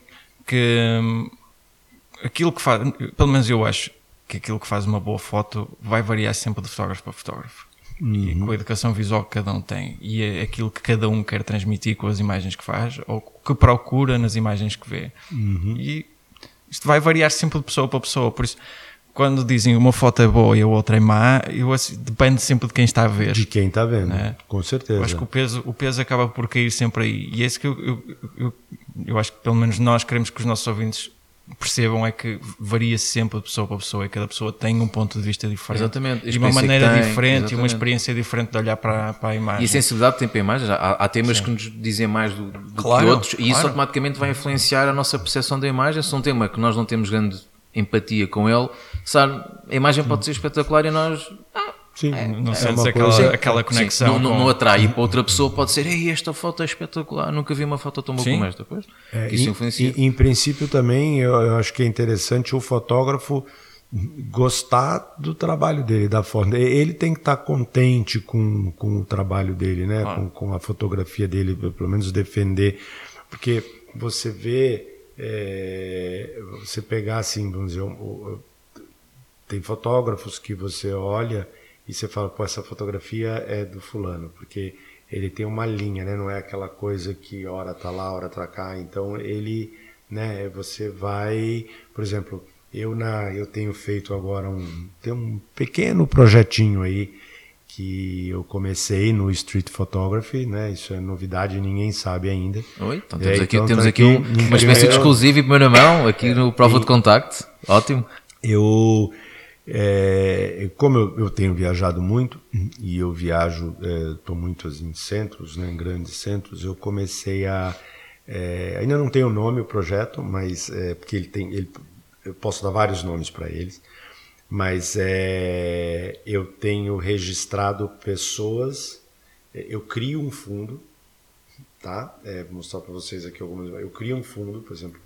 que hum, aquilo que faz, pelo menos eu acho que aquilo que faz uma boa foto vai variar sempre de fotógrafo para fotógrafo uhum. com a educação visual que cada um tem e é aquilo que cada um quer transmitir com as imagens que faz ou que procura nas imagens que vê. Uhum. E isto vai variar sempre de pessoa para pessoa, por isso quando dizem uma foto é boa e a outra é má, eu, assim, depende sempre de quem está a ver. De quem está vendo, né? com certeza. Eu acho que o peso, o peso acaba por cair sempre aí. E é isso que eu, eu, eu, eu acho que pelo menos nós queremos que os nossos ouvintes percebam é que varia sempre de pessoa para pessoa e cada pessoa tem um ponto de vista diferente. Exatamente. E uma que maneira tem, diferente e uma exatamente. experiência diferente de olhar para, para a imagem. E a sensibilidade tem para a imagem. Há, há temas que nos dizem mais do, do Claro, que outros e isso claro. automaticamente vai influenciar a nossa percepção da imagem. Se é um tema que nós não temos grande empatia com ele, sabe, a imagem pode ser espetacular e nós Sim, não é sentes aquela, coisa- aquela conexão. não, não, atrai. E para outra pessoa pode ser, ei, esta foto é espetacular, nunca vi uma foto tão boa como esta. Pois, É, isso em- influencia. Em, princípio também eu, acho que é interessante o fotógrafo gostar do trabalho dele, da foto. Ele tem que estar contente com, com o trabalho dele, né? Com, com a fotografia dele, pelo menos defender. Porque você vê, é, você pegar assim, vamos dizer, tem fotógrafos que você olha e você fala, pô, essa fotografia é do fulano, porque ele tem uma linha, né? Não é aquela coisa que hora tá lá, hora tá cá. Então ele, né? Você vai, por exemplo, eu na, eu tenho feito agora um, tem um pequeno projetinho aí que eu comecei no Street Photography, né? Isso é novidade, ninguém sabe ainda. Oi, então É, temos aqui, então temos tá aqui aqui um- uma espécie de primeiro- exclusivo em primeira mão aqui no Prova de Contacto. Ótimo. Eu, é, como eu, eu tenho viajado muito e eu viajo, estou muito em centros, né, em grandes centros, eu comecei a, é, ainda não tenho nome o projeto, mas é, porque ele tem, ele, eu posso dar vários nomes para eles, mas é, eu tenho registrado pessoas, é, eu crio um fundo, tá? É, vou mostrar para vocês aqui algumas. Eu crio um fundo, por exemplo,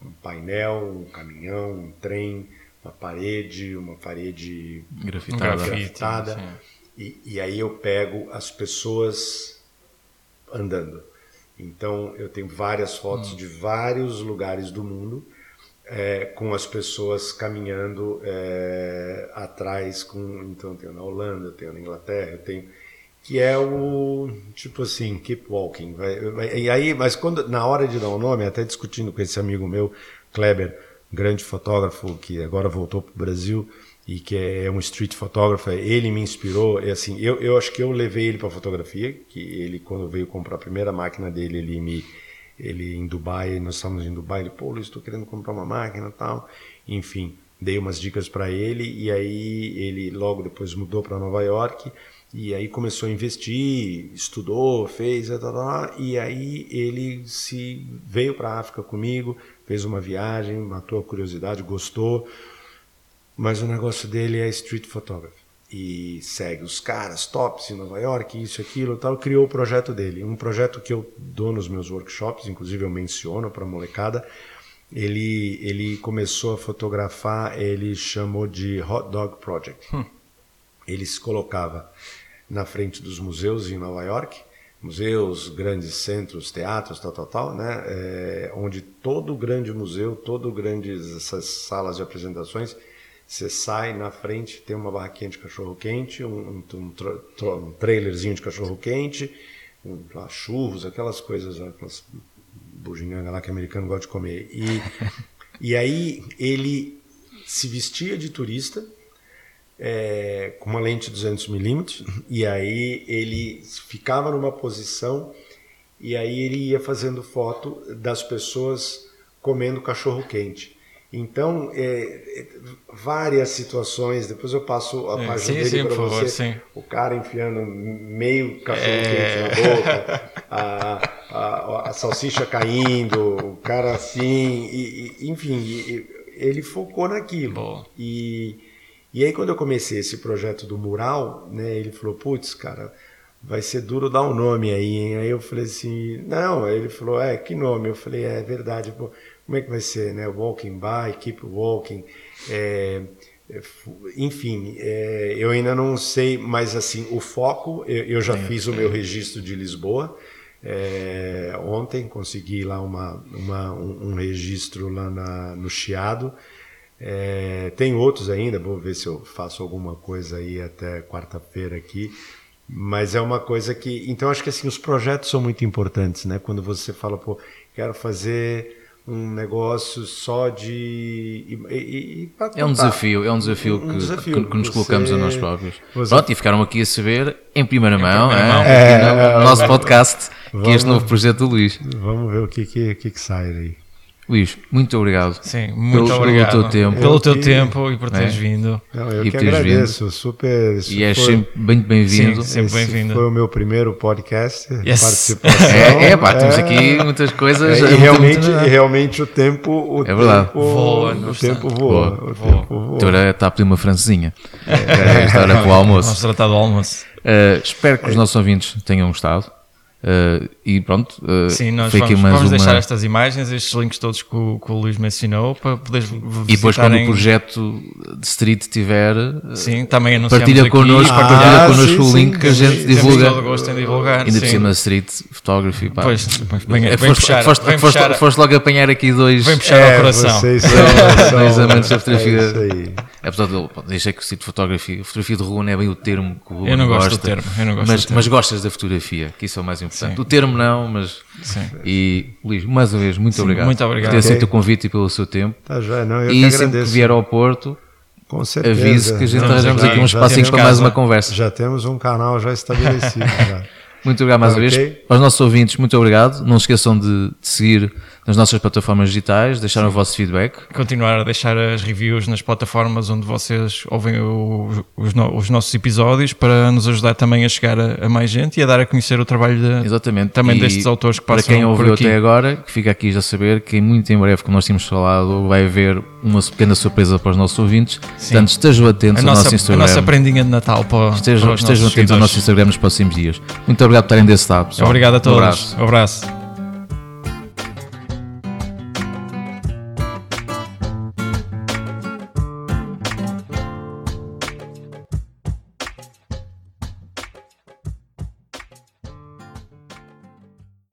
um painel, um caminhão, um trem, uma parede, uma parede Grafitada. Um grafitada. E, e aí eu pego as pessoas andando. Então eu tenho várias fotos de vários lugares do mundo é, com as pessoas caminhando é, atrás. Com, então eu tenho na Holanda, eu tenho na Inglaterra, eu tenho que é o tipo assim, keep walking. Vai- vai- e aí, mas quando na hora de dar o nome, até discutindo com esse amigo meu, Kleber, um grande fotógrafo que agora voltou para o Brasil e que é um street photographer, ele me inspirou. E assim, eu, eu acho que eu levei ele para fotografia, que ele quando veio comprar a primeira máquina dele, ele me ele em Dubai, nós estávamos em Dubai, ele, pô, Luiz, estou querendo comprar uma máquina tal. Enfim, dei umas dicas para ele e aí ele logo depois mudou para Nova York e aí começou a investir, estudou, fez, e aí ele se veio para a África comigo, fez uma viagem, matou a curiosidade, gostou, mas o negócio dele é street photography. E segue os caras tops em Nova York, isso, aquilo, tal, criou o projeto dele, um projeto que eu dou nos meus workshops, inclusive eu menciono para a molecada. Ele ele começou a fotografar, ele chamou de Hot Dog Project. Ele se colocava na frente dos museus em Nova York, museus, grandes centros, teatros, tal, tal, tal, né? É, onde todo grande museu, todo grandes essas salas de apresentações, você sai na frente, tem uma barraquinha de cachorro quente, um, um, um tra- tra- trailerzinho de cachorro quente, um, churros, aquelas coisas, aquelas bugiganga lá que o americano gosta de comer. E, [LAUGHS] e aí ele se vestia de turista é, com uma lente 200mm e aí ele ficava numa posição e aí ele ia fazendo foto das pessoas comendo cachorro quente. Então, é, é, várias situações, depois eu passo a É, página sim, dele para você. sim. O cara enfiando meio cachorro quente na boca, a, a, a salsicha caindo, o cara assim, e- e- enfim, ele focou naquilo. Boa. E, e aí quando eu comecei esse projeto do mural, né, ele falou, putz, cara, vai ser duro dar um nome aí, hein? Aí eu falei assim, não, aí ele falou, é, que nome? Eu falei, é, verdade, pô, como é que vai ser, né? Walking by, keep walking, é, é, enfim, é, eu ainda não sei, mas assim, o foco, eu, eu já fiz o meu registro de Lisboa, é, ontem consegui lá uma, uma- um, um registro lá na- no Chiado, é, tem outros ainda, vou ver se eu faço alguma coisa aí até quarta-feira aqui. Mas é uma coisa que. Então, acho que assim, os projetos são muito importantes, né? Quando você fala, pô, quero fazer um negócio só de. E, e- e pra É um desafio, é um desafio, Um que, desafio. que- que nos Você- colocamos a nós próprios. você- Pronto, e ficaram aqui a saber em primeira mão, primeira é, mão. É, no, no nosso podcast, que é este novo projeto do Luís. Vamos ver o que, que, que, que sai daí. Luís, muito obrigado. Sim, muito pelo, obrigado. Pelo teu tempo. Pelo Eu teu que- tempo e por teres É. vindo. Não, eu E que agradeço, super. isso E és foi- sempre bem bem-vindo. Sim, sempre bem-vindo. Foi o meu primeiro podcast, Yes. participação. É, é pá, temos aqui muitas coisas. É, a e, realmente, muito e realmente o tempo, o É verdade. tempo, Voa, o tempo voa, Voa. o Voa. tempo voa. Então era está a pedir uma francesinha. É, esta hora para o Vamos almoço. tratar do almoço. Uh, espero que os nossos ouvintes tenham gostado. Uh, e pronto, uh, Sim, nós foi aqui vamos, mais vamos uma. deixar estas imagens, estes links todos que o, que o Luís mencionou para poderes E depois, quando o visitarem- projeto de street tiver, uh, Sim, também partilha aqui, connosco, Ah, partilha sim, connosco o sim, link que a sim, gente sim. divulga. Todo o gosto em divulgar. Ainda por sim. cima street photography. Pá. Pois, vem, É, vem foste, puxar, foste, vem foste- puxar, foste logo apanhar aqui dois. vem puxar É, ao coração. vocês [LAUGHS] são, Dois amantes da fotografia. É de eu deixei que o street fotografia, fotografia de rua não é bem o termo que o Eu não gosto do termo, eu não gosto mas, do termo. mas gostas da fotografia, que isso é o mais importante. Sim. O termo não, mas. Sim. E Luís, mais uma vez, muito Sim, obrigado. muito obrigado. Por ter aceito Ok. o convite e pelo seu tempo. Tá já, não, eu e que sempre agradeço. que vier ao Porto, Com certeza. avise que a gente arranjamos aqui, um já espacinho temos para mais uma conversa. Já temos um canal já estabelecido. [LAUGHS] já. Muito obrigado mais uma Ok. vez. Aos nossos ouvintes, muito obrigado. Não se esqueçam de, de seguir nas nossas plataformas digitais, deixar o vosso feedback. Continuar a deixar as reviews nas plataformas onde vocês ouvem o- os, no- os nossos episódios para nos ajudar também a chegar a, a mais gente e a dar a conhecer o trabalho de, Exatamente. também E destes autores que Para passam quem por ouviu até agora, que fica aqui já a saber que muito em breve, como nós tínhamos falado, vai haver uma pequena surpresa para os nossos ouvintes. Portanto, estejam atentos a ao nossa, nosso a Instagram. nossa prendinha de Natal para, Estejam, para os estejam atentos ao nosso seguidores. Instagram nos próximos dias. Muito obrigado por estarem desse lado, pessoal. Obrigado a Um todos. abraço. Um abraço.